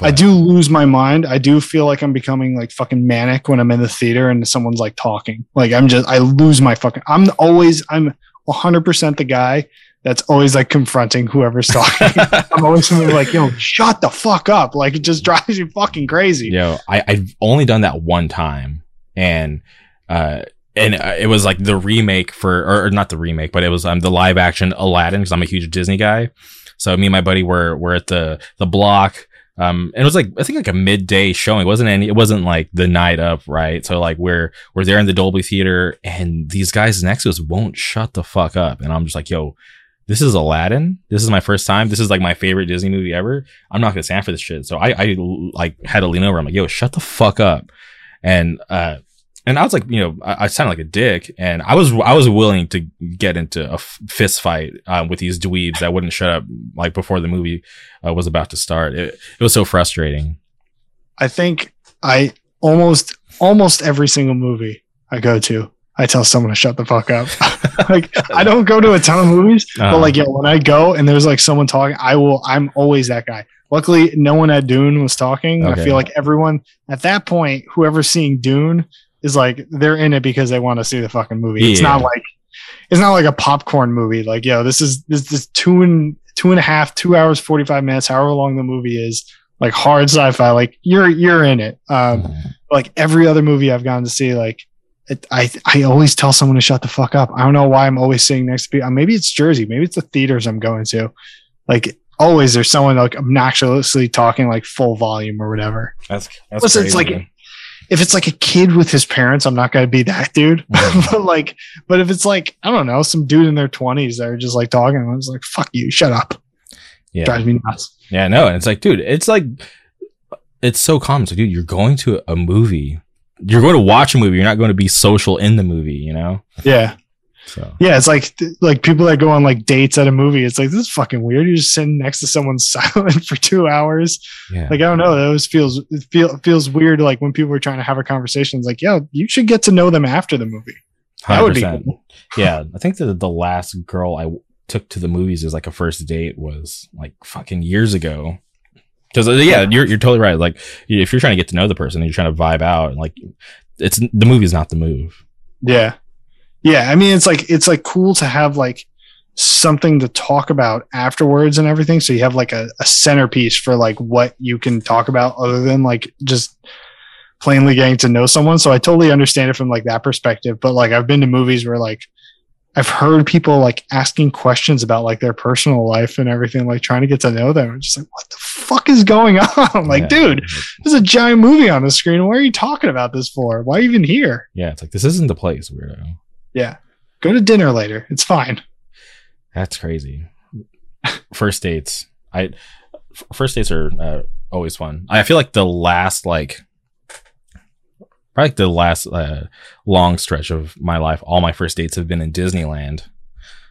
I do lose my mind. I do feel like I'm becoming like fucking manic when I'm in the theater and someone's like talking. Like I'm just I lose my fucking. I'm always I'm 100 percent the guy that's always like confronting whoever's talking. I'm always like yo shut the fuck up. Like it just drives you fucking crazy. Yo, I, I've only done that one time, and uh, and uh, it was like the remake for, or, or not the remake, but it was um the live action Aladdin because I'm a huge Disney guy. So me and my buddy were were at the the block. Um, and it was like I think like a midday showing. It wasn't any. It wasn't like the night up, right? So like we're we're there in the Dolby Theater, and these guys next to us won't shut the fuck up, and I'm just like, yo, this is Aladdin. This is my first time. This is like my favorite Disney movie ever. I'm not gonna stand for this shit. So I, I like had to lean over. I'm like, yo, shut the fuck up. And uh, and I was like, you know, I, I sounded like a dick, and I was I was willing to get into a f- fist fight um, with these dweebs that wouldn't shut up like before the movie uh, was about to start. It, it was so frustrating. I think I almost almost every single movie I go to, I tell someone to shut the fuck up. like I don't go to a ton of movies, Uh, but like yo, when I go and there's like someone talking, I will. I'm always that guy. Luckily, no one at Dune was talking. Okay. I feel like everyone at that point, whoever's seeing Dune, is like they're in it because they want to see the fucking movie. It's not like it's not like a popcorn movie. Like yo, this is this this two and two and a half, two hours forty five minutes, however long the movie is. Like hard sci-fi, like you're you're in it. Um, mhm. like every other movie I've gone to see, like it, I I always tell someone to shut the fuck up. I don't know why I'm always sitting next to people. Maybe it's Jersey. Maybe it's the theaters I'm going to. Like always, there's someone like obnoxiously talking like full volume or whatever. that's that's Plus, it's crazy. like- If it's like a kid with his parents, I'm not gonna be that dude. But like, but if it's like I don't know, some dude in their 20s that are just like talking, I was like, "Fuck you, shut up." yeah. Drives me nuts. Yeah, no, and it's like, dude, it's like, it's so common. So, dude, you're going to a movie, you're going to watch a movie. You're not going to be social in the movie, you know? Yeah. So Yeah, it's like like people that go on like dates at a movie. It's like this is fucking weird. You're just sitting next to someone silent for two hours. yeah, Like I don't know. That always feels it feel feels weird. Like when people are trying to have a conversation, it's like, yeah, you should get to know them after the movie. That would be cool. yeah. I think that the last girl I took to the movies as like a first date was like fucking years ago. Because uh, yeah, you're you're totally right. Like if you're trying to get to know the person and you're trying to vibe out, and like it's the movie's not the move. Yeah. Yeah. I mean, it's like, it's like cool to have like something to talk about afterwards and everything. So you have like a, a centerpiece for like what you can talk about other than like just plainly getting to know someone. So I totally understand it from like that perspective. But like I've been to movies where like I've heard people like asking questions about like their personal life and everything, like trying to get to know them. It's just like, what the fuck is going on? like, Yeah. dude, there's a giant movie on the screen. Why are you talking about this for? Why are you even here? Yeah, it's like this isn't the place, weirdo. Yeah. Go to dinner later. It's fine. That's crazy. First dates, I first dates are uh, always fun. I feel like the last like probably like the last uh, long stretch of my life, all my first dates have been in Disneyland.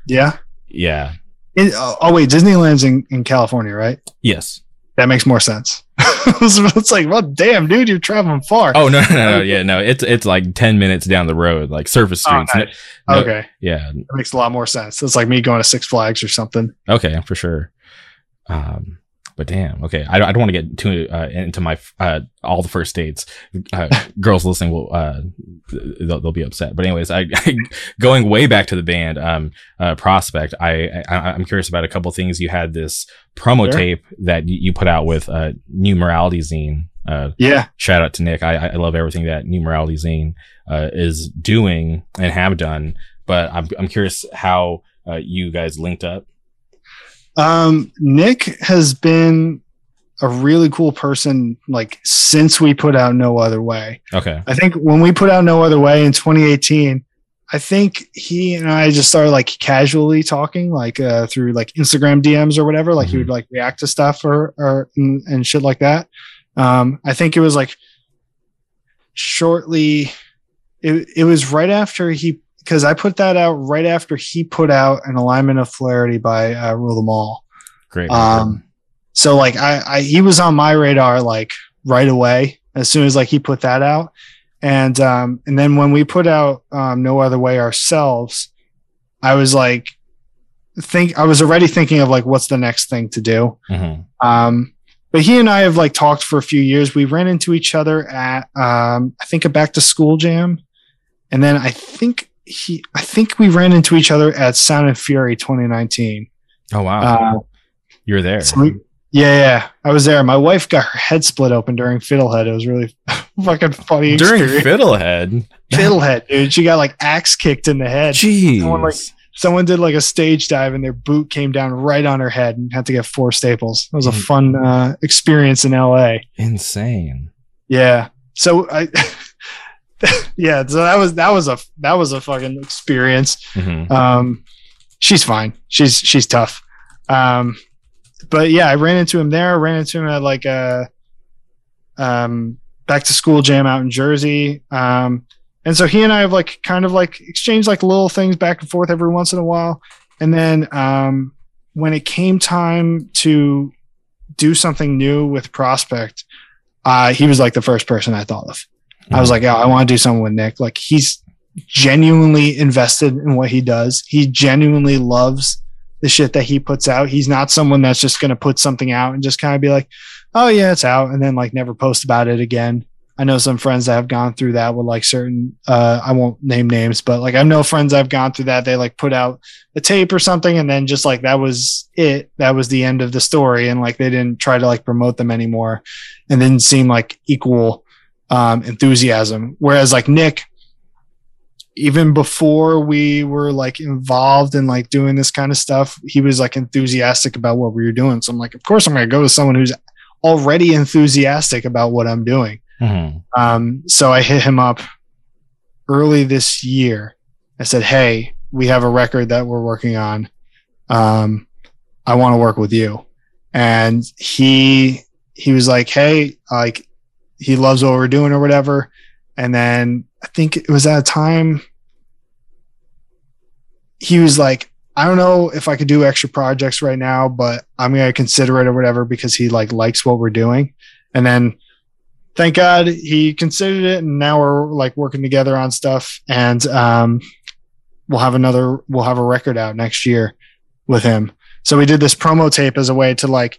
Yeah. Yeah. In- oh, oh, wait, Disneyland's in, in California, right? Yes. That makes more sense. it's like, well, damn, dude, you're traveling far. Oh no, no, no, no, yeah, no. It's it's like ten minutes down the road, like surface Oh, streets. nice. No- okay. yeah. That makes a lot more sense. It's like me going to Six Flags or something. Okay, for sure. Um, but damn. Okay, I don't, I don't want to get too uh, into my uh, all the first dates. Uh, girls listening will uh, they'll, they'll be upset. But anyways, I, going way back to the band um, uh, prospect. I, I I'm curious about a couple things. You had this promo Sure. tape that you, put out with uh, New Morality Zine. Uh, Yeah. shout out to Nick. I, I love everything that New Morality Zine uh, is doing and have done. But I'm I'm curious how uh, you guys linked up. Um, Nick has been a really cool person like since we put out No Other Way. Okay. I think when we put out No Other Way in 2018, I think he and I just started like casually talking, like uh, through like Instagram DMs or whatever. Like he Mhm. would like react to stuff or or and, and shit like that. Um, I think it was like shortly. It it was right after he because I put that out right after he put out an alignment of polarity by uh, Rule Them All. Great. Um, so like I, I, he was on my radar like right away as soon as like he put that out, and um, and then when we put out um, no other way ourselves, I was like, think I was already thinking of like what's the next thing to do. Mhm. Um, but he and I have like talked for a few years. We ran into each other at um, I think a back to school jam, and then I think he I think we ran into each other at Sound and Fury 2019. Oh wow, Uh, you were there. so we, yeah, yeah, I was there. My wife got her head split open during Fiddlehead. It was really fucking funny. During experience. Fiddlehead. Fiddlehead, dude, she got like axe kicked in the head. Jeez. Someone, like, Someone did like a stage dive and their boot came down right on her head and had to get four staples. It was a Mm. fun uh, experience in LA. Insane. Yeah. So I, yeah. So that was that was a that was a fucking experience. Mhm. Um, she's fine. She's she's tough. Um, but yeah, I ran into him there. Ran into him at like a um back to school jam out in Jersey. Um, and so he and I have like kind of like exchanged like little things back and forth every once in a while. And then um, when it came time to do something new with Prospect, uh, he was like the first person I thought of. I was like, yeah, I want to do something with Nick. Like he's genuinely invested in what he does. He genuinely loves the shit that he puts out. He's not someone that's just going to put something out and just kind of be like, oh yeah, it's out. And then like never post about it again. I know some friends that have gone through that with like certain, uh, I won't name names, but like I know friends have gone through that. They like put out a tape or something and then just like that was it. That was the end of the story. And like they didn't try to like promote them anymore and didn't seem like equal um, enthusiasm. Whereas like Nick, even before we were like involved in like doing this kind of stuff, he was like enthusiastic about what we were doing. So I'm like, of course I'm going to go to someone who's already enthusiastic about what I'm doing. Mhm. Um, so I hit him up early this year. I said, Hey, we have a record that we're working on. Um, I want to work with you. And he, he was like, Hey, like he loves what we're doing or whatever. And then I think it was at a time he was like, I don't know if I could do extra projects right now, but I'm gonna consider it or whatever because he like likes what we're doing. And then thank God he considered it and now we're like working together on stuff and um we'll have another we'll have a record out next year with him. So we did this promo tape as a way to like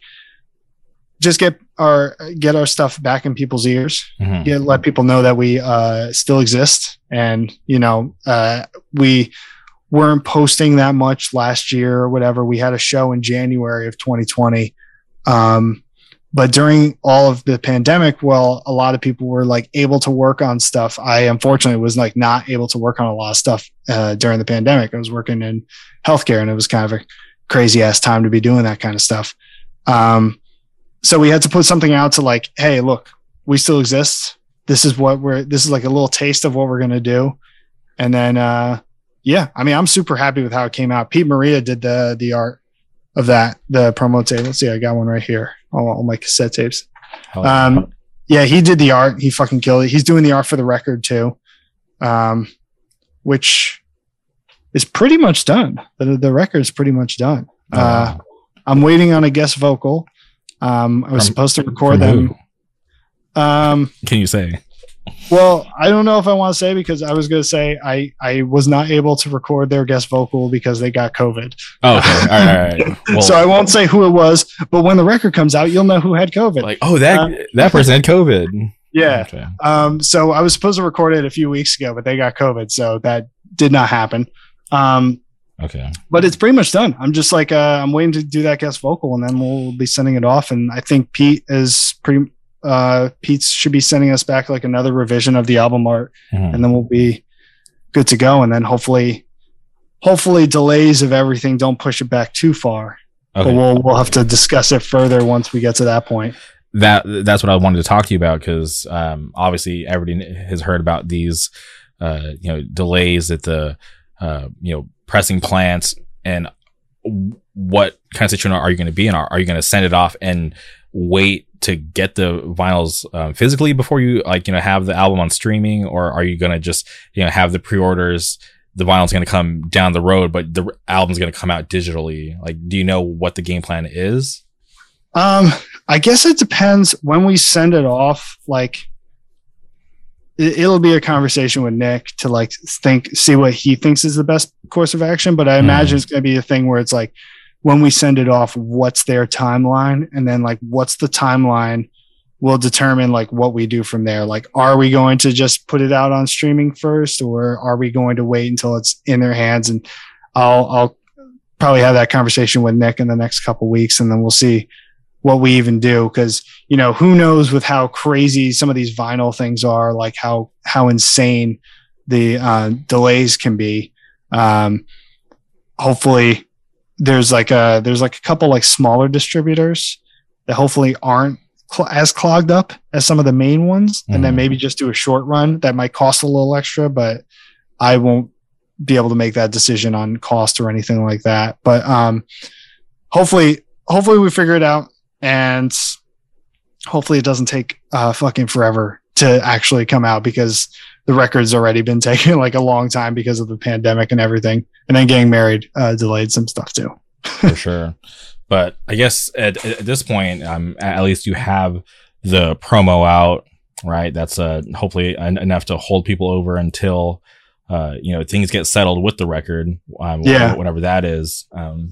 just get our get our stuff back in people's ears. Mhm. get let people know that we uh, still exist. And you know uh, we weren't posting that much last year or whatever. We had a show in january of 2020 um, but during all of the pandemic well a lot of people were like able to work on stuff. I unfortunately was like not able to work on a lot of stuff uh, during the pandemic. I was working in healthcare and it was kind of a crazy ass time to be doing that kind of stuff. Um, so we had to put something out to like hey look we still exist. This is what we're this is like a little taste of what we're going to do. And then uh yeah i mean i'm super happy with how it came out. Pete maria did the the art of that the promo tape. Let's see i got one right here all, all my cassette tapes. Um yeah he did the art. He fucking killed it. He's doing the art for the record too um which is pretty much done. The, the record's pretty much done. Uh i'm waiting on a guest vocal um i was From- supposed to record them who? um Can you say? well, I don't know if I want to say because I was going to say I I was not able to record their guest vocal because they got COVID. Oh, okay. All right, all right. Well, so I won't say who it was, but when the record comes out, you'll know who had COVID. like, oh, that Uh, that person had COVID. yeah. Okay. Um. So I was supposed to record it a few weeks ago, but they got COVID, so that did not happen. Um. Okay. But it's pretty much done. I'm just like uh, I'm waiting to do that guest vocal, and then we'll be sending it off. And I think Pete is pretty. Uh, Pete should be sending us back like another revision of the album art Mhm. and then we'll be good to go. And then hopefully, hopefully delays of everything don't push it back too far. But we'll we'll have to discuss it further once we get to that point. that that's what I wanted to talk to you about because um, obviously everybody has heard about these uh, you know delays at the uh, you know pressing plants and what kind of situation are you going to be in? Are, are you going to send it off and wait to get the vinyls um, physically before you like you know have the album on streaming, or are you going to just you know have the pre-orders? The vinyl's going to come down the road, but the album's going to come out digitally. Like, do you know what the game plan is? Um, I guess it depends when we send it off. Like, it'll be a conversation with Nick to like think, see what he thinks is the best course of action. But I mm-hmm. imagine it's going to be a thing where it's like, when we send it off, what's their timeline, and then like, what's the timeline will determine like what we do from there. Like, are we going to just put it out on streaming first, or are we going to wait until it's in their hands? And I'll I'll probably have that conversation with Nick in the next couple weeks, and then we'll see what we even do because you know who knows with how crazy some of these vinyl things are like how how insane the uh, delays can be. Um hopefully there's like a there's like a couple like smaller distributors that hopefully aren't cl- as clogged up as some of the main ones and then Mhm. maybe just do a short run that might cost a little extra but i won't be able to make that decision on cost or anything like that. But um hopefully hopefully we figure it out and hopefully it doesn't take uh fucking forever to actually come out because the record's already been taking like a long time because of the pandemic and everything and then getting married uh delayed some stuff too for sure. But I guess at, at this point, um, at least you have the promo out, right? That's uh, hopefully en- enough to hold people over until uh, you know things get settled with the record, um, Yeah. whatever that is. Um,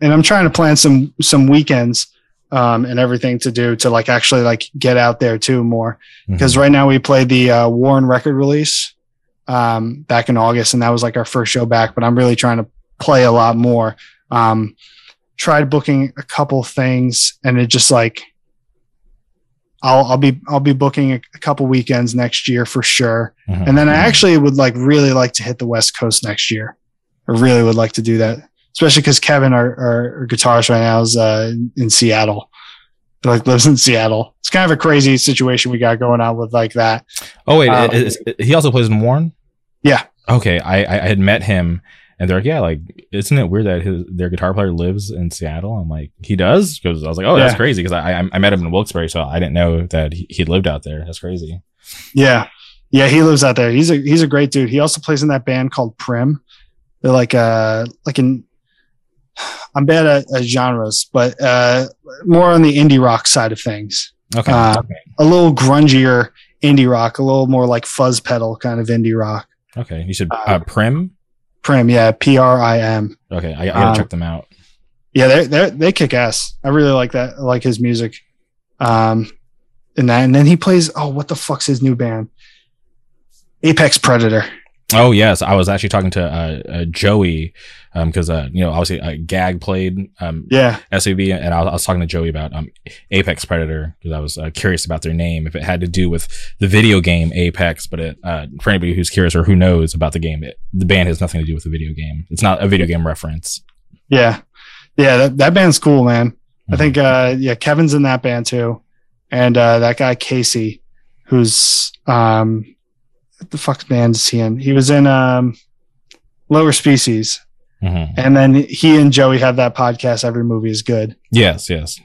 and i'm trying to plan some some weekends um and everything to do to like actually like get out there too more because right now we played the uh, Warren record release um, back in August, and that was like our first show back. But I'm really trying to play a lot more. Um, tried booking a couple things, and it just like I'll I'll be I'll be booking a, a couple weekends next year for sure. mhm, And then I mhm. actually would like really like to hit the West Coast next year. I really would like to do that, especially because Kevin, our, our, our guitarist right now, is uh, in Seattle. Like lives in Seattle. It's kind of a crazy situation we got going on with like that. Oh wait, um, is- is- he also plays in Warren. Yeah. Okay, I I I had met him, and they're like, yeah, like, isn't it weird that his their guitar player lives in Seattle? I'm like, he does, because I was like, oh, that's Yeah. crazy, because I, I I met him in Wilkes-Barre, so I didn't know that he, he lived out there. That's crazy. Yeah. Yeah, he lives out there. He's a he's a great dude. He also plays in that band called Prim. they're like uh like an I'm bad at, at genres, but uh more on the indie rock side of things. Okay. Uh, a little grungier indie rock, a little more like fuzz pedal kind of indie rock. okay. You said uh, Prim. Prim, yeah, P R I M. Okay, I, I gotta Um, check them out. Yeah, they they they kick ass. I really like that. I like his music. Um, and that, and then he plays. Oh, what the fuck's his new band? Apex Predator. Oh yes, I was actually talking to uh, uh, Joey because uh, you know obviously uh, Gag played um, Yeah, SAB, and I was, I was talking to Joey about um, Apex Predator because I was uh, curious about their name, if it had to do with the video game Apex. But it, uh, for anybody who's curious or who knows about the game, it, the band has nothing to do with the video game. It's not a video game reference. yeah, yeah. That that band's cool, man. I Mhm. think uh, yeah, Kevin's in that band too, and uh, that guy Casey, who's um, what the fuck's band is he in? He was in um, Lower Species, Mhm. and then he and Joey have that podcast. Every movie is good. Yes, yes.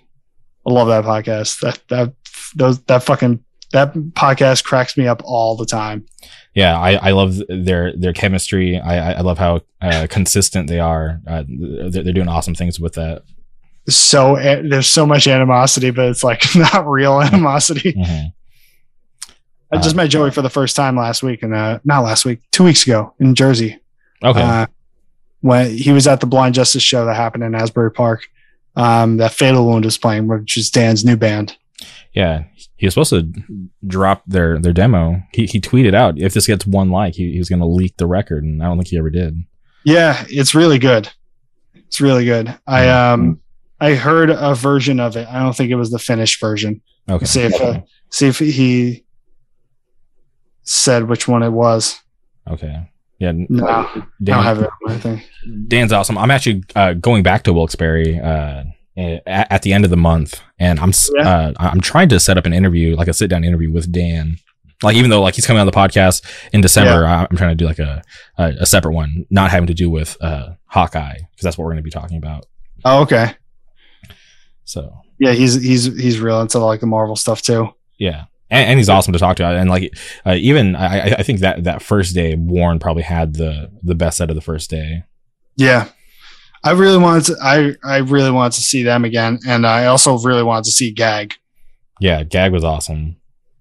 I love that podcast. That that those that fucking that podcast cracks me up all the time. Yeah, I, I love their their chemistry. I I love how uh, consistent they are. Uh, they're, they're doing awesome things with that. So eh, there's so much animosity, but it's like not real animosity. Mhm. I just Uh, met Joey for the first time last week, and uh, not last week, two weeks ago in Jersey. Okay. When he was at the Blind Justice show that happened in Asbury Park. Um, that Fatal Wound is playing, which is Dan's new band. Yeah, he was supposed to drop their their demo. He he tweeted out if this gets one like, he, he was going to leak the record, and I don't think he ever did. Yeah, it's really good. It's really good. I um I heard a version of it. I don't think it was the finished version. Okay. See if uh, see if he said which one it was. okay. Yeah. No, I don't have it. on my thing. Dan's awesome. I'm actually uh, going back to Wilkes-Barre uh, at, at the end of the month, and I'm Yeah. uh, I'm trying to set up an interview, like a sit down interview with Dan. Like even though like he's coming on the podcast in December, I- I'm trying to do like a a, a separate one, not having to do with uh, Hawkeye because that's what we're going to be talking about. Oh, okay. So Yeah, he's he's he's real into like the Marvel stuff too. Yeah. And, and he's awesome to talk to, and like uh, even I, I- think that that first day, Warren probably had the the best set of the first day. Yeah. I really wanted to I I really wanted to see them again and I also really wanted to see Gag. Yeah, Gag was awesome.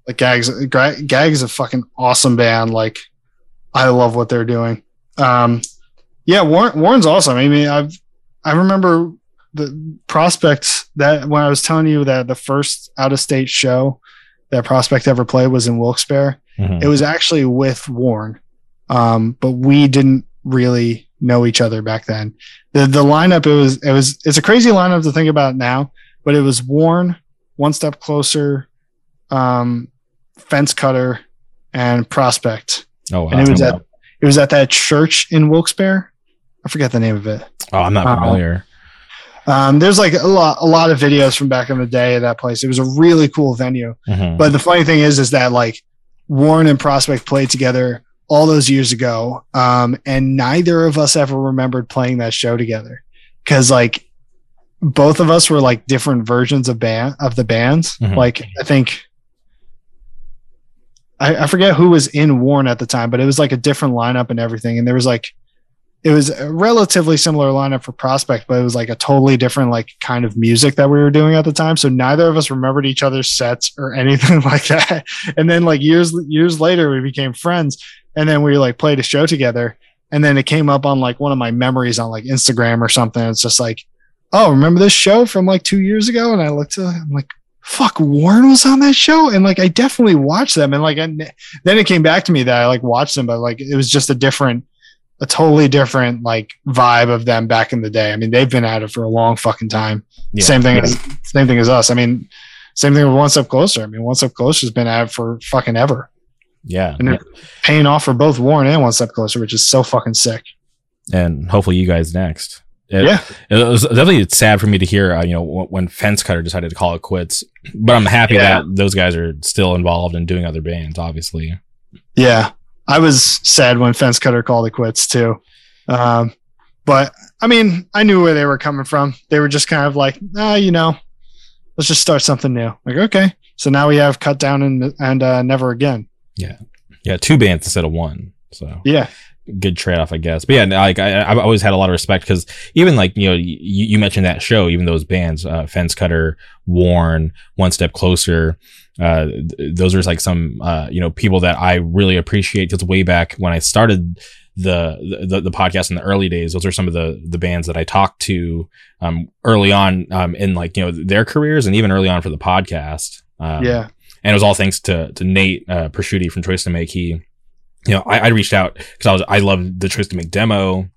Like Gag's Gra- Gag's a fucking awesome band like I love what they're doing. Um yeah, Warren Warren's awesome. I mean, I've I remember the prospects that when I was telling you that the first out of state show that prospect ever played was in Wilkes-Barre. Mhm. It was actually with Warren, um, but we didn't really know each other back then. the The lineup it was it was it's a crazy lineup to think about now, but it was Warren, One Step Closer, um, Fence Cutter, and Prospect, Oh, wow. and it was at it was at that church in Wilkes-Barre. I forget the name of it. oh, I'm not uh, familiar. Um, there's like a lot a lot of videos from back in the day of that place. It was a really cool venue. Mhm. But the funny thing is, is that like Warren and Prospect played together all those years ago, um, and neither of us ever remembered playing that show together because like both of us were like different versions of band of the bands. Mhm. Like I think I, I forget who was in Warren at the time, but it was like a different lineup and everything. And there was like it was a relatively similar lineup for Prospect, but it was like a totally different like kind of music that we were doing at the time. So neither of us remembered each other's sets or anything like that. And then like years years later, we became friends, and then we like played a show together. And then it came up on like one of my memories on like Instagram or something. It's just like, oh, remember this show from like two years ago? And I looked at, I'm like, fuck, Warren was on that show, and like I definitely watched them. And like, I, then it came back to me that I like watched them, but like it was just a different a totally different like vibe of them back in the day. I mean, they've been at it for a long fucking time. Yeah. Same thing as same thing as us. I mean, same thing with One Step Closer. I mean, One Step Closer has been at it for fucking ever, Yeah. and they're paying off for both Warren and One Step Closer, which is so fucking sick. And hopefully you guys next. It, Yeah. It was definitely sad for me to hear, uh, you know, when, when Fence Cutter decided to call it quits. But I'm happy Yeah. that those guys are still involved in doing other bands, obviously. Yeah, I was sad when Fence Cutter called it quits too. Um, but I mean, I knew where they were coming from. They were just kind of like, ah, you know, let's just start something new. Like, okay, so now we have Cut Down and and uh, Never Again. Yeah. Yeah. Two bands instead of one. So Yeah, good trade off, I guess. But yeah, like I, have always had a lot of respect because even like you know you, you mentioned that show, even those bands, uh, Fence Cutter, Warren, One Step Closer. Uh, th- those are like some uh, you know people that I really appreciate because way back when I started the, the the podcast in the early days, those are some of the the bands that I talked to um, early on um, in like you know their careers and even early on for the podcast. Um, yeah, and it was all thanks to to Nate uh, Prosciutti from Choice to Make. He you know, I, I reached out because I was I loved the Choice to Make demo,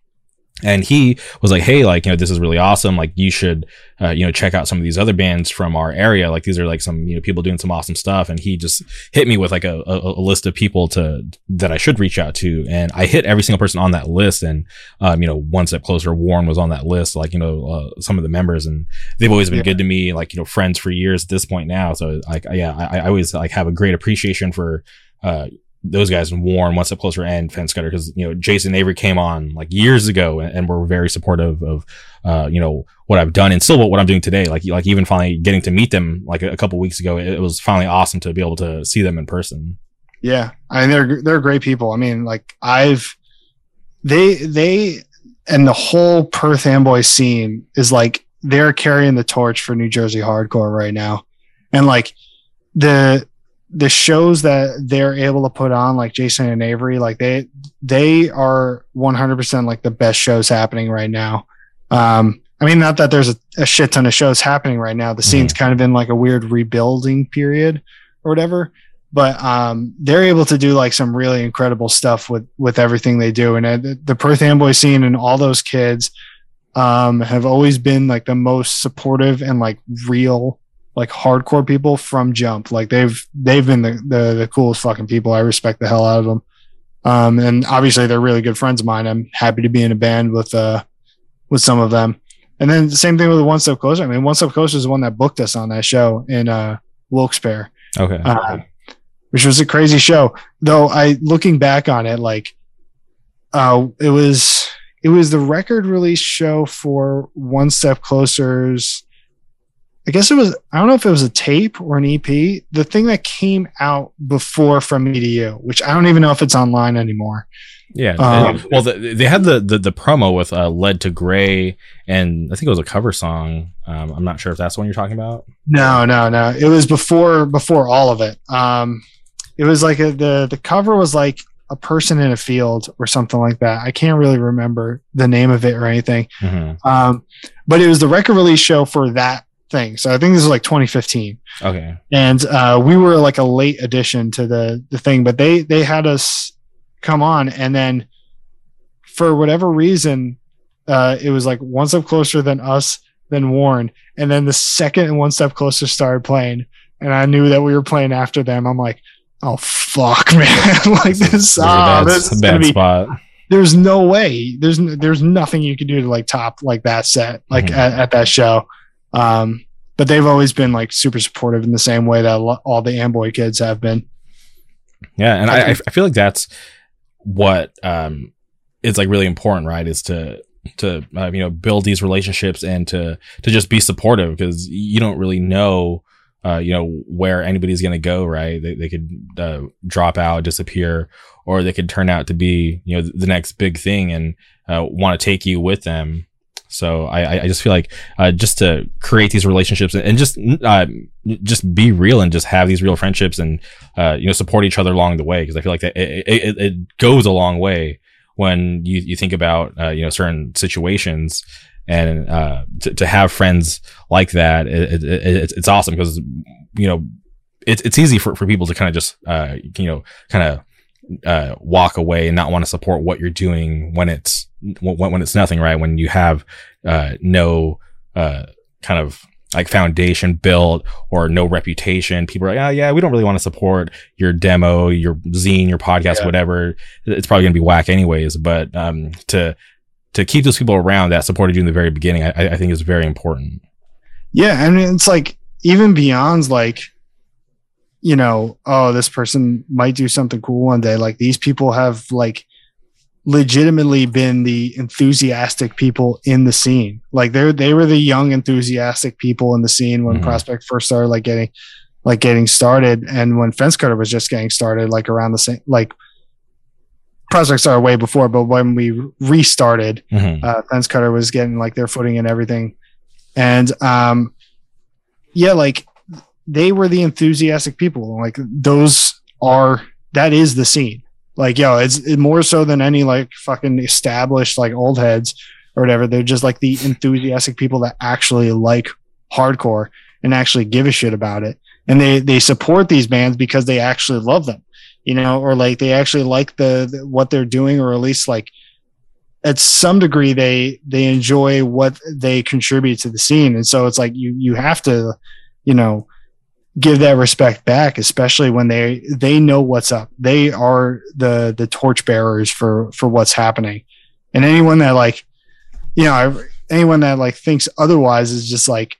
and he was like, "Hey, like you know, this is really awesome. Like you should, uh, you know, check out some of these other bands from our area. Like these are like some you know people doing some awesome stuff." And he just hit me with like a, a, a list of people to that I should reach out to, and I hit every single person on that list. And um, you know, one step closer, Warren was on that list. Like you know, uh, some of the members, and they've always been yeah. good to me. Like you know, friends for years at this point now. So like yeah, I, I always like have a great appreciation for uh, those guys and Warren, One Step Closer, and Fence Cutter because you know Jason Avery came on like years ago and, and were very supportive of uh, you know what I've done and still what, what I'm doing today. Like like even finally getting to meet them like a, a couple weeks ago, it, it, was finally awesome to be able to see them in person. Yeah, I mean they're they're great people. I mean like I've they they and the whole Perth Amboy scene is like they're carrying the torch for New Jersey hardcore right now, and like the the shows that they're able to put on like jason and avery like they they are 100% like the best shows happening right now. Um i mean not that there's a, a shit ton of shows happening right now. The mm-hmm. scene's kind of in like a weird rebuilding period or whatever but um they're able to do like some really incredible stuff with with everything they do. And uh, the, the perth amboy scene and all those kids um have always been like the most supportive and like real like hardcore people from jump. Like they've they've been the, the, the coolest fucking people. I respect the hell out of them. Um, and obviously they're really good friends of mine. I'm happy to be in a band with uh with some of them. And then the same thing with One Step Closer. I mean, One Step Closer is the one that booked us on that show in uh Wilkes-Barre. Okay. Uh, which was a crazy show. Though I looking back on it, like uh it was it was the record release show for One Step Closer's I guess it was, I don't know if it was a tape or an EP, the thing that came out before From Me to You, which I don't even know if it's online anymore. Yeah. Um, well, the, they had the, the, the promo with uh, Led to Gray, and I think it was a cover song. Um, I'm not sure if that's the one you're talking about. No, no, no. It was before before all of it. Um, it was like a, the the cover was like a person in a field or something like that. I can't really remember the name of it or anything. Mm-hmm. Um, but it was the record release show for that thing. So I think this is like 2015. Okay. And uh, we were like a late addition to the the thing, but they they had us come on, and then for whatever reason, uh, it was like one step closer than us, than Warren, and then the second and one step closer started playing, and I knew that we were playing after them. I'm like, oh fuck, man! like this, oh, this is bad be, spot. There's no way. There's there's nothing you can do to like top like that set like mm-hmm. at, at that show. Um, but they've always been like super supportive in the same way that all the Amboy kids have been. Yeah, and I, I, I feel like that's what um, is like really important, right? Is to to uh, you know build these relationships and to to just be supportive because you don't really know uh, you know where anybody's going to go, right? They they could uh, drop out, disappear, or they could turn out to be you know the next big thing and uh, want to take you with them. So I, I just feel like uh, just to create these relationships and, just uh, just be real and just have these real friendships and uh, you know support each other along the way. Because I feel like that it, it, it, goes a long way when you, you think about uh, you know certain situations. And uh, to, to have friends like that it, it, it's awesome because you know it's it's easy for, for people to kind of just uh, you know kind of uh, walk away and not want to support what you're doing when it's when, when it's nothing right? When you have uh, no uh, kind of like foundation built or no reputation. People are like oh yeah we don't really want to support your demo your zine your podcast yeah. whatever. It's probably gonna be whack anyways but um, to to keep those people around that supported you in the very beginning I, I think is very important. Yeah I and it's like even beyond like you know, oh, this person might do something cool one day. Like these people have like legitimately been the enthusiastic people in the scene. Like they're they were the young enthusiastic people in the scene when mm-hmm. Prospect first started like getting like getting started and when Fence Cutter was just getting started, like around the same like prospect started way before, but when we restarted, Mhm. uh, fence cutter was getting like their footing and everything and um yeah like they were the enthusiastic people. Like those are that is the scene. Like yo it's it more so than any like fucking established like old heads or whatever. They're just like the enthusiastic people that actually like hardcore and actually give a shit about it. And they they support these bands because they actually love them you know or like they actually like the, the what they're doing or at least like at some degree they they enjoy what they contribute to the scene. And so it's like you you have to you know give that respect back especially when they they know what's up. They are the the torch bearers for for what's happening. And anyone that like you know anyone that like thinks otherwise is just like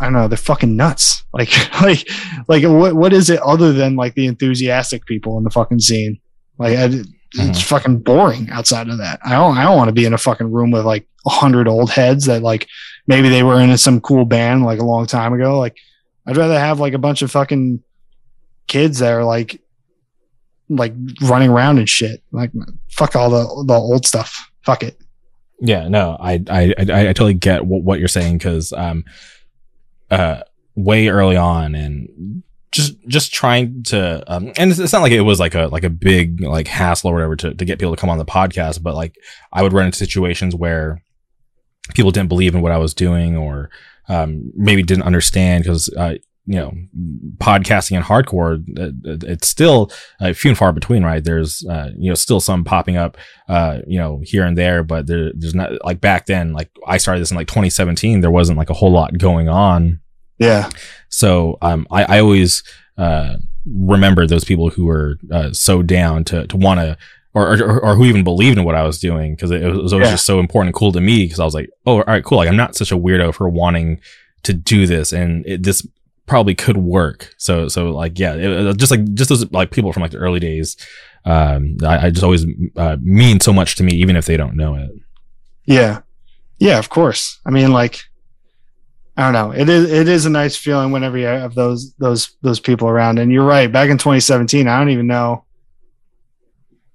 i don't know they're fucking nuts. Like like like what what is it other than like the enthusiastic people in the fucking scene? Like I, it's mm-hmm. fucking boring outside of that. I don't I don't want to be in a fucking room with like a hundred old heads that like maybe they were in some cool band like a long time ago. Like I'd rather have like a bunch of fucking kids that are like like running around and shit. Like fuck all the the old stuff. Fuck it. Yeah, no, I I I, I totally get what, what you're saying because um, uh, way early on and just just trying to um, and it's, it's not like it was like a like a big like hassle or whatever to to get people to come on the podcast, but like I would run into situations where people didn't believe in what I was doing or um, maybe didn't understand because uh, you know podcasting and hardcore uh, it's still uh, few and far between right there's uh, you know still some popping up uh, you know here and there but there, there's not like back then like i started this in like 2017 there wasn't like a whole lot going on Yeah. so um, I, I always uh, remember those people who were uh, so down to to want to. Or, or, or who even believed in what I was doing because it was always Yeah. just so important and cool to me because I was like, oh, all right, cool. Like I'm not such a weirdo for wanting to do this, and it, this probably could work. So so like yeah, it, just like just those like people from like the early days, um, I, I just always uh, mean so much to me even if they don't know it. Yeah. Yeah, of course. I mean, like, I don't know. It is it is a nice feeling whenever you have those those those people around. And you're right. Back in 2017, I don't even know.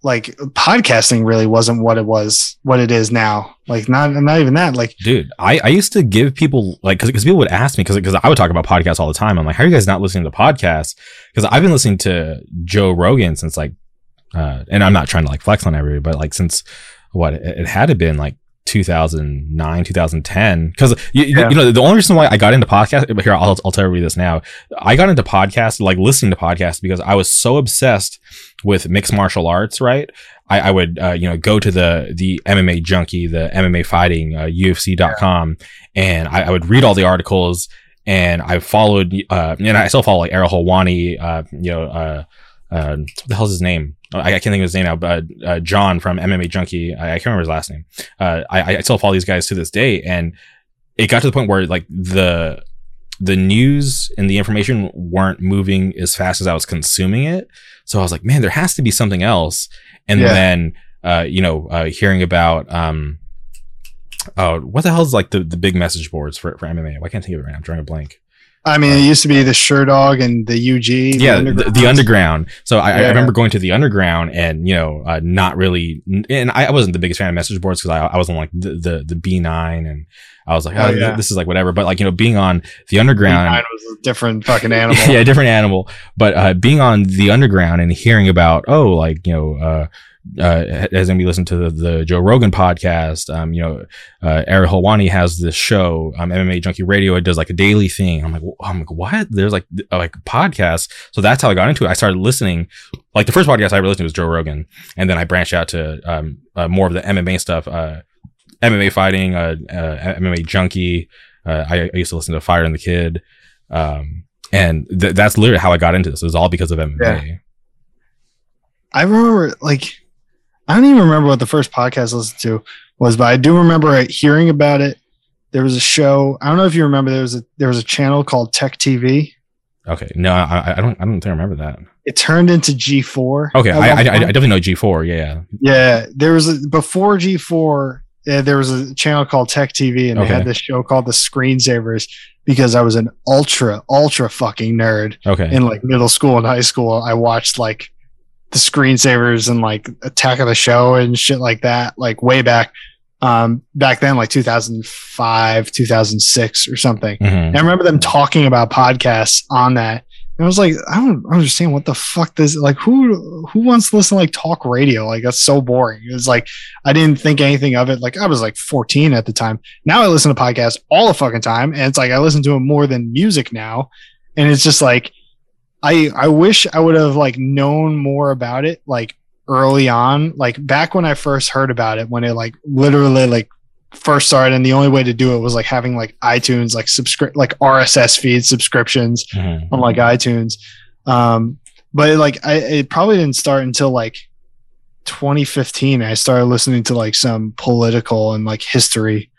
Like podcasting really wasn't what it was, what it is now. Like not not even that. Like Dude, I, I used to give people like because people would ask me because because I would talk about podcasts all the time. I'm like, how are you guys not listening to podcasts? Because I've been listening to Joe Rogan since like, uh, and I'm not trying to like flex on everybody, but like since what it, it had to been like 2009 2010 because you, you- Yeah. you know the only reason why i got into podcast but here I'll, I'll tell everybody this now i got into podcasts like listening to podcasts because i was so obsessed with mixed martial arts right i, I would uh, you know go to the the mma junkie the mma fighting uh, ufc.com and I, I would read all the articles and i followed uh and i still follow like Ariel Helwani, uh you know uh uh, what the hell's his name? I, I can't think of his name now, but uh, John from MMA Junkie. I, I can't remember his last name. Uh, I, I still follow these guys to this day, and it got to the point where like the the news and the information weren't moving as fast as I was consuming it. So I was like, man, there has to be something else. And Yeah. then, uh, you know, uh, hearing about, um, uh, what the hell is like the, the big message boards for, for MMA? Why can't I think of it right now? I'm drawing a blank. I mean, it used to be the Sherdog and the UG. yeah, the, the underground. So I, I remember going to the underground and you know uh, not really, and I, I wasn't the biggest fan of message boards because I, I was on like the the, the B nine and I was like, Oh, oh, yeah. this is like whatever. But like you know, being on the underground, Mine was a different fucking animal. yeah, different animal. But uh, being on the underground and hearing about, oh, like you know, uh, uh, as we listen to the, the Joe Rogan podcast, um, you know, uh, Ariel Helwani has this show, um, MMA Junkie Radio. It does like a daily thing. I'm like, I'm like, what? There's like like podcasts. So that's how I got into it. I started listening. Like the first podcast I ever listened to was Joe Rogan, and then I branched out to um, uh, more of the MMA stuff, uh, MMA fighting, uh, uh, MMA Junkie. Uh, I, I used to listen to Fighter and the Kid. Um, and th- that's literally how I got into this. It was all because of MMA. I remember like I don't even remember what the first podcast I listened to was, but I do remember hearing about it. There was a show. I don't know if you remember. There was a there was a channel called Tech TV. Okay, no, I, I don't. I don't think I remember that. It turned into G4. Okay, I, I, I definitely know G four. Yeah, Yeah, there was a, before G4. Uh, there was a channel called Tech TV, and they Okay. had this show called The Screensavers because I was an ultra ultra fucking nerd okay, in like middle school and high school. I watched like the screensavers and like Attack of the Show and shit like that, like way back. Um, back then, like 2005, 2006 or something. Mhm. And I remember them talking about podcasts on that. And I was like, I don't understand what the fuck this like who who wants to listen to like talk radio? Like that's so boring. It was like I didn't think anything of it. Like I was like 14 at the time. Now I listen to podcasts all the fucking time. And it's like I listen to them more than music now. And it's just like I I wish I would have like known more about it like early on. Like back when I first heard about it, when it like literally like first started and the only way to do it was like having like iTunes like subscribe like RSS feed subscriptions Mhm. on like iTunes. Um, but it, like I it probably didn't start until like 2015. I started listening to like some political and like history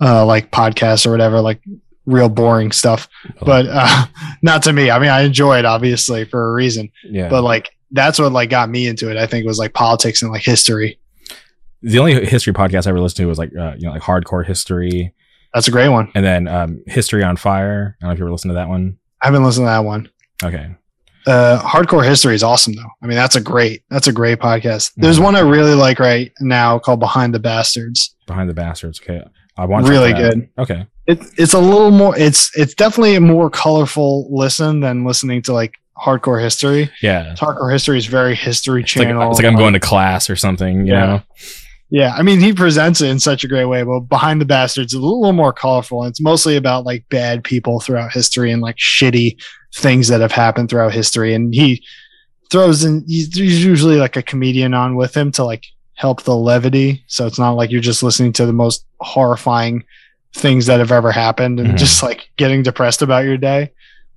uh like podcasts or whatever, like real boring stuff. But uh not to me. I mean I enjoy it obviously for a reason. yeah. But like that's what like got me into it. I think was like politics and like history. the only history podcast I ever listened to was like uh, you know like hardcore history, That's a great one. and then um, History on Fire. I don't know if you ever listened to that one. I haven't listened to that one. Okay. uh hardcore history is awesome though i mean that's a great that's a great podcast there's Mhm. one i really like right now called behind the bastards Behind the Bastards. Okay. I want really good Okay. It, it's a little more it's it's definitely a more colorful listen than listening to like hardcore history Yeah. hardcore history is very history It's like, channel it's like I'm going to class or something, you Yeah. know? yeah i mean he presents it in such a great way but behind the bastards is a little more colorful and it's mostly about like bad people throughout history and like shitty things that have happened throughout history and he throws in he's usually like a comedian on with him to like help the levity so it's not like you're just listening to the most horrifying things that have ever happened and Mhm. just like getting depressed about your day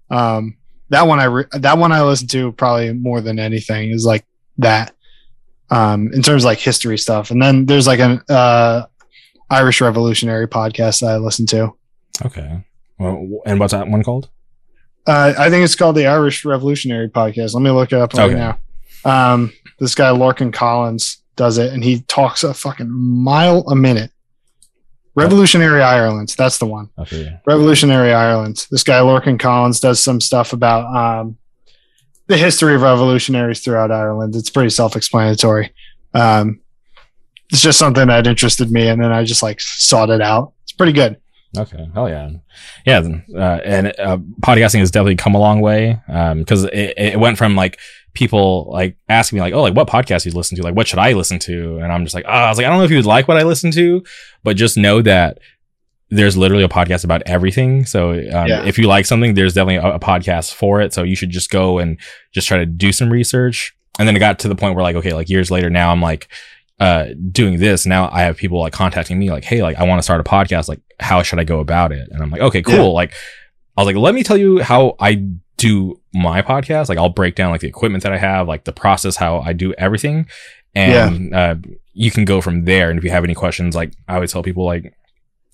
um that one i re- that one i listen to probably more than anything is like that um in terms of like history stuff and then there's like an uh irish revolutionary podcast that i listen to Okay. Well, and what's that one called? uh i think it's called the irish revolutionary podcast let me look it up right Okay. now um this guy Lorcan collins does it and he talks a fucking mile a minute revolutionary ireland that's the one Okay. Revolutionary Ireland. This guy Lorcan Collins does some stuff about um, the history of revolutionaries throughout Ireland. It's pretty self-explanatory. Um, it's just something that interested me, and then I just like sought it out. It's pretty good. Okay. Hell yeah. Yeah. Uh, and uh, podcasting has definitely come a long way because it, it went from like people like asking me like, oh, like what podcast you listen to? Like, what should I listen to? And I'm just like, oh, I was like, I don't know if you would like what I listen to, but just know that there's literally a podcast about everything. So um, Yeah. if you like something, there's definitely a, a podcast for it. So you should just go and just try to do some research. And then it got to the point where like, okay, like years later now I'm like, uh, doing this. Now I have people like contacting me like, Hey, like I want to start a podcast. Like, how should I go about it? And I'm like, okay, cool. Yeah. Like, I was like, let me tell you how I do my podcast. Like, I'll break down like the equipment that I have, like the process, how I do everything. And, uh, you can go from there. And if you have any questions, like I always tell people, like,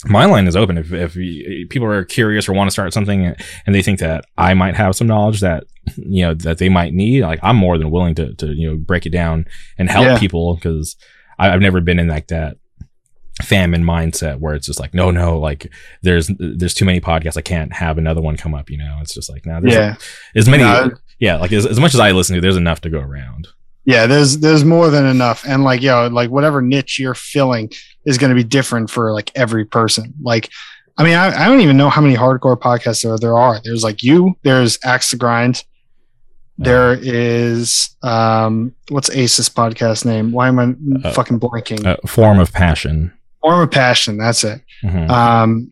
my line is open. If, if you- people are curious or want to start something and they think that I might have some knowledge that, you know, that they might need, like I'm more than willing to, to, you know, break it down and help Yeah. people because I've never been in like that famine mindset where it's just like, no, no, like there's, there's too many podcasts. I can't have another one come up, you know, it's just like, now there's Yeah, as many, No, yeah, like as, as much as I listen to, there's enough to go around. yeah. There's there's more than enough, and like yo, like whatever niche you're filling is going to be different for like every person. Like, I mean, I, I don't even know how many hardcore podcasts there there are. There's like you. There's Axe to Grind. There is um what's Ace's podcast name? Why am I Uh, fucking blanking? A form of passion. Form of Passion. That's it. Mhm. Um,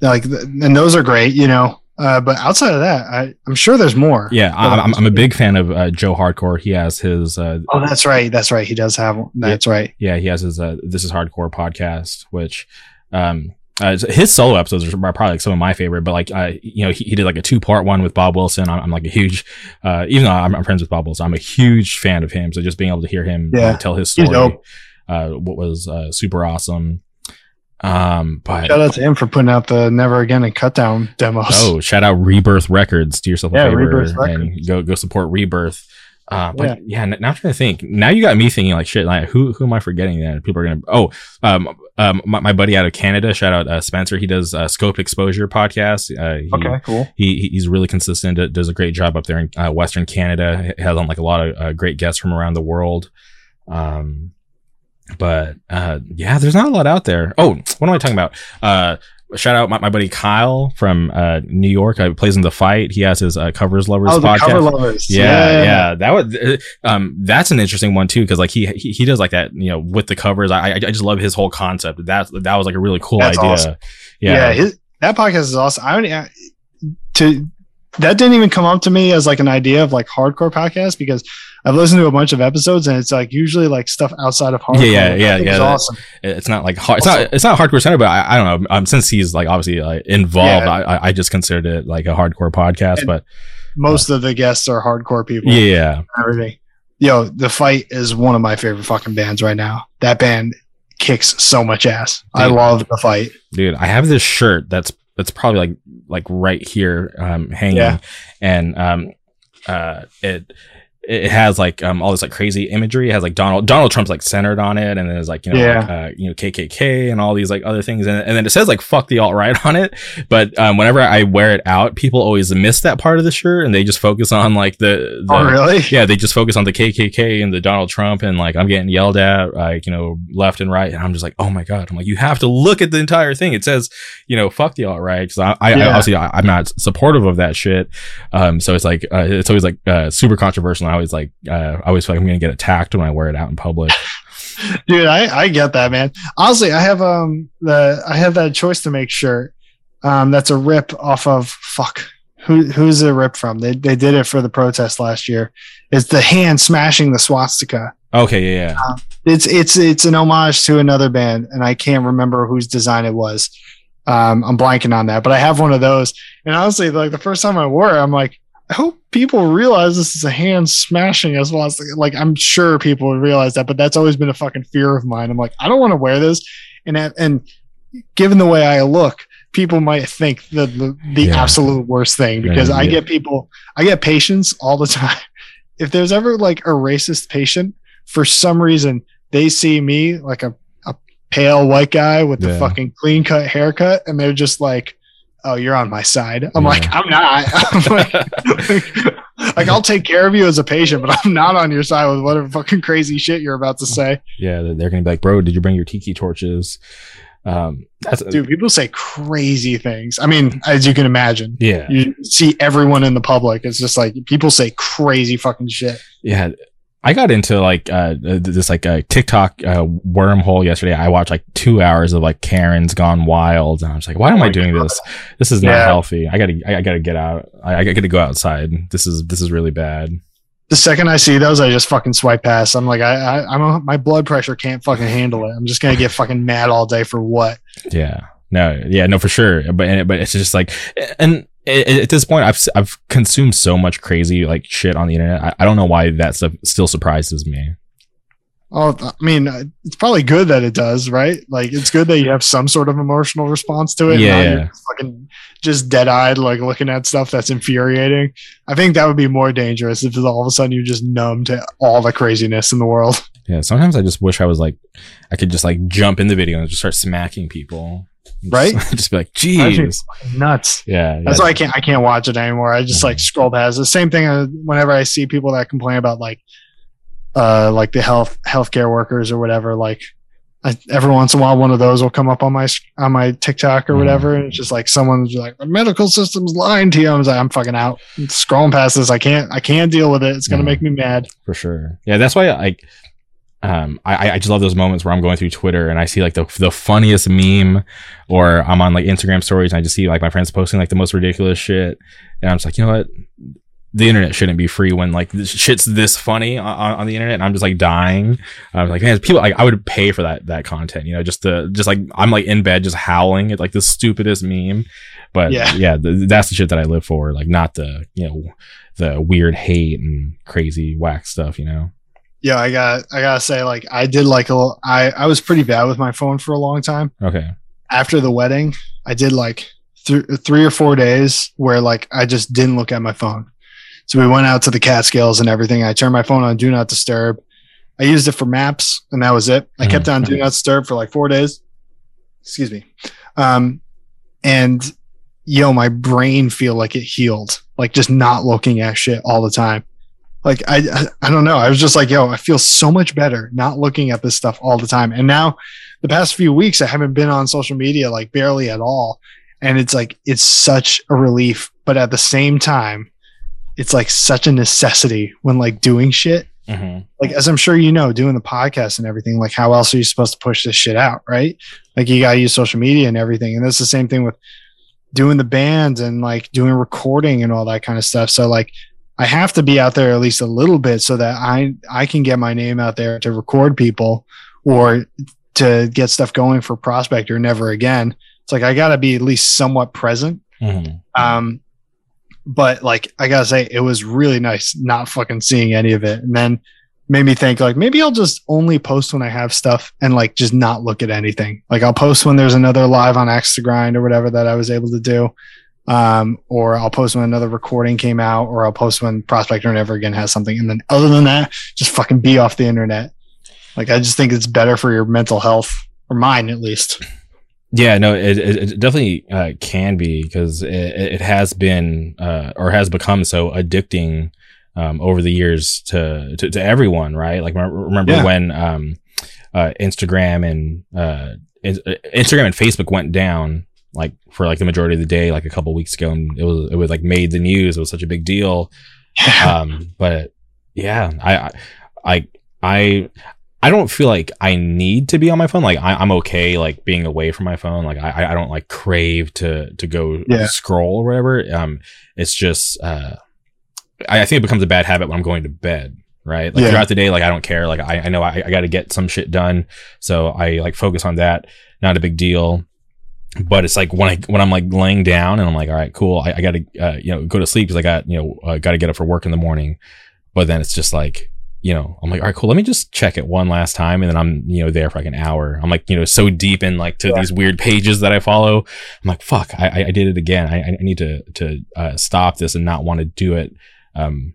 like, and those are great, you know. Uh, but outside of that, I, I'm sure there's more. yeah, I, I'm, I'm a big fan of uh, Joe Hardcore. He has his uh, Oh, that's right. That's right. He does have one. That's right. yeah, he has his uh, This Is Hardcore podcast, which um, uh, his solo episodes are probably like some of my favorite. But like, uh, you know, he, he did like a two part one with Bob Wilson. I'm, I'm like a huge, uh, even though I'm, I'm friends with Bob Wilson, I'm a huge fan of him. So just being able to hear him Yeah. tell his story, uh, what was uh, super awesome. Um, but Shout out to him for putting out the Never Again and Cut Down demos. Oh, shout out Rebirth Records. Do yourself a Yeah, favor Rebirth and Records. go go support Rebirth. Uh, but yeah, n- now I'm trying to think. Now you got me thinking like shit. Like who who am I forgetting? That people are gonna. Oh, um, um, my, my buddy out of Canada. Shout out uh, Spencer. He does uh, Scope Exposure podcast. Uh, he, Okay, cool. he he's really consistent. Does a great job up there in uh, Western Canada. Has on like a lot of uh, great guests from around the world. Um, but uh, yeah, there's not a lot out there. Oh, what am I talking about? Shout out my, my buddy Kyle from uh, New York. Uh, plays in the fight. He has his uh, covers lovers Oh, the podcast. cover lovers. yeah, yeah, that was uh, um, that's an interesting one too because like he, he he does like that you know with the covers. I I I just love his whole concept. That that was like a really cool That's idea. awesome. Yeah, yeah. his, that podcast is awesome. I don't to that didn't even come up to me as like an idea of like hardcore podcast because I've listened to a bunch of episodes and it's like usually like stuff outside of hardcore. Yeah, yeah, yeah, yeah, It's awesome. it's not like hard, it's not it's not hardcore center, but I, I don't know. Um, since he's like obviously like involved, Yeah. I I- just considered it like a hardcore podcast. And- but Most of the guests are hardcore people. yeah, everything. Yo, the fight is one of my favorite fucking bands right now. That band kicks so much ass. I love the fight. dude, I have this shirt that's that's probably like like right here um hanging, Yeah. and um uh it. It has like um all this like crazy imagery. It has like Donald Donald Trump's like centered on it, and then there's like you know Yeah. like, uh, you know KKK and all these like other things, and, and then it says like fuck the alt right on it. But um, whenever I wear it out, people always miss that part of the shirt, and they just focus on like the, the oh, really? yeah, they just focus on the KKK and the Donald Trump, and like I'm getting yelled at, like you know, left and right, and I'm just like, oh my god, I'm like, you have to look at the entire thing. It says, you know, fuck the alt right, because I, I, I Yeah. obviously I, I'm not supportive of that shit. Um, so it's like uh, it's always like uh, super controversial. And I always like uh, I always feel like I'm gonna get attacked when I wear it out in public. Dude, I, I get that, man. Honestly, I have um the I have that choice to make shirt. Um, that's a rip off of fuck. Who who's the rip from? They they did it for the protest last year. It's the hand smashing the swastika. Okay, yeah, yeah. it's it's it's an homage to another band, and I can't remember whose design it was. Um, I'm blanking on that, but I have one of those. And honestly, like the first time I wore it, I'm like, I hope people realize this is a hand smashing as well as like I'm sure people would realize that, but that's always been a fucking fear of mine. I'm like, I don't want to wear this, and and given the way I look, people might think the the, the Yeah. absolute worst thing Yeah, because I yeah. get people, I get patients all the time. If there's ever like a racist patient, for some reason they see me like a, a pale white guy with the fucking clean cut haircut and they're just like oh you're on my side i'm Yeah. like i'm not I'm like, like, i'll take care of you as a patient but i'm not on your side with whatever fucking crazy shit you're about to say yeah. They're gonna be like, bro, did you bring your tiki torches? Um, that's dude people say crazy things i mean as you can imagine yeah. you see everyone in the public it's just like people say crazy fucking shit yeah i got into like uh this like uh, tiktok uh, wormhole yesterday i watched like two hours of like karen's gone wild and i was like why am Oh i doing God. this this is not healthy i gotta i gotta get out i, I gotta go outside this is this is really bad the second I see those, I just fucking swipe past. I'm like, I, I I'm a, my blood pressure can't fucking handle it. I'm just gonna get fucking mad all day for what? yeah no yeah no for sure but but it's just like and at at this point i've i've consumed so much crazy like shit on the internet i, I don't know why that stuff still surprises me Oh, I mean, uh, it's probably good that it does, right? Like, it's good that you have some sort of emotional response to it. Yeah, not yeah. you're just fucking just dead eyed, like looking at stuff that's infuriating. I think that would be more dangerous if all of a sudden you're just numb to all the craziness in the world. yeah sometimes i just wish i was like i could just like jump in the video and just start smacking people Right? just, just be like That'd jeez Nuts. yeah That's yeah. why I can't I can't watch it anymore. I just like scroll past. The same thing uh, whenever I see people that complain about like uh like the health healthcare workers or whatever. Like I, every once in a while, one of those will come up on my on my TikTok or Mhm. whatever, and it's just like someone's like the medical system's lying to you. I'm, like, I'm fucking out. I'm scrolling past this. I can't I can't deal with it. It's gonna make me mad. for sure. Yeah, that's why like um I I just love those moments where I'm going through Twitter and I see like the the funniest meme or I'm on like Instagram stories and I just see like my friends posting like the most ridiculous shit and I'm just like, you know what? The internet shouldn't be free when like this shit's this funny on, on the internet and I'm just like dying. I was like, man, people like I would pay for that that content, you know, just to just like I'm like in bed just howling at like the stupidest meme. But Yeah. yeah, th- that's the shit that I live for, like not the, you know, the weird hate and crazy whack stuff, you know. Yeah, I got I gotta say like I did like a little, I I was pretty bad with my phone for a long time. Okay. after the wedding, I did like th- three or four days where like I just didn't look at my phone. So we went out to the Catskills and everything. I turned my phone on do not disturb. I used it for maps and that was it. I kept on do not disturb for like four days. Excuse me. Um, and yo, my brain feel like it healed, like just not looking at shit all the time. Like I, I, I don't know. I was just like, yo, I feel so much better not looking at this stuff all the time. And now, the past few weeks, I haven't been on social media like barely at all, and it's like it's such a relief. But at the same time, it's like such a necessity when like doing shit. Mhm. Like as I'm sure you know, doing the podcast and everything. Like how else are you supposed to push this shit out, right? Like you gotta use social media and everything. And that's the same thing with doing the bands and like doing recording and all that kind of stuff. So like I have to be out there at least a little bit so that I I can get my name out there to record people or to get stuff going for prospect or never again. It's like I gotta be at least somewhat present. Mhm. Um but like I gotta say, it was really nice not fucking seeing any of it. And then made me think like maybe I'll just only post when I have stuff and like just not look at anything. Like I'll post when there's another live on Axe to grind or whatever that I was able to do. Um, or I'll post when another recording came out, or I'll post when Prospect or Never Again has something. And then other than that, just fucking be off the internet. Like I just think it's better for your mental health or mine at least. Yeah, no, it, it, it definitely uh, can be because it, it has been uh, or has become so addicting um, over the years to, to to everyone, right? Like remember, Yeah. when um, uh, Instagram and uh, Instagram and Facebook went down like for like the majority of the day, like a couple weeks ago, and it was it was like made the news. It was such a big deal. um but yeah I, I i i don't feel like i need to be on my phone. Like I, i'm okay like being away from my phone. Like i i don't like crave to to go Yeah. scroll or whatever. Um it's just uh I, I think it becomes a bad habit when i'm going to bed right? Like Yeah. throughout the day like i don't care. Like i, I know i, I got to get some shit done. So i like focus on that. Not a big deal but it's like when I when I'm like laying down and I'm like, all right, cool, I, I got to uh, you know go to sleep because I got you know uh, got to get up for work in the morning. But then it's just like you know I'm like, all right, cool, let me just check it one last time, and then I'm you know there for like an hour. I'm like you know so deep in like to Yeah. these weird pages that I follow. I'm like, fuck, I I- did it again. I I need to to uh, stop this and not want to do it um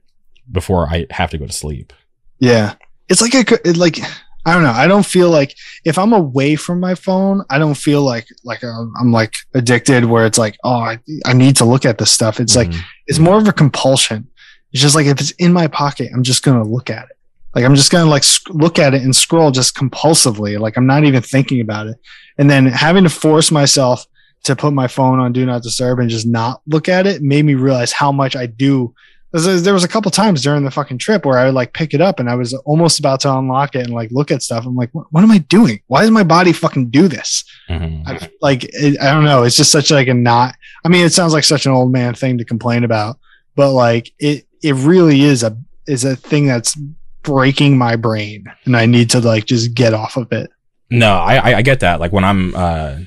before I have to go to sleep. Yeah. It's like a like I don't know. I don't feel like if I'm away from my phone, I don't feel like like I'm, I'm like addicted where it's like, oh, I, I need to look at this stuff. It's like Mhm. it's more of a compulsion. It's just like if it's in my pocket, I'm just going to look at it. Like I'm just going to like sc- look at it and scroll just compulsively. Like I'm not even thinking about it. And then having to force myself to put my phone on do not disturb and just not look at it made me realize how much I do. There was a couple times during the fucking trip where I would like pick it up and I was almost about to unlock it and like look at stuff. I'm like, what, what am I doing? Why does my body fucking do this? Mhm. I, like it, I don't know. It's just such like a not. I mean, it sounds like such an old man thing to complain about, but like it it really is a is a thing that's breaking my brain, and I need to like just get off of it. No, I, I I get that. Like when I'm uh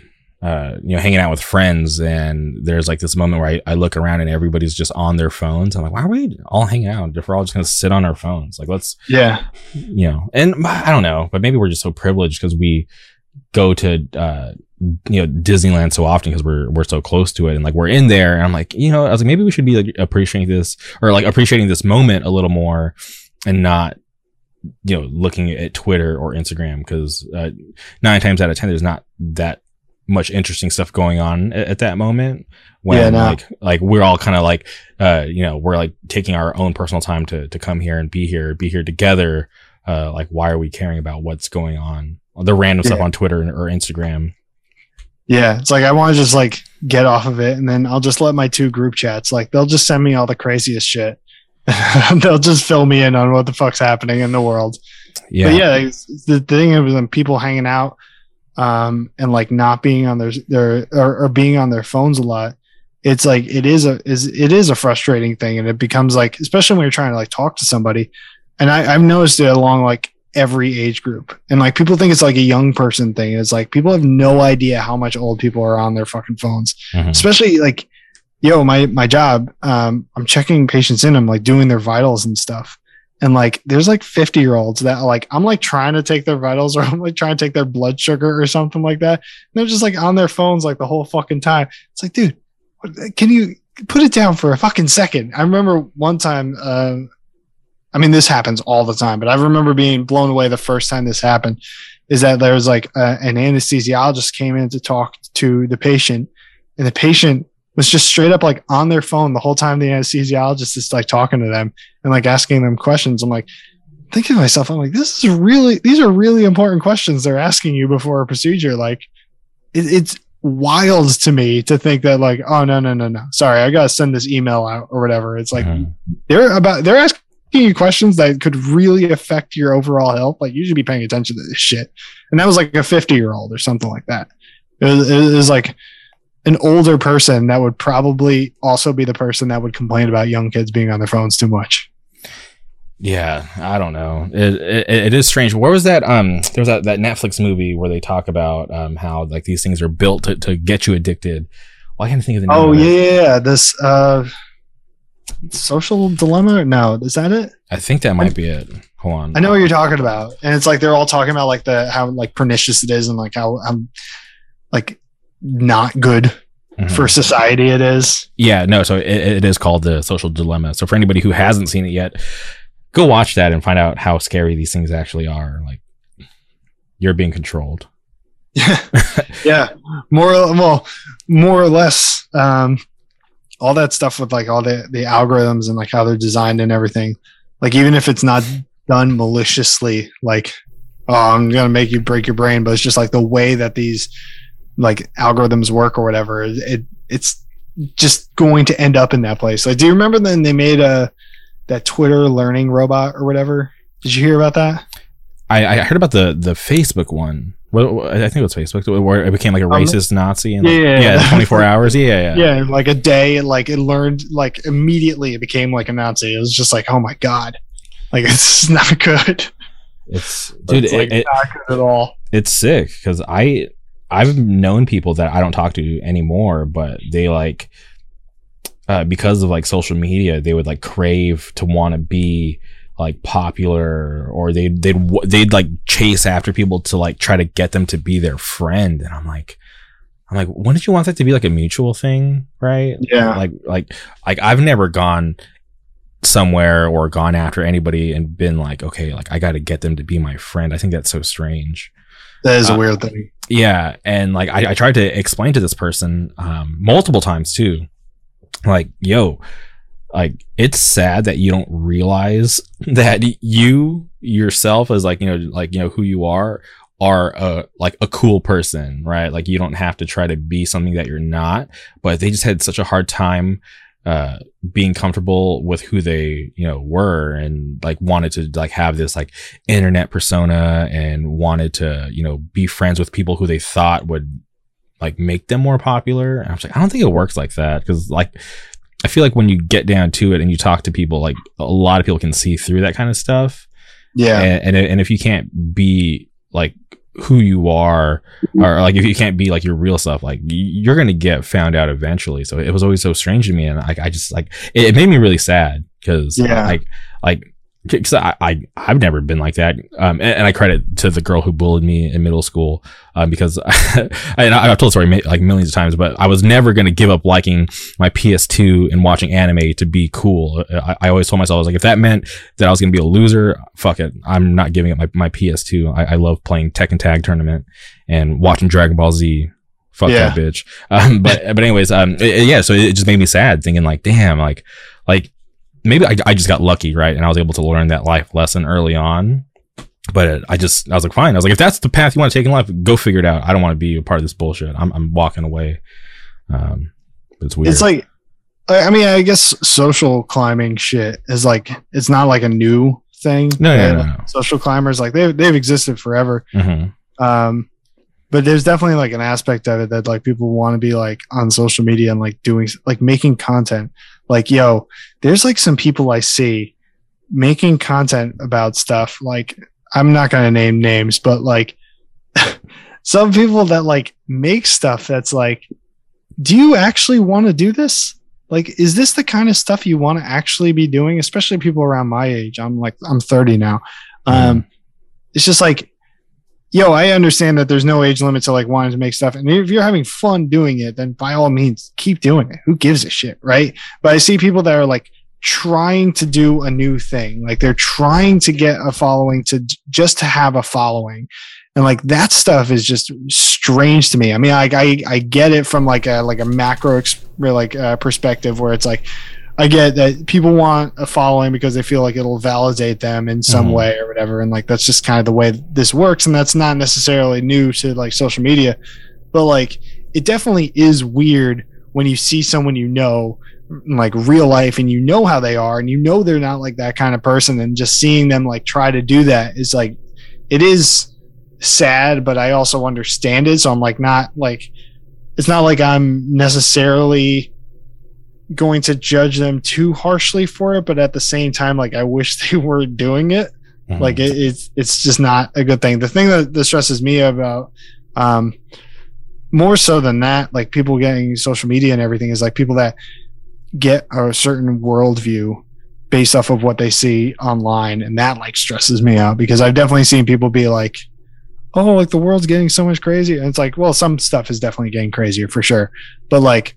uh you know hanging out with friends and there's like this moment where I, I look around and everybody's just on their phones. I'm like, why are we all hanging out? If we're all just gonna sit on our phones, like let's Yeah, you know. And I don't know, but maybe we're just so privileged because we go to uh you know Disneyland so often because we're we're so close to it and like we're in there and I'm like you know I was like maybe we should be like appreciating this or like appreciating this moment a little more and not you know looking at Twitter or Instagram because uh, nine times out of ten there's not that much interesting stuff going on at, at that moment when Yeah, no. like like we're all kind of like uh you know we're like taking our own personal time to to come here and be here be here together uh like why are we caring about what's going on the random stuff on Twitter or Instagram yeah. It's like I want to just like get off of it, and then I'll just let my two group chats like they'll just send me all the craziest shit. they'll just fill me in on what the fuck's happening in the world. yeah But yeah, the thing of them people hanging out um, and like not being on their their or, or being on their phones a lot. It's like it is a is it is a frustrating thing, and it becomes like especially when you're trying to like talk to somebody. And I, I've noticed it along like every age group, and like people think it's like a young person thing. It's like people have no idea how much old people are on their fucking phones Mhm. especially like yo my my job um i'm checking patients in i'm like doing their vitals and stuff and like there's like 50 year olds that like i'm like trying to take their vitals or i'm like trying to take their blood sugar or something like that and they're just like on their phones like the whole fucking time it's like dude can you put it down for a fucking second. I remember one time, uh, I mean, this happens all the time, but I remember being blown away the first time this happened. Is that there was like uh, an anesthesiologist came in to talk to the patient, and the patient was just straight up like on their phone the whole time the anesthesiologist is like talking to them and like asking them questions. I'm like, thinking to myself, I'm like, this is really, these are really important questions they're asking you before a procedure. Like, it, it's wild to me to think that, like, oh, no, no, no, no. Sorry, I got to send this email out or whatever. It's like, Mhm. they're about, they're asking you questions that could really affect your overall health. Like, you should be paying attention to this shit. And that was like a 50 year old or something like that. It was, it was like, an older person that would probably also be the person that would complain about young kids being on their phones too much. Yeah, I don't know. It, it it is strange. Where was that? Um, there was that, that Netflix movie where they talk about um how like these things are built to, to get you addicted. Well, I can't think of the name. Oh yeah. This uh social dilemma? No, is that it? I think that might be it. Hold on. I know what you're talking about. And it's like they're all talking about like the how like pernicious it is and like how um like not good Mhm. for society it is. Yeah, no. So it, it is called the social dilemma. So for anybody who hasn't seen it yet, go watch that and find out how scary these things actually are. Like you're being controlled. Yeah. yeah. More well, more or less um all that stuff with like all the the algorithms and like how they're designed and everything. Like even if it's not done maliciously, like oh, I'm gonna make you break your brain, but it's just like the way that these like algorithms work or whatever. It it's just going to end up in that place. Like, do you remember then they made a that Twitter learning robot or whatever? Did you hear about that? I, I heard about the the Facebook one. Well, I think it was Facebook where it became like a Um, racist Nazi and like, yeah, yeah, yeah. 24 hours. Yeah, yeah, yeah, like a day, it, like it learned like immediately it became like a Nazi. It was just like, oh my god, like it's not good, It's dude, it's like it, not good at all. it's sick because I I've known people that I don't talk to anymore, but they like uh, because of like social media, they would like crave to want to be like popular, or they they'd they'd like chase after people to like try to get them to be their friend, and I'm like. I'm like, when did you want that to be like a mutual thing, right? Yeah, like like like I've never gone somewhere or gone after anybody and been like, okay, like I got to get them to be my friend. I think that's so strange. That is a uh, weird thing. Yeah, and like I, I tried to explain to this person um, multiple times too, like, yo, like it's sad that you don't realize that you yourself as like you know like you know who you are are a like a cool person right like you don't have to try to be something that you're not but they just had such a hard time uh being comfortable with who they you know were and like wanted to like have this like internet persona and wanted to you know be friends with people who they thought would like make them more popular. And i was like i don't think it works like that because like i feel like when you get down to it and you talk to people like a lot of people can see through that kind of stuff. Yeah, and, and and if you can't be like who you are or like if you can't be like your real self like you're gonna get found out eventually so it was always so strange to me and like i just like it, it made me really sad because Yeah. like like because I, I I've never been like that, um, and, and I credit to the girl who bullied me in middle school, um, because I, and I, I've told the story like millions of times, but I was never gonna give up liking my PS2 and watching anime to be cool. I, I always told myself I was like, if that meant that I was gonna be a loser, fuck it, I'm not giving up my, my PS2. I, I love playing Tekken Tag Tournament and watching Dragon Ball Z. Fuck Yeah. that bitch. Um, but but anyways, um, it- yeah. So it just made me sad, thinking like, damn, like like maybe I, I just got lucky, right? And I was able to learn that life lesson early on. But I just, I was like, fine. I was like, if that's the path you want to take in life, go figure it out. I don't want to be a part of this bullshit. I'm, I'm walking away. Um, it's weird. it's like, I mean, I guess social climbing shit is like it's not like a new thing. No, no, no, no. Social climbers like they've they've existed forever. Mhm. um but there's definitely like an aspect of it that like people want to be like on social media and like doing like making content like yo there's like some people i see making content about stuff like i'm not going to name names but like some people that like make stuff that's like do you actually want to do this? Like is this the kind of stuff you want to actually be doing? Especially people around my age. I'm like i'm 30 now. Um it's just like yo, I understand that there's no age limit to like wanting to make stuff. And if you're having fun doing it, then by all means, keep doing it. Who gives a shit? Right. But I see people that are like trying to do a new thing. Like they're trying to get a following to just to have a following. And like that stuff is just strange to me. I mean, I, I, I get it from like a, like a macro, like uh, perspective where it's like, I get that people want a following because they feel like it'll validate them in some mm-hmm. way or whatever. And like, that's just kind of the way this works. And that's not necessarily new to like social media, but like, it definitely is weird when you see someone you know like real life and you know how they are and you know they're not like that kind of person and just seeing them like try to do that is like it is sad but i also understand it so i'm like not like it's not like i'm necessarily going to judge them too harshly for it, but at the same time, like I wish they were doing it. Mm-hmm. Like it, it's it's just not a good thing. The thing that, that stresses me about um more so than that, like people getting social media and everything is like people that get a certain worldview based off of what they see online, and that like stresses me out because I've definitely seen people be like, "Oh, like the world's getting so much crazier," and it's like, well, some stuff is definitely getting crazier for sure, but like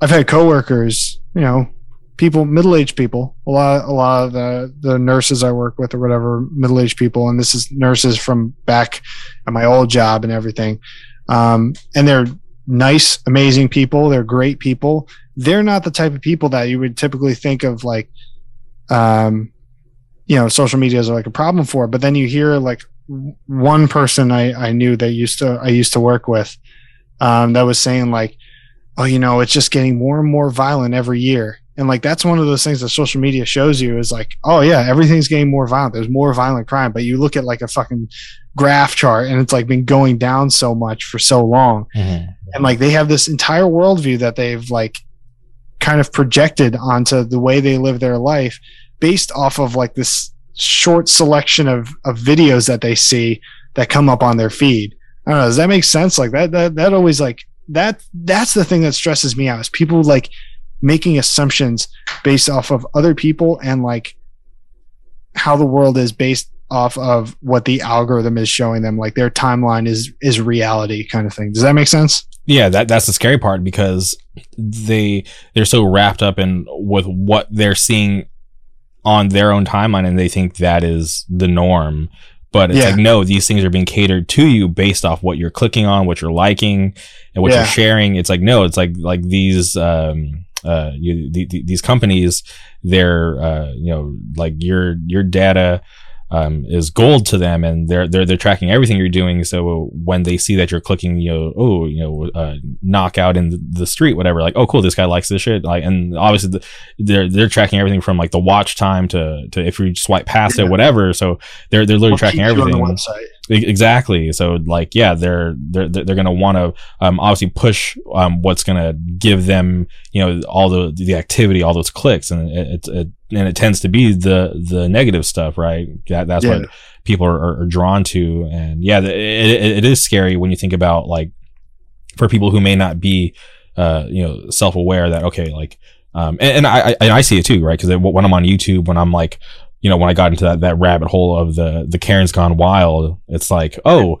I've had coworkers, you know, people, middle-aged people, a lot, a lot of the, the nurses I work with or whatever, middle-aged people. And this is nurses from back at my old job and everything. Um, and they're nice, amazing people. They're great people. They're not the type of people that you would typically think of like, um, you know, social media is like a problem for. But then you hear like one person I, I knew that used to, I used to work with, um, that was saying like, oh, you know, it's just getting more and more violent every year. And like that's one of those things that social media shows you is like, oh yeah, everything's getting more violent. There's more violent crime, but you look at like a fucking graph chart and it's like been going down so much for so long. Mm-hmm. And like they have this entire worldview that they've like kind of projected onto the way they live their life based off of like this short selection of, of videos that they see that come up on their feed. I don't know. Does that make sense? Like that, that, that always like that that's the thing that stresses me out is people like making assumptions based off of other people and like how the world is based off of what the algorithm is showing them like their timeline is is reality kind of thing. Does that make sense? Yeah that that's the scary part because they they're so wrapped up in with what they're seeing on their own timeline and they think that is the norm. But it's yeah. like, no, these things are being catered to you based off what you're clicking on, what you're liking, and what yeah. you're sharing. It's like, no, it's like, like these, um, uh, you, the, the, these companies, they're, uh, you know, like your, your data, um, is gold to them and they're, they're, they're tracking everything you're doing. So when they see that you're clicking, you know, oh, you know, uh, knockout in the street, whatever, like, oh, cool, this guy likes this shit. Like, and obviously the, they're, they're tracking everything from like the watch time to, to if you swipe past yeah. it, whatever. So they're, they're literally tracking everything. Exactly. So like, yeah, they're they're they're gonna want to um, obviously push um, what's gonna give them you know all the the activity, all those clicks, and it, it, it and it tends to be the the negative stuff, right? That that's yeah. what people are, are, drawn to, and yeah, it, it is scary when you think about like for people who may not be uh, you know self aware that okay like um, and, and I, I, and I see it too, right? Because when I'm on YouTube, when I'm like, you know, when I got into that, that rabbit hole of the, the Karen's gone wild, it's like, oh,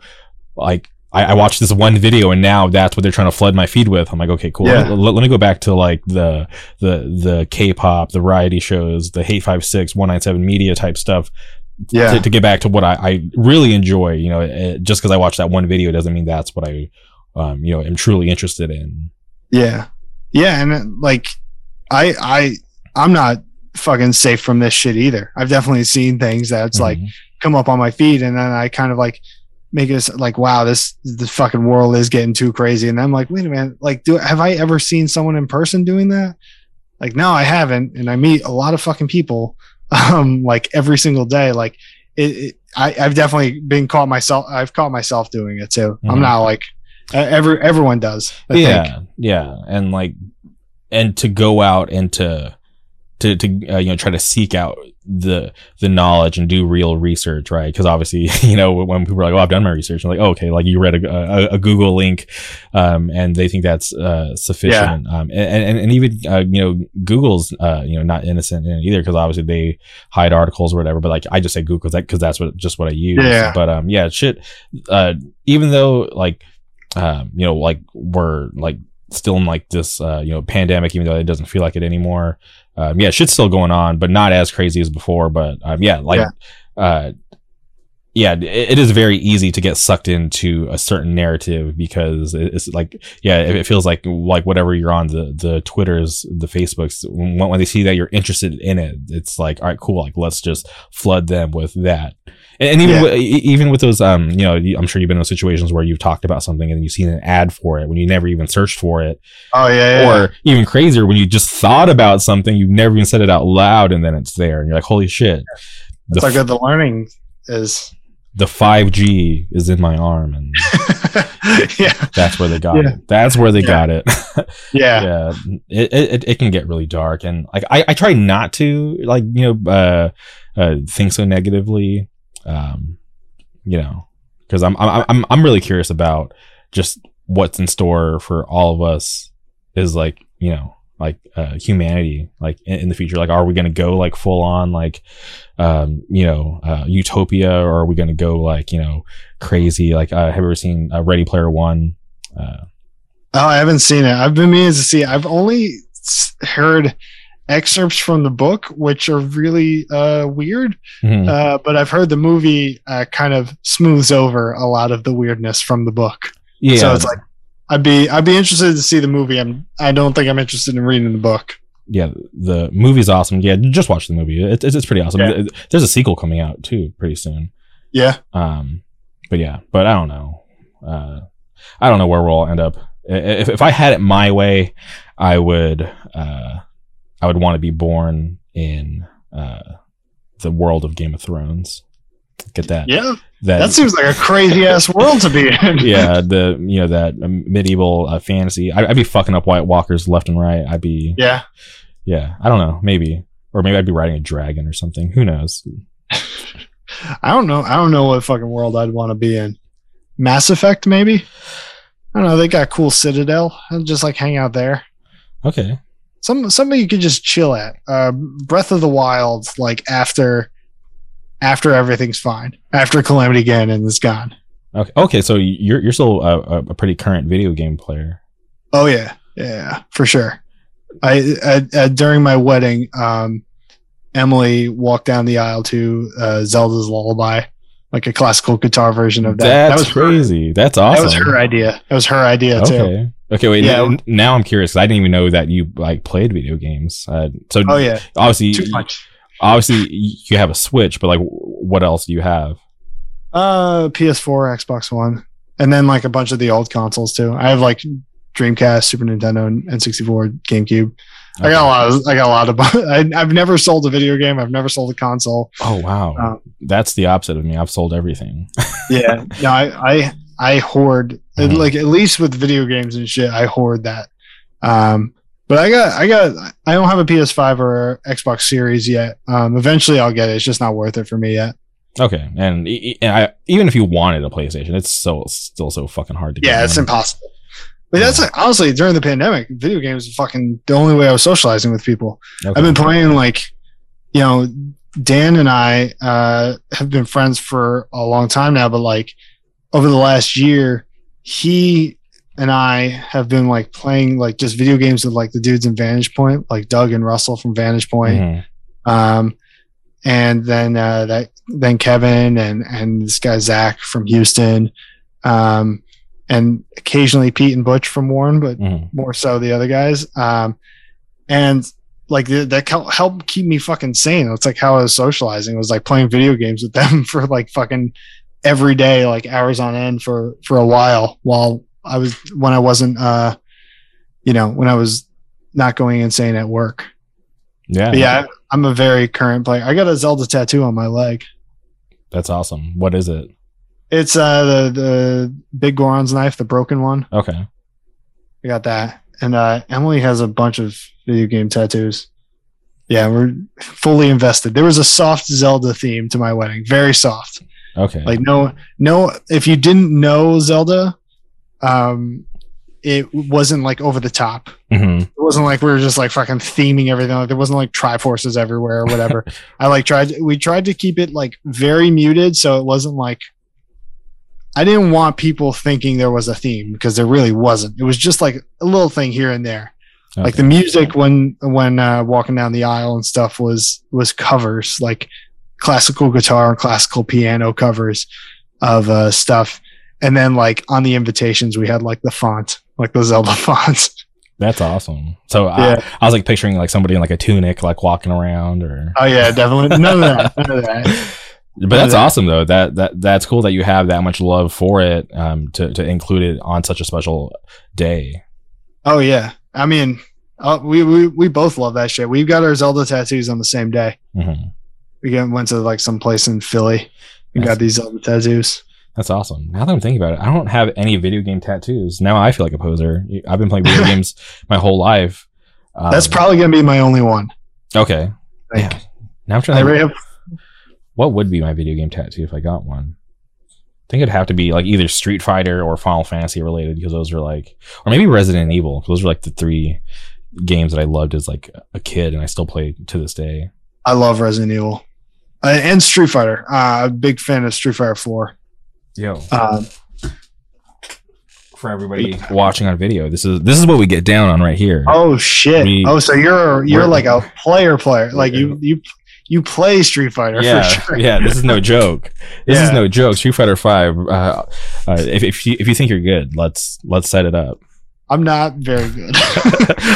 like I, I, watched this one video and now that's what they're trying to flood my feed with. I'm like, okay, cool. Yeah. Let, let, me go back to like the, the, the K-pop, the variety shows, the Hate5six, 197 media type stuff. Yeah. To, to get back to what I, I really enjoy, you know, it, just cause I watched that one video doesn't mean that's what I, um, you know, am truly interested in. Yeah. Yeah. And like, I, I, I'm not fucking safe from this shit either. I've definitely seen things that's mm-hmm. like come up on my feed and then I kind of like make it like, wow, this the fucking world is getting too crazy. And I'm like, wait a minute, like, do have I ever seen someone in person doing that? Like, no, I haven't. And I meet a lot of fucking people, um, like every single day. Like, it, it I, have definitely been caught myself. I've caught myself doing it too. Mm-hmm. I'm not like uh, every everyone does. I yeah, think. yeah, and like, and to go out and to to to uh, you know try to seek out the the knowledge and do real research, right? Because obviously, you know, when people are like, "Oh, I've done my research," I'm like, oh, "Okay, like you read a, a, a Google link, um, and they think that's uh, sufficient." Um, and, and and even uh, you know, Google's uh, you know not innocent in it either because obviously they hide articles or whatever. But like, I just say Google because that, cause that's what just what I use. Yeah. But um, yeah, shit. Uh, even though like, um, you know, like we're like still in like this uh, you know pandemic, even though it doesn't feel like it anymore. Um, yeah, shit's still going on, but not as crazy as before. But um, yeah, like, yeah. Uh, yeah, it, it is very easy to get sucked into a certain narrative because it's like, yeah, it feels like like whatever you're on the the Twitters, the Facebooks, when, when they see that you're interested in it, it's like, all right, cool, like let's just flood them with that. And, even yeah. with, even with those, um, you know, I'm sure you've been in situations where you've talked about something and you've seen an ad for it when you never even searched for it. Oh yeah, yeah Or yeah. even crazier when you just thought about something, you've never even said it out loud, and then it's there, and you're like, holy shit. That's how good the learning is. The 5G is in my arm, and yeah, that's where they got it. That's where they yeah. got it. yeah, yeah. It, it it can get really dark, and like I I try not to like you know uh, uh think so negatively um, you know, because I'm I'm I'm I'm really curious about just what's in store for all of us is like you know like uh, humanity like in, in, the future. Like are we to go like full on like um you know uh, utopia or are we to go like you know crazy? Like uh, have you ever seen uh, ready player one? Uh, oh i haven't seen it. I've been meaning to see it. i've only heard excerpts from the book, which are really uh, weird. Mm-hmm. Uh, but I've heard the movie uh, kind of smooths over a lot of the weirdness from the book. Yeah. So it's like I'd be I'd be interested to see the movie. I'm I don't think I'm interested in reading the book. Yeah, the movie's awesome. Yeah, just watch the movie. It, it's it's pretty awesome. Yeah. There's a sequel coming out too pretty soon. Yeah. Um, but yeah, but I don't know. Uh, I don't know where we'll all end up. If if I had it my way, I would uh I would want to be born in uh, the world of Game of Thrones. Get that? Yeah. That, that seems like a crazy ass world to be in. yeah, the you know that medieval uh, fantasy. I, would be fucking up White Walkers left and right. I'd be yeah, yeah. I don't know, maybe, or maybe I'd be riding a dragon or something. Who knows? I don't know. I don't know what fucking world I'd want to be in. Mass Effect, maybe. I don't know. They got cool Citadel. I'd just like hang out there. Okay some something you could just chill at. Uh, Breath of the Wild, like after after everything's fine, after Calamity Ganon is gone. Okay, okay, so you're you're still a, a pretty current video game player. Oh yeah, yeah, for sure. I, I, I during my wedding, um, Emily walked down the aisle to uh, Zelda's Lullaby, like a classical guitar version of that. That's that was crazy. Her, That's awesome. That was her idea. That was her idea okay. too. Okay, wait. Yeah. Now, now I'm curious. I didn't even know that you like played video games. Uh, so, oh yeah, obviously, too much. Obviously, you have a Switch, but like, what else do you have? Uh, PS4, Xbox One, and then like a bunch of the old consoles too. I have like Dreamcast, Super Nintendo, and N64, GameCube. Okay. I got a lot. Of, I got a lot of. I, have never sold a video game. I've never sold a console. Oh wow, um, that's the opposite of me. I've sold everything. yeah, no, I, I I hoard mm-hmm. like at least with video games and shit. I hoard that. Um, but I got I got I don't have a PS5 or Xbox Series yet. Um, eventually I'll get it. It's just not worth it for me yet. Okay, and, and I, even if you wanted a PlayStation, it's so still so fucking hard to get. Yeah, it's impossible. But that's like, honestly during the pandemic, video games fucking the only way I was socializing with people. Okay. I've been playing like, you know, Dan and I uh, have been friends for a long time now, but like over the last year, he and I have been like playing like just video games with like the dudes in Vantage Point, like Doug and Russell from Vantage Point. Mm-hmm. Um, and then uh, that then Kevin and and this guy Zach from Houston, um, and occasionally Pete and Butch from Warren, but mm-hmm. more so the other guys. Um, and like that helped keep me fucking sane. It's like how I was socializing. It was like playing video games with them for like fucking every day, like hours on end for for a while while I was when I wasn't uh you know, when I was not going insane at work. Yeah. But yeah, I'm a very current player. I got a Zelda tattoo on my leg. That's awesome. What is it? It's uh the the big Goron's knife, the broken one. Okay. I got that. And uh Emily has a bunch of video game tattoos. Yeah, we're fully invested. There was a soft Zelda theme to my wedding, very soft. Okay. Like no, no. If you didn't know Zelda, um, it wasn't like over the top. Mhm. It wasn't like we were just like fucking theming everything. Like there wasn't like Triforces everywhere or whatever. I like tried. We tried to keep it like very muted, so it wasn't like. I didn't want people thinking there was a theme because there really wasn't. It was just like a little thing here and there. Like the music when when uh, walking down the aisle and stuff was was covers like classical guitar and classical piano covers of uh, stuff. And then like on the invitations we had like the font, like the Zelda fonts. That's awesome. So Yeah. I, I was like picturing like somebody in like a tunic, like walking around, or. Oh yeah, definitely none of that. None of that. But that's awesome though. That that that's cool that you have that much love for it. Um, to to include it on such a special day. Oh yeah. I mean, uh, we, we we both love that shit. We've got our Zelda tattoos on the same day. Mhm. We went to like some place in Philly and got these Zelda tattoos. That's awesome. Now that I'm thinking about it, I don't have any video game tattoos. Now I feel like a poser. I've been playing video games my whole life. Um, That's probably gonna be my only one. okay. Like, Yeah. Now I'm trying to think, have what would be my video game tattoo if I got one. I think it'd have to be like either Street Fighter or Final Fantasy related because those are like, or maybe Resident Evil. Those are like the three games that I loved as like a kid and I still play to this day. I love Resident Evil uh, and Street Fighter. Uh, a big fan of Street Fighter Four. Yo, Um, for everybody watching on video, this is this is what we get down on right here. oh shit! We- oh, so you're you're like a player player. Like you you you play Street Fighter yeah, for sure. yeah. This is no joke. This is no joke. Street Fighter Five. Uh, uh, if if you if you think you're good, let's let's set it up. I'm not very good.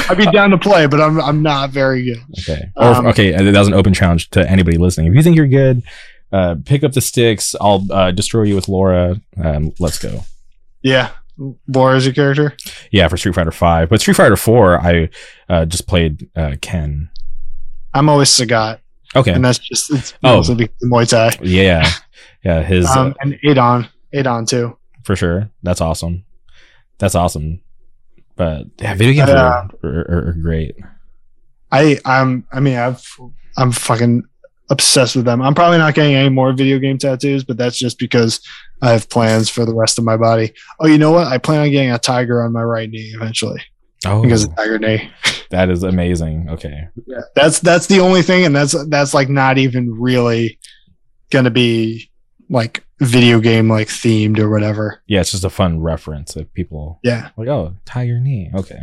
I'd be down to play, but I'm I'm not very good. Okay. Or Um, okay, that was an open challenge to anybody listening. If you think you're good, uh, pick up the sticks. I'll uh, destroy you with Laura. Um, let's go. Yeah, Laura's your character. Yeah, for Street Fighter Five, but Street Fighter Four, I uh, just played uh, Ken. I'm always Sagat, Okay. and that's just it's Oh. Muay Thai. yeah, yeah. His Um, and Adon, Adon too. for sure. That's awesome. That's awesome. But yeah, video games Yeah. are, are, are great. I I'm I mean I've I'm fucking obsessed with them. I'm probably not getting any more video game tattoos, but that's just because I have plans for the rest of my body. Oh, you know what? I plan on getting a tiger on my right knee eventually Oh, because of tiger knee. that is amazing. Okay. Yeah, that's that's the only thing, and that's that's like not even really gonna be like video game like themed or whatever. Yeah, it's just a fun reference if people Yeah, like, oh, tie your knee. Okay.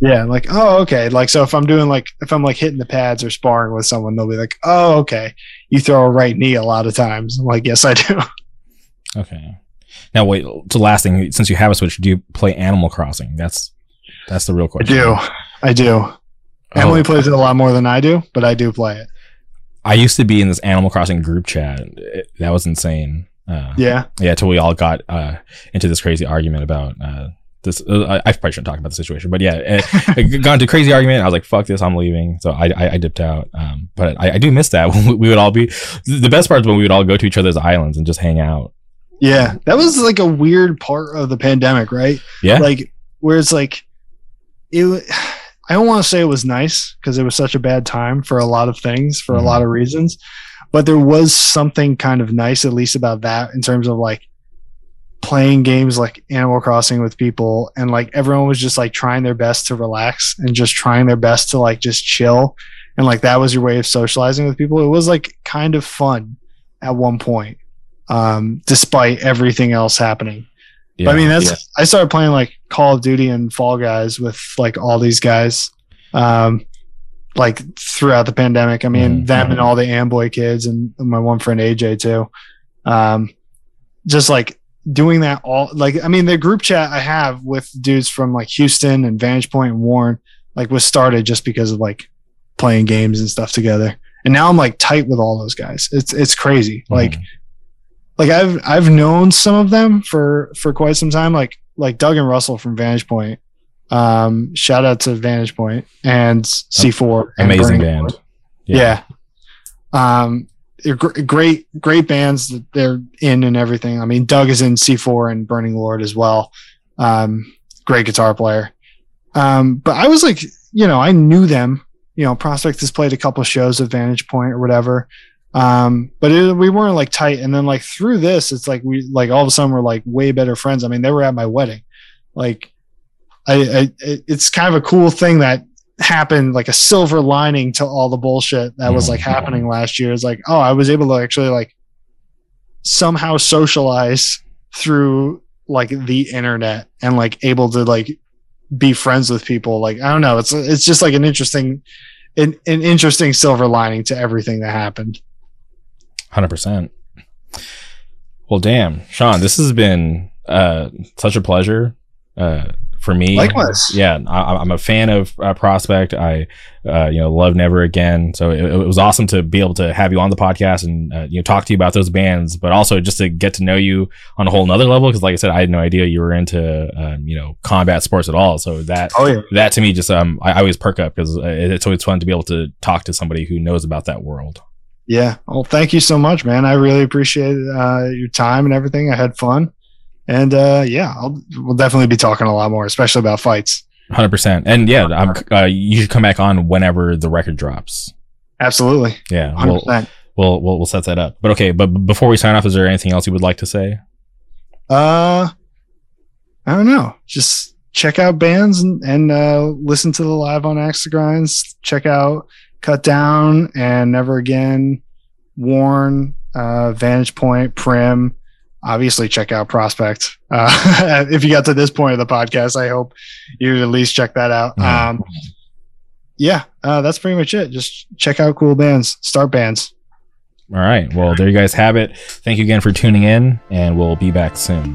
yeah, like oh okay, like so if I'm doing like if I'm like hitting the pads or sparring with someone, they'll be like, oh okay, you throw a right knee a lot of times. I'm like, yes, I do. Okay. Now wait. So last thing, since you have a Switch, do you play Animal Crossing? That's that's the real question. I do, I do. Oh, Emily plays it a lot more than I do, but I do play it. I used to be in this Animal Crossing group chat. It- that was insane. Uh, Yeah, yeah. Till we all got uh, into this crazy argument about uh, this. Uh, I, I probably shouldn't talk about the situation, but yeah, it, got into a crazy argument. I was like, "Fuck this! I'm leaving." So I I, I dipped out. Um, but I, I do miss that when we would all be. The best part is when we would all go to each other's islands and just hang out. yeah. That was like a weird part of the pandemic, right? Yeah. like where it's like it i don't want to say it was nice because it was such a bad time for a lot of things for Mhm. a lot of reasons but there was something kind of nice at least about that in terms of like playing games like animal crossing with people and like everyone was just like trying their best to relax and just trying their best to like just chill and like that was your way of socializing with people it was like kind of fun at one point um despite everything else happening Yeah. but I mean, that's I started playing like Call of Duty and Fall Guys with like all these guys, um, like throughout the pandemic. I mean, Mhm. them and all the Amboy kids and my one friend AJ too. Um, just like doing that all like I mean, the group chat I have with dudes from like Houston and Vantage Point and Warren like was started just because of like playing games and stuff together. And now I'm like tight with all those guys. It's it's crazy. Like Mhm. like I've I've known some of them for for quite some time. Like like Doug and Russell from Vantage Point. Um, shout out to Vantage Point and C4. and amazing Burning band. Lord. Yeah. Um, they're gr- great great bands that they're in and everything. I mean, Doug is in C4 and Burning Lord as well. Um, great guitar player. Um, but I was like, you know, I knew them you know, Prospect has played a couple shows of Vantage Point or whatever. Um, but it, we weren't like tight. And then like through this, it's like we like all of a sudden we're like way better friends. I mean, they were at my wedding. Like, I, I it's kind of a cool thing that happened, like a silver lining to all the bullshit that was like happening last year. Is like, oh, I was able to actually like somehow socialize through like the internet and like able to like be friends with people. Like, I don't know. It's it's just like an interesting an, an interesting silver lining to everything that happened. Hundred percent. Well, damn, Sean, this has been uh, such a pleasure uh, for me. Likewise. Yeah, I, I'm a fan of uh, Prospect. I, uh, you know, love Never Again. So it, it was awesome to be able to have you on the podcast and uh, you know talk to you about those bands, but also just to get to know you on a whole nother level. Because, like I said, I had no idea you were into um, you know combat sports at all. So that Oh yeah. that to me just um I, I always perk up because it's always fun to be able to talk to somebody who knows about that world. Yeah. Well, thank you so much, man. I really appreciate uh, your time and everything. I had fun. And uh, yeah, I'll, we'll definitely be talking a lot more, especially about fights. Hundred percent, and yeah, I'm, uh, you should come back on whenever the record drops. Absolutely. Yeah, 100%. we'll, we'll we'll we'll set that up. But okay, but before we sign off, is there anything else you would like to say? Uh, I don't know. Just check out bands and, and uh, listen to the live on Axe Grinds. Check out Cut Down and Never Again, Warren, uh, Vantage Point, Prim. Obviously, check out Prospect. Uh, if you got to this point of the podcast, I hope you at least check that out. Um, yeah, uh, that's pretty much it. Just check out cool bands, start bands. All right, well there you guys have it. Thank you again for tuning in, and we'll be back soon.